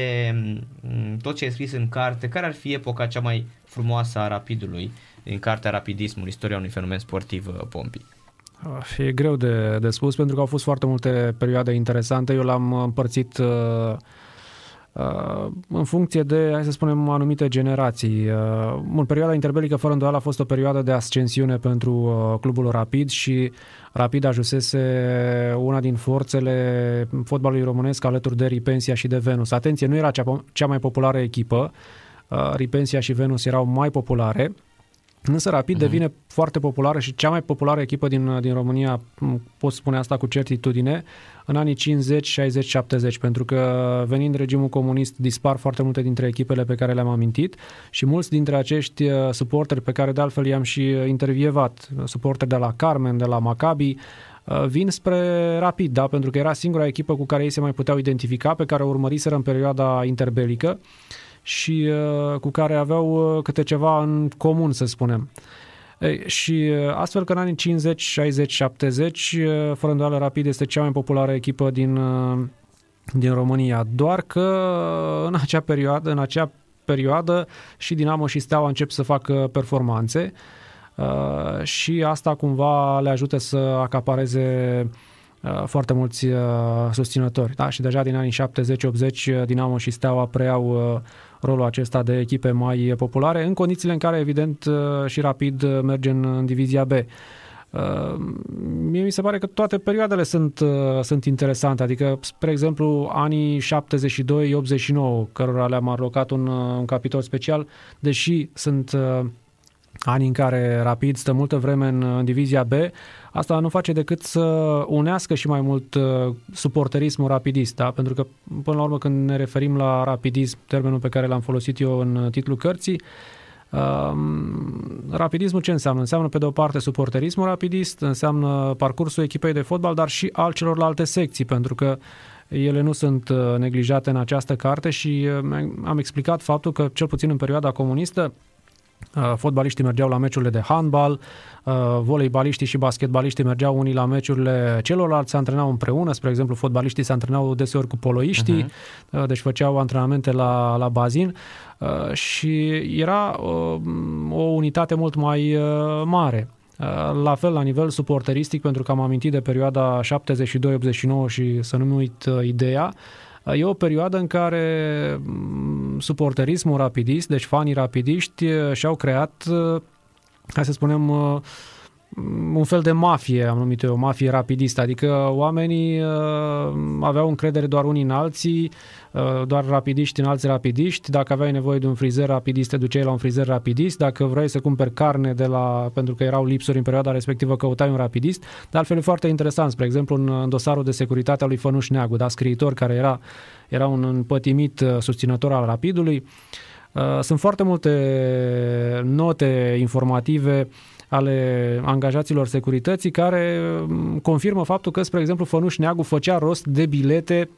Speaker 3: mm, tot ce e scris în carte, care ar fi epoca cea mai frumoasă a rapidului din cartea Rapidismul, istoria unui fenomen sportiv, Pompi?
Speaker 5: E greu de, de spus pentru că au fost foarte multe perioade interesante. Eu l-am împărțit uh, uh, în funcție de, hai să spunem, anumite generații. Uh, în perioada interbelică, fără îndoială, a fost o perioadă de ascensiune pentru uh, clubul Rapid și Rapid ajunsese una din forțele fotbalului românesc alături de Ripensia și de Venus. Atenție, nu era cea, cea mai populară echipă. Uh, Ripensia și Venus erau mai populare Însă Rapid uh-huh. devine foarte populară și cea mai populară echipă din, din România, pot spune asta cu certitudine, în anii 50, 60, 70, pentru că venind regimul comunist dispar foarte multe dintre echipele pe care le-am amintit și mulți dintre acești uh, suporteri pe care de altfel i-am și intervievat, suporteri de la Carmen, de la Maccabi, uh, vin spre Rapid, da? pentru că era singura echipă cu care ei se mai puteau identifica, pe care o urmăriseră în perioada interbelică și uh, cu care aveau uh, câte ceva în comun, să spunem. Ei, și uh, astfel că în anii 50, 60, 70, fără îndoială Rapid este cea mai populară echipă din, din România. Doar că în acea perioadă, în acea perioadă și Dinamo și Steaua încep să facă performanțe uh, și asta cumva le ajută să acapareze uh, foarte mulți uh, susținători. Da? Și deja din anii 70-80 Dinamo și Steaua preiau rolul acesta de echipe mai populare, în condițiile în care, evident, uh, și Rapid uh, merge în divizia B. Uh, mie mi se pare că toate perioadele sunt, sunt interesante, adică, spre exemplu, anii 72-89, cărora le-am alocat un, un capitol special, deși sunt ani în care Rapid stă multă vreme în, în divizia B, asta nu face decât să unească și mai mult uh, suporterismul rapidist, da? pentru că până la urmă când ne referim la rapidism, termenul pe care l-am folosit eu în titlul cărții, uh, rapidismul ce înseamnă? Înseamnă pe de o parte suporterismul rapidist, înseamnă parcursul echipei de fotbal, dar și al celorlalte secții, pentru că ele nu sunt uh, neglijate în această carte și uh, am explicat faptul că, cel puțin în perioada comunistă, Uh, fotbaliștii mergeau la meciurile de handbal, uh, voleibaliștii și basketbaliștii mergeau unii la meciurile celorlalți, se antrenau împreună, spre exemplu, fotbaliștii se antrenau deseori cu poloiștii, uh-huh. deci făceau antrenamente la, la bazin și era o unitate mult mai mare. La fel, la nivel suporteristic, pentru că am amintit de perioada 72-89 și să nu-mi uit ideea, E o perioadă în care mm, suporterismul rapidist, deci fanii rapidiști, și-au creat, hai să spunem, un fel de mafie, am numit eu, o mafie rapidistă, adică oamenii uh, aveau încredere doar unii în alții, uh, doar rapidiști în alți rapidiști, dacă aveai nevoie de un frizer rapidist, te duceai la un frizer rapidist, dacă vrei să cumperi carne de la, pentru că erau lipsuri în perioada respectivă, căutai un rapidist, de altfel e foarte interesant, spre exemplu în, în dosarul de securitate al lui Fănuș Neagu, da, scriitor care era, era un împătimit uh, susținător al rapidului, uh, sunt foarte multe note informative ale angajaților securității care mm, confirmă faptul că, spre exemplu, Fănuș Neagu făcea rost de bilete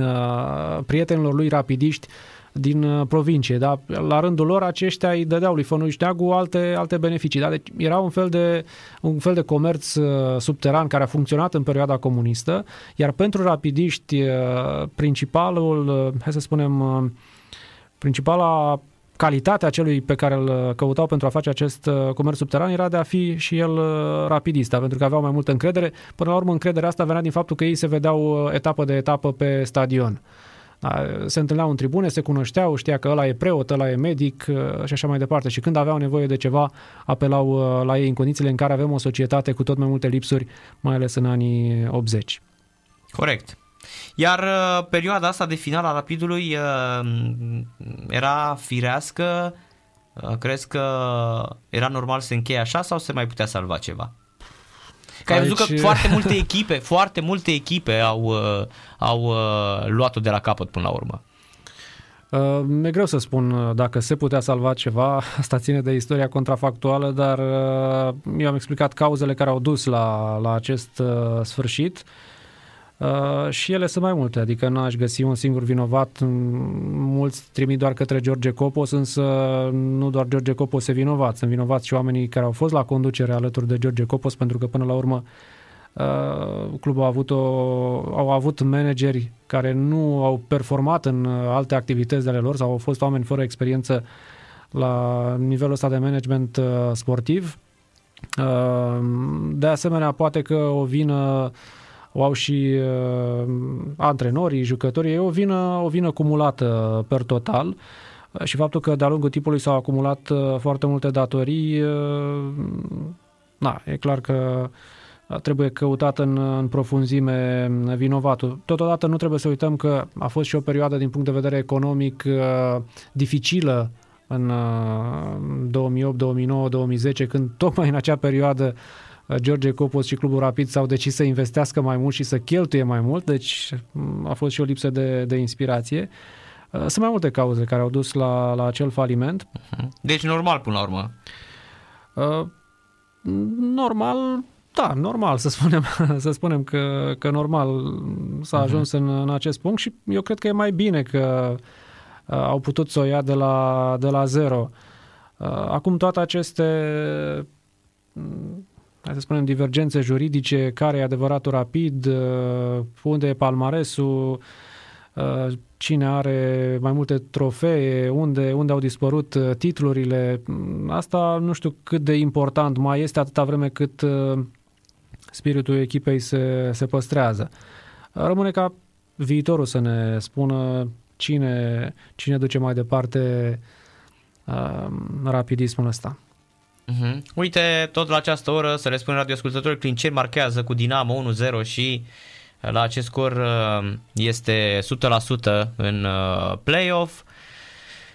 Speaker 5: uh, prietenilor lui rapidiști din uh, provincie. Da? La rândul lor, aceștia îi dădeau lui Fănuș Neagu alte, alte beneficii. Da? Deci era un fel, de, un fel de comerț uh, subteran care a funcționat în perioada comunistă, iar pentru rapidiști, uh, principalul, uh, hai să spunem, uh, principala calitatea celui pe care îl căutau pentru a face acest uh, comerț subteran era de a fi și el uh, rapidist, da, pentru că aveau mai multă încredere. Până la urmă, încrederea asta venea din faptul că ei se vedeau uh, etapă de etapă pe stadion. Da, se întâlneau în tribune, se cunoșteau, știa că ăla e preot, ăla e medic uh, și așa mai departe. Și când aveau nevoie de ceva, apelau uh, la ei în condițiile în care avem o societate cu tot mai multe lipsuri, mai ales în anii 80.
Speaker 3: Corect. Iar uh, perioada asta de final a Rapidului uh, era firească? Uh, crezi că era normal să încheie așa sau se mai putea salva ceva? Că ai văzut că
Speaker 5: Aici-
Speaker 3: foarte multe echipe, <laughs> foarte multe echipe au, uh, au uh, luat-o de la capăt până la urmă.
Speaker 5: Uh, E greu să spun uh, dacă se putea salva ceva, <laughs> asta ține de istoria contrafactuală, dar uh, eu am explicat cauzele care au dus la, la acest uh, sfârșit uh, și ele sunt mai multe, adică n-aș găsi un singur vinovat, M- mulți trimit doar către George Copos, însă nu doar George Copos e vinovat, sunt vinovați și oamenii care au fost la conducere alături de George Copos, pentru că până la urmă Uh, clubul a avut o, au avut manageri care nu au performat în uh, alte activități ale lor sau au fost oameni fără experiență la nivelul ăsta de management uh, sportiv. Uh, de asemenea, poate că o vină o au și uh, antrenorii, jucătorii, e o vină, o vină cumulată per total uh, și faptul că de-a lungul timpului s-au acumulat uh, foarte multe datorii, uh, na, e clar că trebuie căutat în, în profunzime vinovatul. Totodată nu trebuie să uităm că a fost și o perioadă din punct de vedere economic uh, dificilă în uh, 2008, 2009, 2010, când tocmai în acea perioadă uh, George Copos și Clubul Rapid s-au decis să investească mai mult și să cheltuie mai mult, deci m, a fost și o lipsă de, de inspirație. Uh, Sunt mai multe cauze care au dus la, la acel faliment.
Speaker 3: Deci normal până la urmă.
Speaker 5: Uh, normal, da, normal să spunem, <laughs> să spunem că, că normal s-a ajuns în, în acest punct și eu cred că e mai bine că uh, au putut să o ia de la, de la zero. Uh, acum toate aceste mm, hai să spunem, divergențe juridice, care e adevăratul rapid, uh, unde e palmaresul, uh, cine are mai multe trofee, unde, unde au dispărut uh, titlurile. Mm, Asta nu știu cât de important mai este atâta vreme cât uh, spiritul echipei se, se păstrează. Rămâne ca viitorul să ne spună cine, cine duce mai departe uh, rapidismul ăsta.
Speaker 3: Uh-huh. Uite, tot la această oră, să le spun radioascultători, Clinceni marchează cu Dinamo 1-0 și la acest scor uh, este 100% în uh, play-off.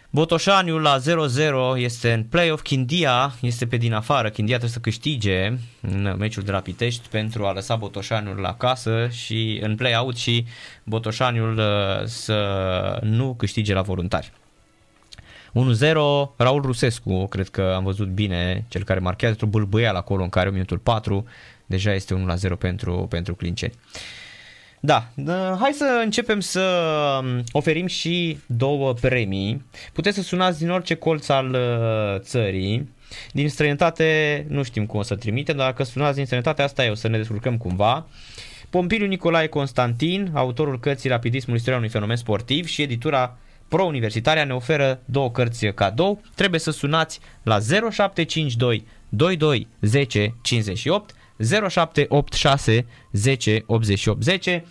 Speaker 3: Botoșaniul la 0-0 este în play-off, Chindia este pe din afară, Chindia trebuie să câștige în meciul de la Pitești pentru a lăsa Botoșaniul la casă și în play-out și Botoșaniul uh, să nu câștige la voluntari. 1-0, Raul Rusescu, cred că am văzut bine, cel care marchează o bâlbâială acolo în care în minutul 4, deja este 1-0 pentru, pentru Clinceni. Da, da, hai să începem să um, oferim și două premii. Puteți să sunați din orice colț al uh, țării. Din străinătate nu știm cum o să trimitem, dar dacă sunați din străinătate asta e, o să ne descurcăm cumva. Pompiliu Nicolae Constantin, autorul cărții Rapidismul Istoria unui fenomen sportiv și editura Pro-Universitaria ne oferă două cărți cadou. Trebuie să sunați la 0752 22 10 58 0786 10 88 10.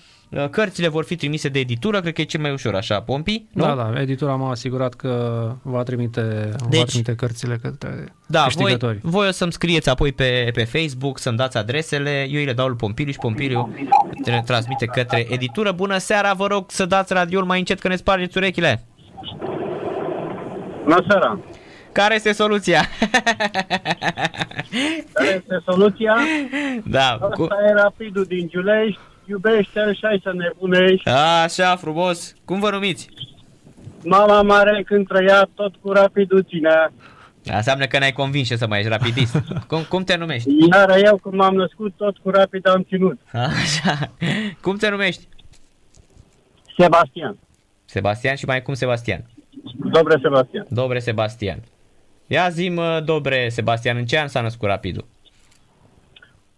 Speaker 3: Cărțile vor fi trimise de editură, cred că e cel mai ușor așa, Pompi, nu?
Speaker 5: Da, da, editura m-a asigurat că va trimite, deci, va trimite cărțile către
Speaker 3: da, voi,
Speaker 5: câștigători.
Speaker 3: voi o să-mi scrieți apoi pe, pe Facebook, să-mi dați adresele, eu îi le dau lui Pompiliu și Pompiliu ne transmite către editură. Bună seara, vă rog să dați radioul mai încet că ne spargeți urechile.
Speaker 6: Bună seara!
Speaker 3: Care este soluția?
Speaker 6: Care este soluția?
Speaker 3: da, cu...
Speaker 6: Asta e rapidul din Giulești, iubește-l și hai să nebunești.
Speaker 3: Așa, frumos. Cum vă numiți?
Speaker 6: Mama mare când trăia tot cu rapidul ținea.
Speaker 3: Înseamnă că n-ai convins ce să mai ești rapidist. cum, cum te numești?
Speaker 6: Iar eu când m-am născut tot cu rapid am ținut.
Speaker 3: Așa. Cum te numești?
Speaker 6: Sebastian.
Speaker 3: Sebastian și mai cum Sebastian?
Speaker 6: Dobre Sebastian.
Speaker 3: Dobre Sebastian. Ia zi Dobre Sebastian, în ce an s-a născut rapidul?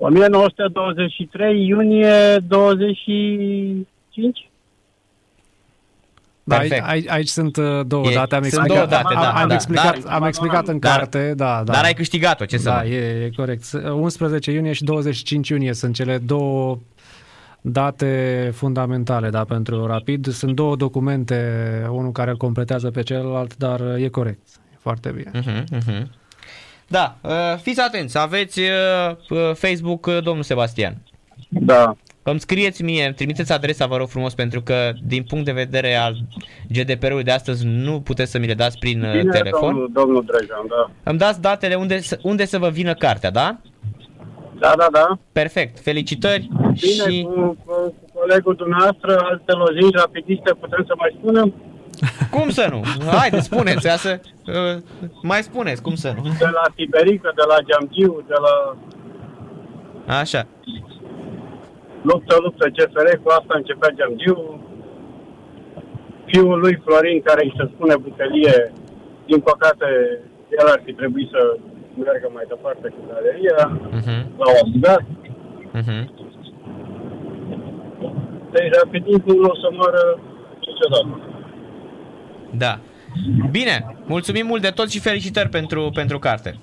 Speaker 6: 1923, iunie 25.
Speaker 5: Da, aici, aici, aici sunt uh, două
Speaker 3: e,
Speaker 5: date. Am
Speaker 3: sunt
Speaker 5: explicat,
Speaker 3: două date, da.
Speaker 5: Am,
Speaker 3: da,
Speaker 5: explicat,
Speaker 3: dar,
Speaker 5: am explicat în
Speaker 3: dar,
Speaker 5: carte, da, da.
Speaker 3: Dar ai câștigat-o, ce să
Speaker 5: Da,
Speaker 3: mai?
Speaker 5: e, e corect. 11 iunie și 25 iunie sunt cele două date fundamentale da, pentru Rapid. Sunt două documente, unul care îl completează pe celălalt, dar e corect. E foarte bine.
Speaker 3: Uh-huh, uh-huh. Da, uh, fiți atenți, aveți uh, uh, Facebook, uh, domnul Sebastian.
Speaker 6: Da.
Speaker 3: Îmi scrieți mie, îmi trimiteți adresa, vă rog frumos, pentru că din punct de vedere al GDPR-ului de astăzi nu puteți să mi le dați prin uh,
Speaker 6: Bine,
Speaker 3: telefon.
Speaker 6: domnul, domnul Drejan, da.
Speaker 3: Îmi dați datele unde, să- unde să vă vină cartea, da?
Speaker 6: Da, da, da.
Speaker 3: Perfect, felicitări
Speaker 6: Bine,
Speaker 3: și...
Speaker 6: cu, cu, cu colegul dumneavoastră, alte lozinci rapidiste, putem să mai spunem?
Speaker 3: Cum să nu? Haide, spuneți, ia să... Uh, mai spuneți, cum să nu?
Speaker 6: De la Tiberică, de la Geamgiu, de la
Speaker 3: Așa.
Speaker 6: luptă, luptă CFR, cu asta începea Geamgiu. Fiul lui Florin, care îi se spune butelie, din păcate, el ar fi trebuit să meargă mai departe cu galeria,
Speaker 3: Uh-huh,
Speaker 6: l-au abudat.
Speaker 3: uh-huh.
Speaker 6: Deci rapidismul nu o să moară niciodată.
Speaker 3: Da. Bine, mulțumim mult de tot și felicitări pentru, pentru carte.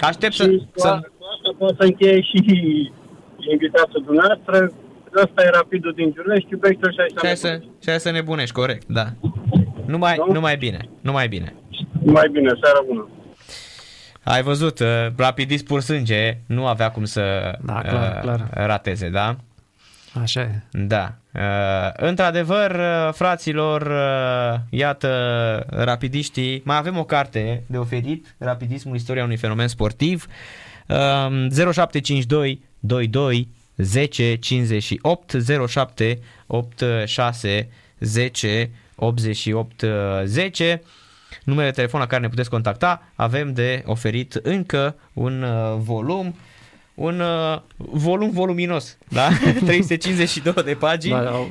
Speaker 3: Aștept să...
Speaker 6: Și cu,
Speaker 3: să...
Speaker 6: a- cu asta pot să încheie și invitația dumneavoastră. Ăsta e rapidul din Giulești, iubește și
Speaker 3: Și hai
Speaker 6: așa.
Speaker 3: să, și hai să nebunești, corect, da. Numai,
Speaker 6: Nu?
Speaker 3: numai bine, numai bine.
Speaker 6: Mai bine, seara bună.
Speaker 3: Ai văzut, uh, rapidist pur sânge nu avea cum să
Speaker 5: Da, clar,
Speaker 3: uh,
Speaker 5: clar.
Speaker 3: rateze, da?
Speaker 5: Așa e.
Speaker 3: Da. Uh, într-adevăr, uh, fraților, uh, iată, rapidiștii, mai avem o carte de oferit, Rapidismul, istoria unui fenomen sportiv, uh, 0752 22 10 58 07 86 10 88 uh, 10 numele de telefon la care ne puteți contacta. Avem de oferit încă un uh, volum un uh, volum voluminos, da? <laughs> 352 de pagini,
Speaker 5: Da,
Speaker 3: da.
Speaker 5: au-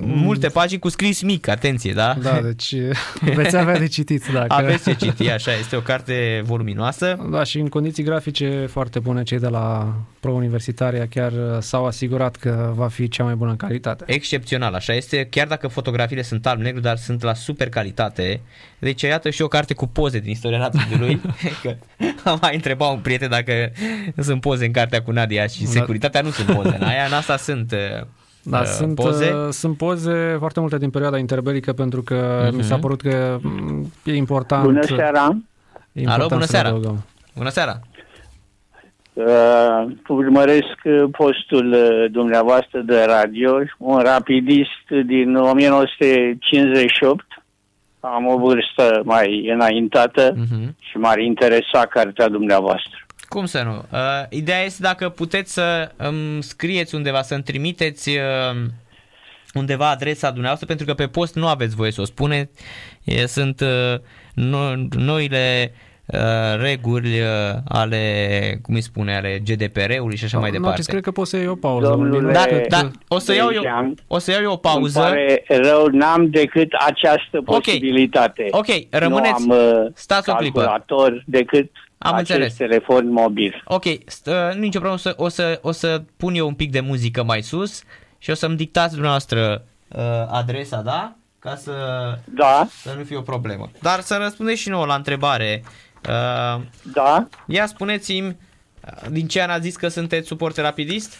Speaker 3: multe pagini cu scris mic, atenție, da?
Speaker 5: da, deci <laughs> veți avea de citit. Dacă...
Speaker 3: Aveți ce citi, așa, este o carte voluminoasă.
Speaker 5: Da, și în condiții grafice foarte bune, cei de la Pro Universitaria chiar uh, s-au asigurat că va fi cea mai bună calitate.
Speaker 3: Excepțional, așa este, chiar dacă fotografiile sunt alb-negru, dar sunt la super calitate. Deci iată și o carte cu poze din istoria rapidului. <laughs> că am mai întrebat un prieten dacă sunt poze în cartea cu Nadia și
Speaker 5: Da.
Speaker 3: securitatea nu sunt poze. În aia în asta sunt uh,
Speaker 5: Da,
Speaker 3: uh,
Speaker 5: sunt
Speaker 3: poze.
Speaker 5: poze. Uh, sunt poze foarte multe din perioada interbelică pentru că
Speaker 3: Mhm.
Speaker 5: mi s-a părut că mm, e important.
Speaker 7: Bună seara!
Speaker 5: e important
Speaker 3: Alo, bună
Speaker 5: să le
Speaker 3: seara.
Speaker 5: adăugăm.
Speaker 3: Bună seara!
Speaker 7: Uh, urmăresc uh, postul uh, dumneavoastră de radio, un rapidist din 1958. Am o vârstă mai înaintată
Speaker 3: Mhm.
Speaker 7: și m-ar interesa cartea dumneavoastră.
Speaker 3: Cum să nu? Uh, ideea este dacă puteți să îmi scrieți undeva, să-mi trimiteți uh, undeva adresa dumneavoastră, pentru că pe post nu aveți voie să o spuneți. E, sunt uh, no- noile uh, reguli uh, ale, cum îi spune, ale GDPR-ului și așa mai
Speaker 5: Narcis,
Speaker 3: departe.
Speaker 5: cred că poți să iei o pauză. un
Speaker 7: Domnule-
Speaker 5: minut,
Speaker 3: Da,
Speaker 5: că-
Speaker 3: da, o să iau eu,
Speaker 7: Dejan,
Speaker 3: o să iau eu o
Speaker 7: Îmi
Speaker 3: pauză.
Speaker 7: pare rău, n-am decât această posibilitate.
Speaker 3: Ok, rămâneți,
Speaker 7: nu am uh,
Speaker 3: stați o clipă.
Speaker 7: calculator decât
Speaker 3: Am
Speaker 7: acest
Speaker 3: înțeles.
Speaker 7: telefon mobil.
Speaker 3: Ok, st- uh, nu nicio problemă, o să, o, să, o să pun eu un pic de muzică mai sus și o să-mi dictați dumneavoastră uh, adresa, da? Ca să,
Speaker 7: Da,
Speaker 3: să nu fie o problemă. Dar să răspundeți și nouă la întrebare. Uh,
Speaker 7: da.
Speaker 3: ia spuneți-mi, uh, din ce an ați zis că sunteți suporter rapidist?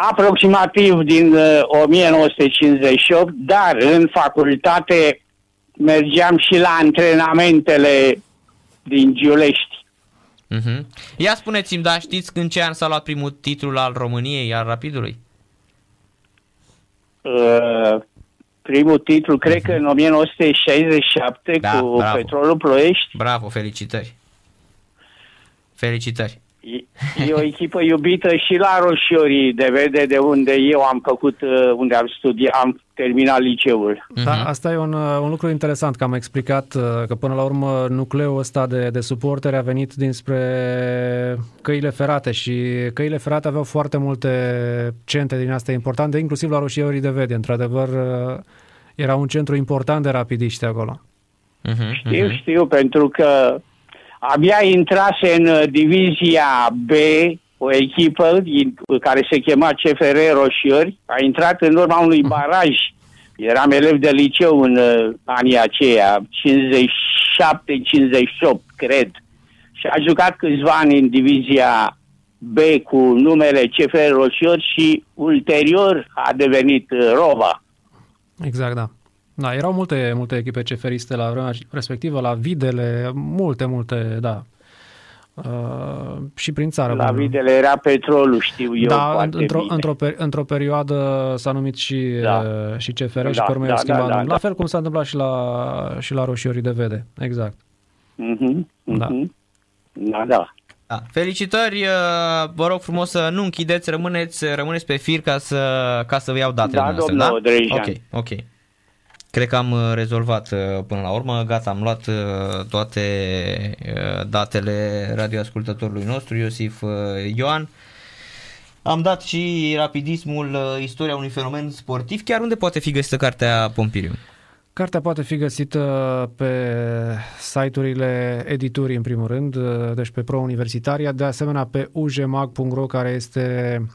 Speaker 7: aproximativ din uh, 1958, dar în facultate mergeam și la antrenamentele din Giulești.
Speaker 3: Uh-huh. Ia spuneți-mi, da, știți în ce an s-a luat primul titlu al României, al Rapidului?
Speaker 7: Uh, primul titlu, cred că în 1967,
Speaker 3: Da,
Speaker 7: cu
Speaker 3: bravo.
Speaker 7: Petrolul Ploiești.
Speaker 3: Bravo, felicitări! Felicitări!
Speaker 7: E, e o echipă iubită și la Roșiorii, de vede de unde eu am făcut, uh, unde am studiat, am terminat liceul.
Speaker 5: Da,
Speaker 3: Mhm.
Speaker 5: asta e un, uh, un lucru interesant, că am explicat uh, că până la urmă nucleul ăsta de, de suporteri a venit dinspre căile ferate și căile ferate aveau foarte multe centre din astea importante, inclusiv la Roșiorii de Vede. Într-adevăr, uh, era un centru important de rapidiști acolo.
Speaker 3: Uh-huh,
Speaker 7: Știu, știu, pentru că abia intrase în uh, divizia B o echipă din, care se chema CFR Roșiori, a intrat în urma unui baraj. Eram elev de liceu în uh, anii aceia, 57-58, cred. Și a jucat câțiva ani în divizia B cu numele CFR Roșior și ulterior a devenit uh, Rova.
Speaker 5: Exact, da. Da, erau multe, multe echipe ceferiste la vremea respectivă, la Videle, multe, multe, da. Uh, și prin țară.
Speaker 7: La Videle era petrolul, știu eu
Speaker 5: Da, într-o, într-o, într-o perioadă s-a numit și, da. uh, și CFR da, și pe urmă da, da, da, da, La fel cum s-a întâmplat și la, și la Roșiorii de Vede, exact.
Speaker 7: Uh-huh, uh-huh. Da. Da, da.
Speaker 3: Da. Felicitări, uh, vă rog frumos să nu închideți, rămâneți, rămâneți pe fir ca să, ca să vă iau datele
Speaker 7: da,
Speaker 3: noastre,
Speaker 7: da?
Speaker 3: Ok, ok. Cred că am uh, rezolvat uh, până la urmă, gata, am luat toate datele radioascultătorului nostru, Iosif Ioan. Am dat și rapidismul istoria unui fenomen sportiv, chiar unde poate fi găsită cartea Pompiriu?
Speaker 5: Cartea poate fi găsită pe site-urile editurii în primul rând, deci pe Pro Universitaria, de asemenea pe ujmag.ro care este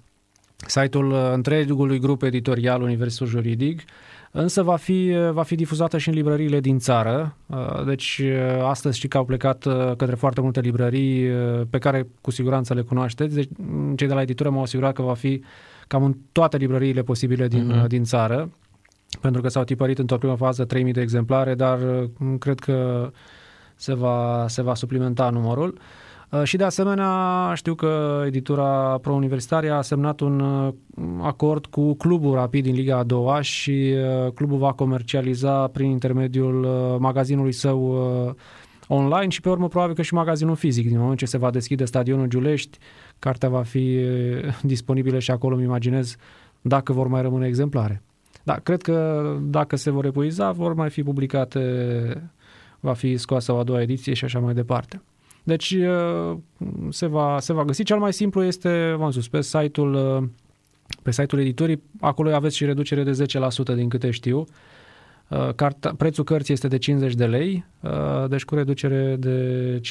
Speaker 5: site-ul întregului grup editorial Universul Juridic, însă va fi, va fi difuzată și în librăriile din țară, deci astăzi știi că au plecat către foarte multe librării pe care cu siguranță le cunoașteți, deci cei de la editură m-au asigurat că va fi cam în toate librăriile posibile din, uh-huh. din țară pentru că s-au tipărit într-o primă fază 3000 de exemplare, dar mm, cred că se va, se va suplimenta numărul. Uh, și de asemenea știu că editura pro-universitaria a semnat un uh, acord cu clubul Rapid din Liga a doua și uh, clubul va comercializa prin intermediul magazinului său online și pe urmă probabil că și magazinul fizic. Din moment ce se va deschide stadionul Giulești, cartea va fi disponibilă și acolo, îmi imaginez, dacă vor mai rămâne exemplare. Da, cred că dacă se vor epuiza, vor mai fi publicate, va fi scoasă o a doua ediție și așa mai departe. Deci uh, se va, se va găsi. Cel mai simplu este, v-am spus, pe site-ul, uh, pe site-ul editorii, acolo aveți și reducere de 10% din câte știu. Uh, carta, prețul cărții este de 50 de lei, deci cu reducere de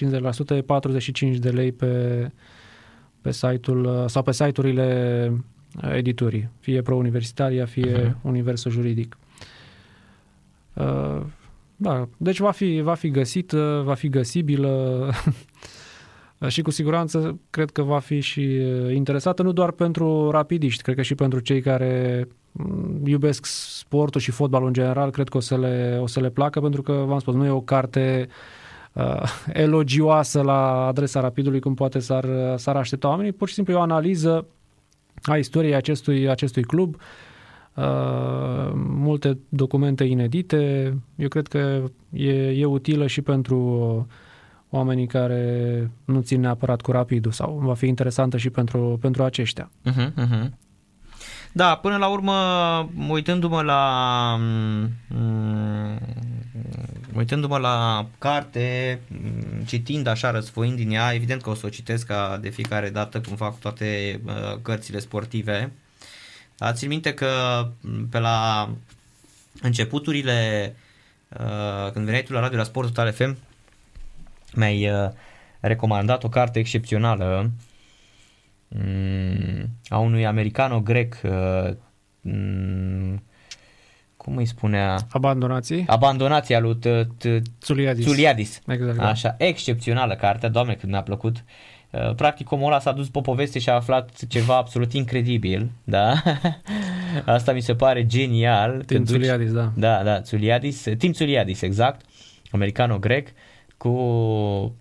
Speaker 5: 50% e 45 de lei pe, pe site-ul sau pe site-urile editurii, fie pro-universitaria, fie uh-huh. universul juridic. Uh, da, deci va fi, va fi găsit, va fi găsibilă. <laughs> Și cu siguranță cred că va fi și uh, interesată nu doar pentru rapidiști, cred că și pentru cei care mm, iubesc sportul și fotbalul în general, cred că o să le, o să le placă pentru că, v-am spus, nu e o carte uh, <laughs> elogioasă la adresa rapidului cum poate s-ar, s-ar aștepta oamenii, pur și simplu e o analiză a istoriei acestui, acestui club, uh, multe documente inedite. Eu cred că e, e utilă și pentru oamenii care nu țin neapărat cu rapidul sau va fi interesantă și pentru, pentru aceștia. Uh-huh, uh-huh.
Speaker 3: Da, până la urmă, uitându-mă la mm, uitându-mă la carte, mm, citind așa, răsfoind din ea, evident că o să o citesc ca de fiecare dată cum fac toate uh, cărțile sportive. Dar țin minte că mm, pe la începuturile, uh, când veneai tu la radio la Sport Total FM, mi-ai uh, recomandat o carte excepțională mm, a unui americano-grec cum îi spunea?
Speaker 5: Abandonații?
Speaker 3: Abandonația lui
Speaker 5: Tsuliadis.
Speaker 3: Tsuliadis.
Speaker 5: Exact. Da.
Speaker 3: Așa, excepțională carte, doamne cât mi-a plăcut. Uh, practic omul ăla s-a dus pe poveste și a aflat ceva absolut incredibil, da? <laughs> Asta mi se pare genial.
Speaker 5: Tim Tsuliadis, da.
Speaker 3: Da, da, Tsuliadis, Tim Tsuliadis, exact, americano-grec, cu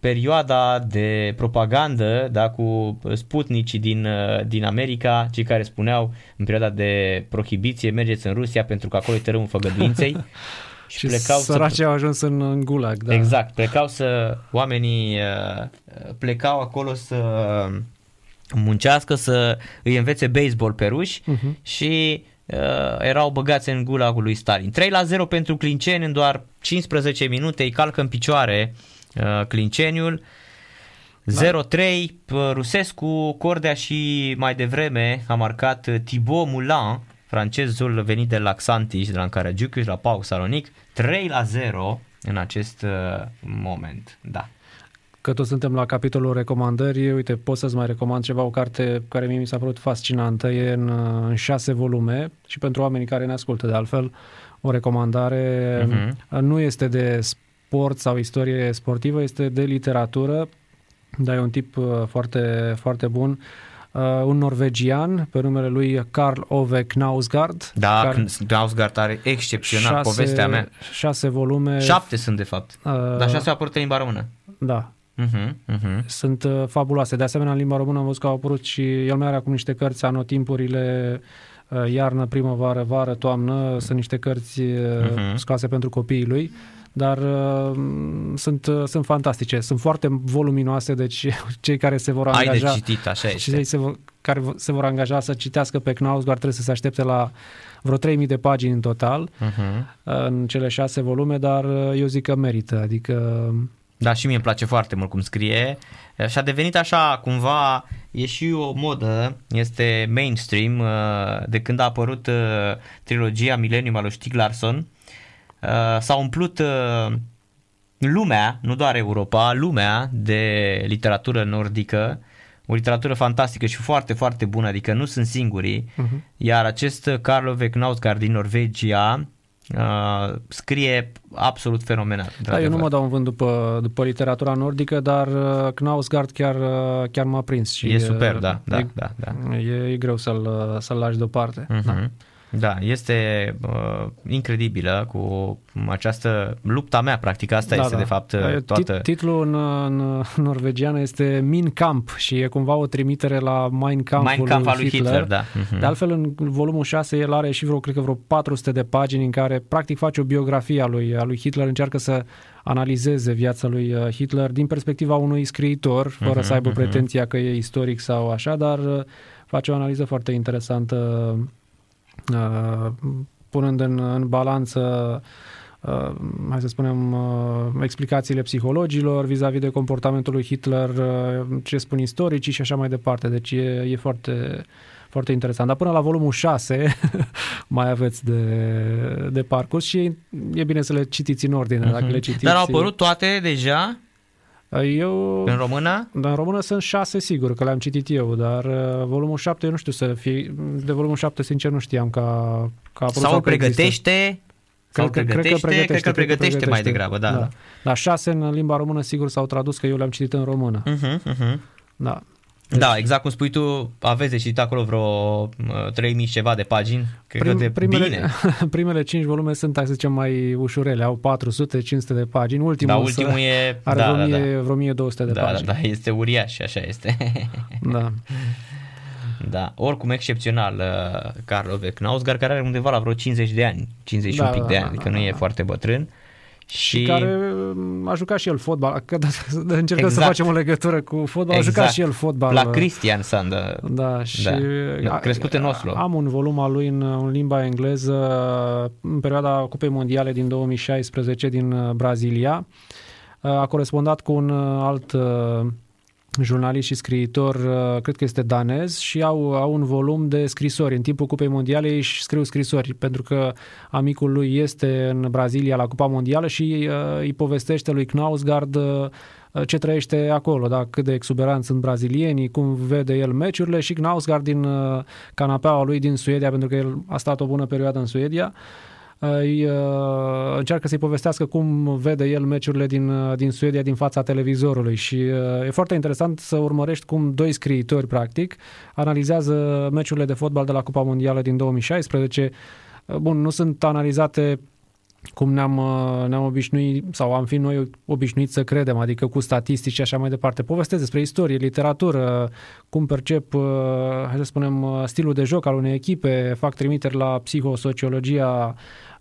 Speaker 3: perioada de propagandă da, cu sputnicii din, uh, din America, cei care spuneau în perioada de prohibiție mergeți în Rusia pentru că acolo e tărâmul făgăduinței. <laughs>
Speaker 5: și, și plecau săracii să... au ajuns în, în gulag. Da.
Speaker 3: Exact, plecau să, oamenii uh, plecau acolo să muncească, să îi învețe baseball pe ruși uh-huh. și uh, erau băgați în gulagul lui Stalin. 3 la 0 pentru Clinceni în doar 15 minute, îi calcă în picioare Uh, Clinceniul. 0-3, da. Rusescu, Cordea și mai devreme a marcat Thibaut Moulin, francezul venit de la Xanti și de la Caragiuc la Pau Salonic, 3 la 0 în acest uh, moment. Da.
Speaker 5: Că toți suntem la capitolul recomandări, uite, pot să-ți mai recomand ceva, o carte care mie mi s-a părut fascinantă, e în, uh, în șase volume și pentru oamenii care ne ascultă de altfel, o recomandare uh-huh. nu este de sport sau istorie sportivă, este de literatură. Da, e un tip uh, foarte, foarte bun. Uh, un norvegian pe numele lui Karl Ove Knausgaard.
Speaker 3: Da,
Speaker 5: care-
Speaker 3: Knausgaard are excepțional povestea mea.
Speaker 5: Șase volume.
Speaker 3: Șapte sunt de fapt.
Speaker 5: Uh,
Speaker 3: Dar șase au apărut în limba română.
Speaker 5: Da,
Speaker 3: Uh-huh, uh-huh.
Speaker 5: sunt uh, fabuloase. De asemenea, în limba română am văzut că au apărut și el mai are acum niște cărți, anotimpurile, uh, iarnă, primăvară, vară, toamnă, sunt niște cărți uh,
Speaker 3: Mhm.
Speaker 5: scoase pentru copiii lui, dar uh, sunt, uh, sunt fantastice, sunt foarte voluminoase, deci <laughs> cei care se vor
Speaker 3: Ai de
Speaker 5: angaja...
Speaker 3: citit, așa
Speaker 5: și
Speaker 3: este.
Speaker 5: cei se vor, care vo- se vor angaja să citească pe Knausgaard trebuie să se aștepte la vreo 3000 de pagini în total
Speaker 3: Uh-huh.
Speaker 5: în cele șase volume, dar uh, eu zic că merită, adică
Speaker 3: Da, și mie îmi place foarte mult cum scrie. Și a devenit așa, cumva, e și o modă, este mainstream, uh, de când a apărut uh, trilogia Millennium al lui Stieg Larsson. Uh, S-a umplut uh, lumea, nu doar Europa, lumea de literatură nordică, o literatură fantastică și foarte, foarte bună, adică nu sunt singurii,
Speaker 5: Mhm.
Speaker 3: iar acest Carlo Ove Knausgaard din Norvegia uh, scrie absolut fenomenal.
Speaker 5: Da, eu
Speaker 3: într-adevăr.
Speaker 5: nu mă dau în vânt după, după literatura nordică, dar uh, Knausgaard chiar, uh, chiar m-a prins. Și,
Speaker 3: E super,
Speaker 5: uh,
Speaker 3: da, da,
Speaker 5: e,
Speaker 3: da, da.
Speaker 5: E, e greu să-l, uh, să-l lași deoparte. Da.
Speaker 3: Mhm. Da, este uh, incredibilă cu această lupta mea, practic asta este de fapt
Speaker 5: E,
Speaker 3: toată...
Speaker 5: Tit- titlul în, în norvegiană este Min Kamp și e cumva o trimitere la Mein Kampf
Speaker 3: Mein Kampf al lui Hitler, da. Mhm.
Speaker 5: De altfel, în volumul 6, el are și vreo, cred că vreo 400 de pagini în care practic face o biografie a lui, a lui Hitler, încearcă să analizeze viața lui uh, Hitler din perspectiva unui scriitor, fără
Speaker 3: Mhm,
Speaker 5: să aibă
Speaker 3: mhm.
Speaker 5: pretenția că e istoric sau așa, dar uh, face o analiză foarte interesantă, uh, punând în, în balanță uh, hai să spunem, uh, explicațiile psihologilor vis-a-vis de comportamentul lui Hitler, uh, ce spun istoricii și așa mai departe. Deci e, e foarte, foarte interesant. Dar până la volumul 6 <laughs> mai aveți de, de parcurs și e, e bine să le citiți în ordine. Dacă le citiți,
Speaker 3: Dar au apărut toate deja
Speaker 5: Eu,
Speaker 3: în română?
Speaker 5: dar în română sunt șase, sigur, că le-am citit eu, dar uh, volumul 7, eu nu știu să fie, de volumul 7, sincer, nu știam că a, că a apărut
Speaker 3: Sau îl
Speaker 5: că există.
Speaker 3: pregătește? Sau îl
Speaker 5: Cred că-
Speaker 3: pregătește?
Speaker 5: cred că
Speaker 3: Cred că îl pregătește mai
Speaker 5: pregătește.
Speaker 3: degrabă, da. da.
Speaker 5: La șase în limba română, sigur, s-au tradus că eu le-am citit în română.
Speaker 3: Uh-huh, uh-huh.
Speaker 5: Da.
Speaker 3: Da, exact cum spui tu, aveți de citit acolo vreo uh, 3000 și ceva de pagini. Cred că de
Speaker 5: primele,
Speaker 3: bine. <laughs>
Speaker 5: primele cinci volume sunt, hai să zicem, mai ușurele, au 400-500 de pagini. Ultimul,
Speaker 3: Dar
Speaker 5: însă
Speaker 3: ultimul e... <laughs>
Speaker 5: are
Speaker 3: da,
Speaker 5: vreo,
Speaker 3: da,
Speaker 5: 1000, vreo 1200 de
Speaker 3: da. Da, da,
Speaker 5: pagini.
Speaker 3: da, este uriaș, așa este. <laughs>
Speaker 5: Da.
Speaker 3: Da, oricum excepțional uh, Carlo Knausgaard, care are undeva la vreo 50 de ani, 50
Speaker 5: Da,
Speaker 3: un pic
Speaker 5: da,
Speaker 3: de
Speaker 5: da,
Speaker 3: ani,
Speaker 5: da,
Speaker 3: adică
Speaker 5: da,
Speaker 3: nu e
Speaker 5: da.
Speaker 3: foarte bătrân. Și,
Speaker 5: Și care mm, a jucat și el fotbal. Că, da, <laughs> încercăm să
Speaker 3: Exact.
Speaker 5: facem o legătură cu fotbal. A jucat și el fotbal.
Speaker 3: La Christian Sand.
Speaker 5: Da, și
Speaker 3: Da, crescut în Oslo.
Speaker 5: Am un volum al lui în, în limba engleză în perioada Cupei Mondiale din 2016 din uh, Brazilia. Uh, A corespondat cu un uh, alt uh, jurnalist și scriitor, uh, cred că este danez, și au, au un volum de scrisori. În timpul Cupei Mondiale își scriu scrisori, pentru că amicul lui este în Brazilia la Cupa Mondială și uh, îi povestește lui Knausgaard uh, ce trăiește acolo, da? cât de exuberanți sunt brazilienii, cum vede el meciurile și Knausgaard din uh, canapeaua lui din Suedia, pentru că el a stat o bună perioadă în Suedia, îi, uh, încearcă să-i povestească cum vede el meciurile din, uh, din Suedia din fața televizorului și uh, e foarte interesant să urmărești cum doi scriitori, practic, analizează meciurile de fotbal de la Cupa Mondială din 2016. Uh, Bun, nu sunt analizate cum ne-am, uh, ne-am obișnuit sau am fi noi obișnuiți să credem, adică cu statistici și așa mai departe. Povestesc despre istorie, literatură, cum percep, uh, hai să spunem, uh, stilul de joc al unei echipe, fac trimiteri la psihosociologia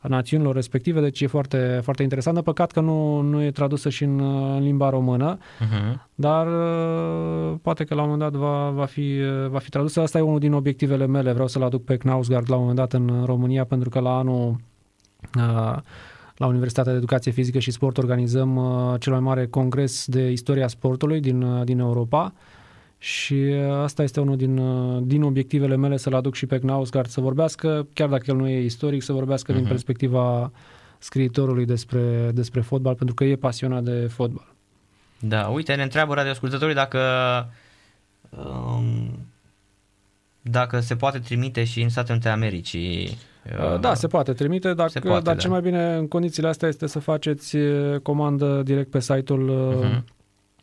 Speaker 5: națiunilor respective, deci e foarte, foarte interesant. De păcat că nu, nu e tradusă și în, uh, în limba română,
Speaker 3: Uh-huh.
Speaker 5: dar uh, poate că la un moment dat va, va, fi, uh, va fi tradusă. Asta e unul din obiectivele mele. Vreau să-l aduc pe Knausgaard la un moment dat în România, pentru că la anul uh, la Universitatea de Educație Fizică și Sport organizăm uh, cel mai mare congres de istoria sportului din, uh, din Europa și uh, asta este unul din, uh, din obiectivele mele să-l aduc și pe Knausgaard să vorbească, chiar dacă el nu e istoric, să vorbească uh-huh. din perspectiva scriitorului despre, despre fotbal, pentru că e pasionat de fotbal.
Speaker 3: Da, uite, ne întreabă radioascultătorii dacă um, dacă se poate trimite și în Statele Unite ale Americii.
Speaker 5: Uh, Da, se poate trimite, dar,
Speaker 3: se poate,
Speaker 5: dar
Speaker 3: da.
Speaker 5: cel mai bine în condițiile astea este să faceți uh, comandă direct pe site-ul uh,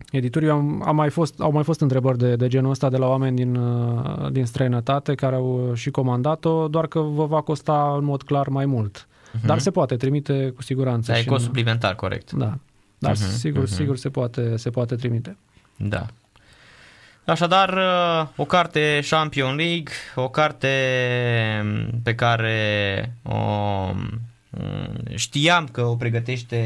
Speaker 3: Mhm.
Speaker 5: editurii. Am, am mai fost, au mai fost întrebări de, de genul ăsta de la oameni din, uh, din străinătate care au și comandat-o, doar că vă va costa în mod clar mai mult. Uh-huh. Dar se poate trimite cu siguranță.
Speaker 3: Da, e
Speaker 5: și
Speaker 3: cost
Speaker 5: în-
Speaker 3: suplimentar, corect.
Speaker 5: Da, dar
Speaker 3: Mhm,
Speaker 5: uh-huh, sigur,
Speaker 3: mhm.
Speaker 5: uh-huh. sigur se poate, se poate trimite.
Speaker 3: Da. Așadar, uh, o carte Champion League, o carte mm, pe care o mm, știam că o pregătește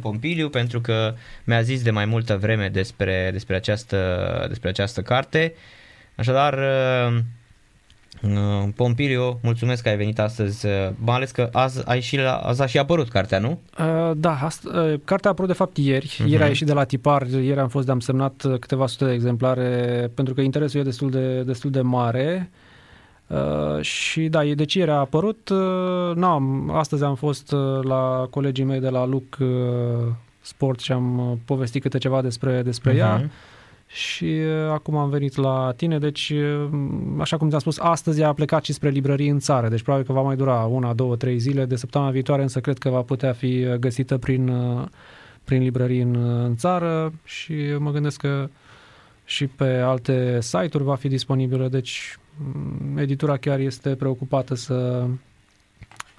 Speaker 3: Pompiliu pentru că mi-a zis de mai multă vreme despre, despre, această, despre această carte. Așadar, uh, uh, Pompiliu, mulțumesc că ai venit astăzi, uh, mai ales că azi, ai și la, azi a și apărut cartea, nu?
Speaker 5: Uh, da, asta, uh, cartea a apărut de fapt ieri. Uh-huh. Ieri a ieșit de la tipar, ieri am fost de am semnat uh, câteva sute de exemplare pentru că interesul e destul de, destul de mare. Uh, și da, e deci ieri a apărut. Uh, n-am, astăzi am fost uh, la colegii mei de la Luc uh, Sport și am uh, povestit câte ceva despre, despre uh-huh. ea. Și uh, acum am venit la tine, deci uh, așa cum ți-am spus, astăzi a plecat și spre librării în țară, deci probabil că va mai dura una, două, trei zile. De săptămâna viitoare însă cred că va putea fi uh, găsită prin, uh, prin librării în, uh, în țară și mă gândesc că și pe alte site-uri va fi disponibilă, deci mm, editura chiar este preocupată să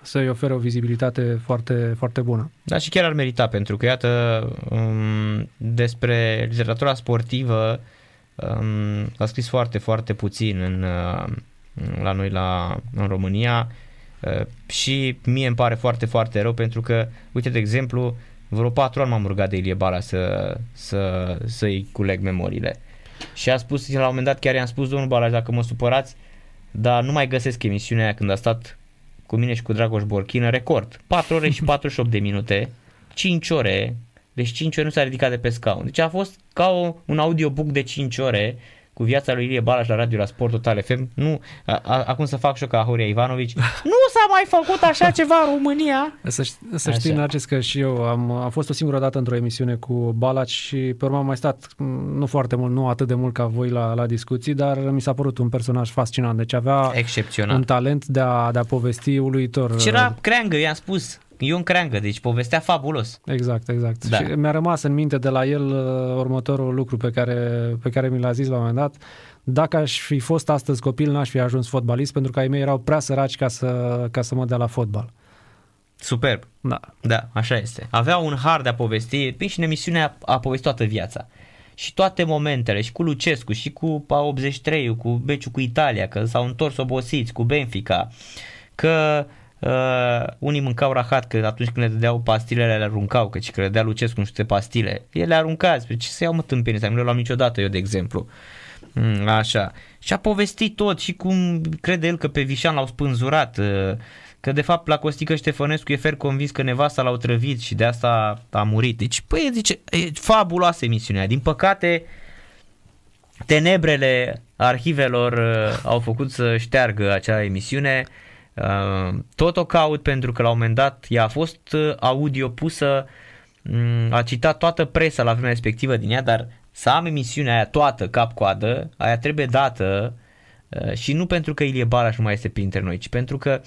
Speaker 5: să-i ofere o vizibilitate foarte, foarte bună.
Speaker 3: Da, și chiar ar merita, pentru că, iată, um, despre literatura sportivă um, a scris foarte, foarte puțin în, uh, la noi la, în România uh, și mie îmi pare foarte, foarte rău pentru că, uite, de exemplu, vreo patru ani m-am rugat de Ilie Bala să, să, să-i culeg memoriile. Și a spus, la un moment dat chiar i-am spus, domnul Balaj, dacă mă supărați, dar nu mai găsesc emisiunea aia când a stat cu mine și cu Dragoș Borchină, record. 4 ore și <laughs> 48 de minute, 5 ore, deci 5 ore nu s-a ridicat de pe scaun. Deci a fost ca o, un audiobook de 5 ore cu viața lui Ilie Balaș la radio la Sport Total FM. Nu, a, a, acum să fac și eu ca Horia Ivanovici. <laughs> nu s-a mai făcut așa ceva în România.
Speaker 5: Să, ș- să știi, Narcis, că și eu am, am fost o singură dată într-o emisiune cu Balaci și pe urmă am mai stat m, nu foarte mult, nu atât de mult ca voi la, la discuții, dar mi s-a părut un personaj fascinant. Deci avea
Speaker 3: Excepțional.
Speaker 5: un talent de a, de a povesti uluitor.
Speaker 3: Și era creangă, i-am spus. Ion Creangă, deci povestea fabulos.
Speaker 5: Exact, exact.
Speaker 3: Da.
Speaker 5: Și mi-a rămas în minte de la el uh, următorul lucru pe care, pe care mi l-a zis la un moment dat. Dacă aș fi fost astăzi copil, n-aș fi ajuns fotbalist pentru că ai mei erau prea săraci ca să, ca să mă dea la fotbal.
Speaker 3: Superb.
Speaker 5: Da.
Speaker 3: Da, așa este. Avea un har de a povesti, păi și în emisiunea a povestit toată viața. Și toate momentele, și cu Lucescu, și cu a 83 cu Beciu cu Italia, că s-au întors obosiți, cu Benfica, că uh, unii mâncau rahat, că atunci când le dădeau pastilele le aruncau, că că le dea Lucescu nu știu pastile, ele le aruncați, pe ce să iau mă tâmpenii, nu le luam niciodată eu, de exemplu. Mm, așa. Și a povestit tot și cum crede el că pe Vișan l-au spânzurat, uh, că de fapt la Costică Ștefănescu e fer convins că nevasta l-au trăvit și de asta a murit. Deci, păi, zice, e fabuloasă emisiunea. Din păcate, tenebrele arhivelor uh, au făcut să șteargă acea emisiune. Uh, tot o caut pentru că la un moment dat ea a fost uh, audio pusă, um, a citat toată presa la vremea respectivă din ea, dar să am emisiunea aia toată cap-coadă, aia trebuie dată uh, și nu pentru că Ilie Balaș nu mai este printre noi, ci pentru că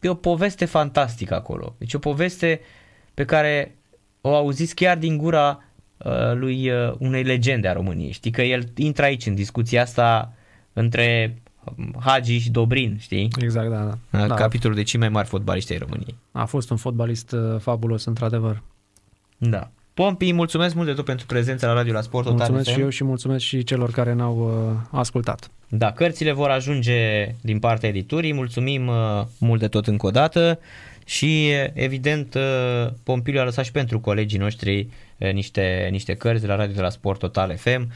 Speaker 3: e o poveste fantastică acolo. Deci o poveste pe care o auziți chiar din gura uh, lui uh, unei legende a României. Știi că el intră aici în discuția asta între um, Hagi și Dobrin, știi?
Speaker 5: Exact, da, da.
Speaker 3: da. Capitolul de cei mai mari fotbaliști ai României.
Speaker 5: A fost un fotbalist uh, fabulos, într-adevăr.
Speaker 3: Da. Pompi, mulțumesc mult de tot pentru prezența la Radio la Sport Total
Speaker 5: Mulțumesc
Speaker 3: FM.
Speaker 5: și eu și mulțumesc și celor care ne-au uh, ascultat.
Speaker 3: Da, cărțile vor ajunge din partea editurii, mulțumim uh, mult de tot încă o dată și evident uh, Pompiliu a lăsat și pentru colegii noștri uh, niște, niște cărți de la Radio de la Sport Total FM uh,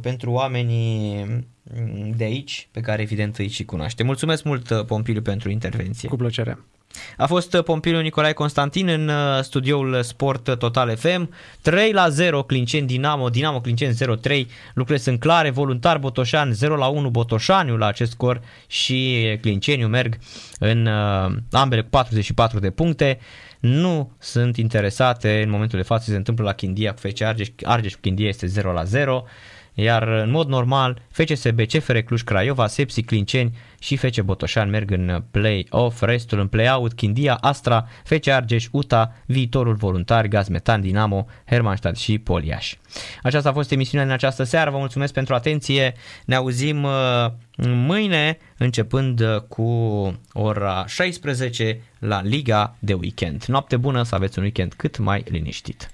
Speaker 3: pentru oamenii mm, de aici pe care evident îi și cunoaște. Mulțumesc mult uh, Pompiliu pentru intervenție.
Speaker 5: Cu plăcere.
Speaker 3: A fost Pompiliu Nicolae Constantin în uh, studioul Sport Total FM. 3 la 0 Clinceni Dinamo, Dinamo Clinceni 0-3. Lucrurile sunt clare, voluntar Botoșan 0 la 1 Botoșaniu la acest scor și Clinceniu merg în uh, ambele cu 44 de puncte. Nu sunt interesate în momentul de față se întâmplă la Chindia cu FC Argeș, Argeș cu Chindia este 0 la 0 iar în mod normal FCSB, CFR Cluj, Craiova, Sepsi, Clinceni și FC Botoșan merg în play-off, restul în play-out, Chindia, Astra, FC Argeș, UTA, Viitorul Voluntar, Gazmetan, Dinamo, Hermannstadt și Poliaș. Aceasta a fost emisiunea din această seară, vă mulțumesc pentru atenție, ne auzim uh, mâine începând uh, cu ora 16 la Liga de Weekend. Noapte bună, să aveți un weekend cât mai liniștit.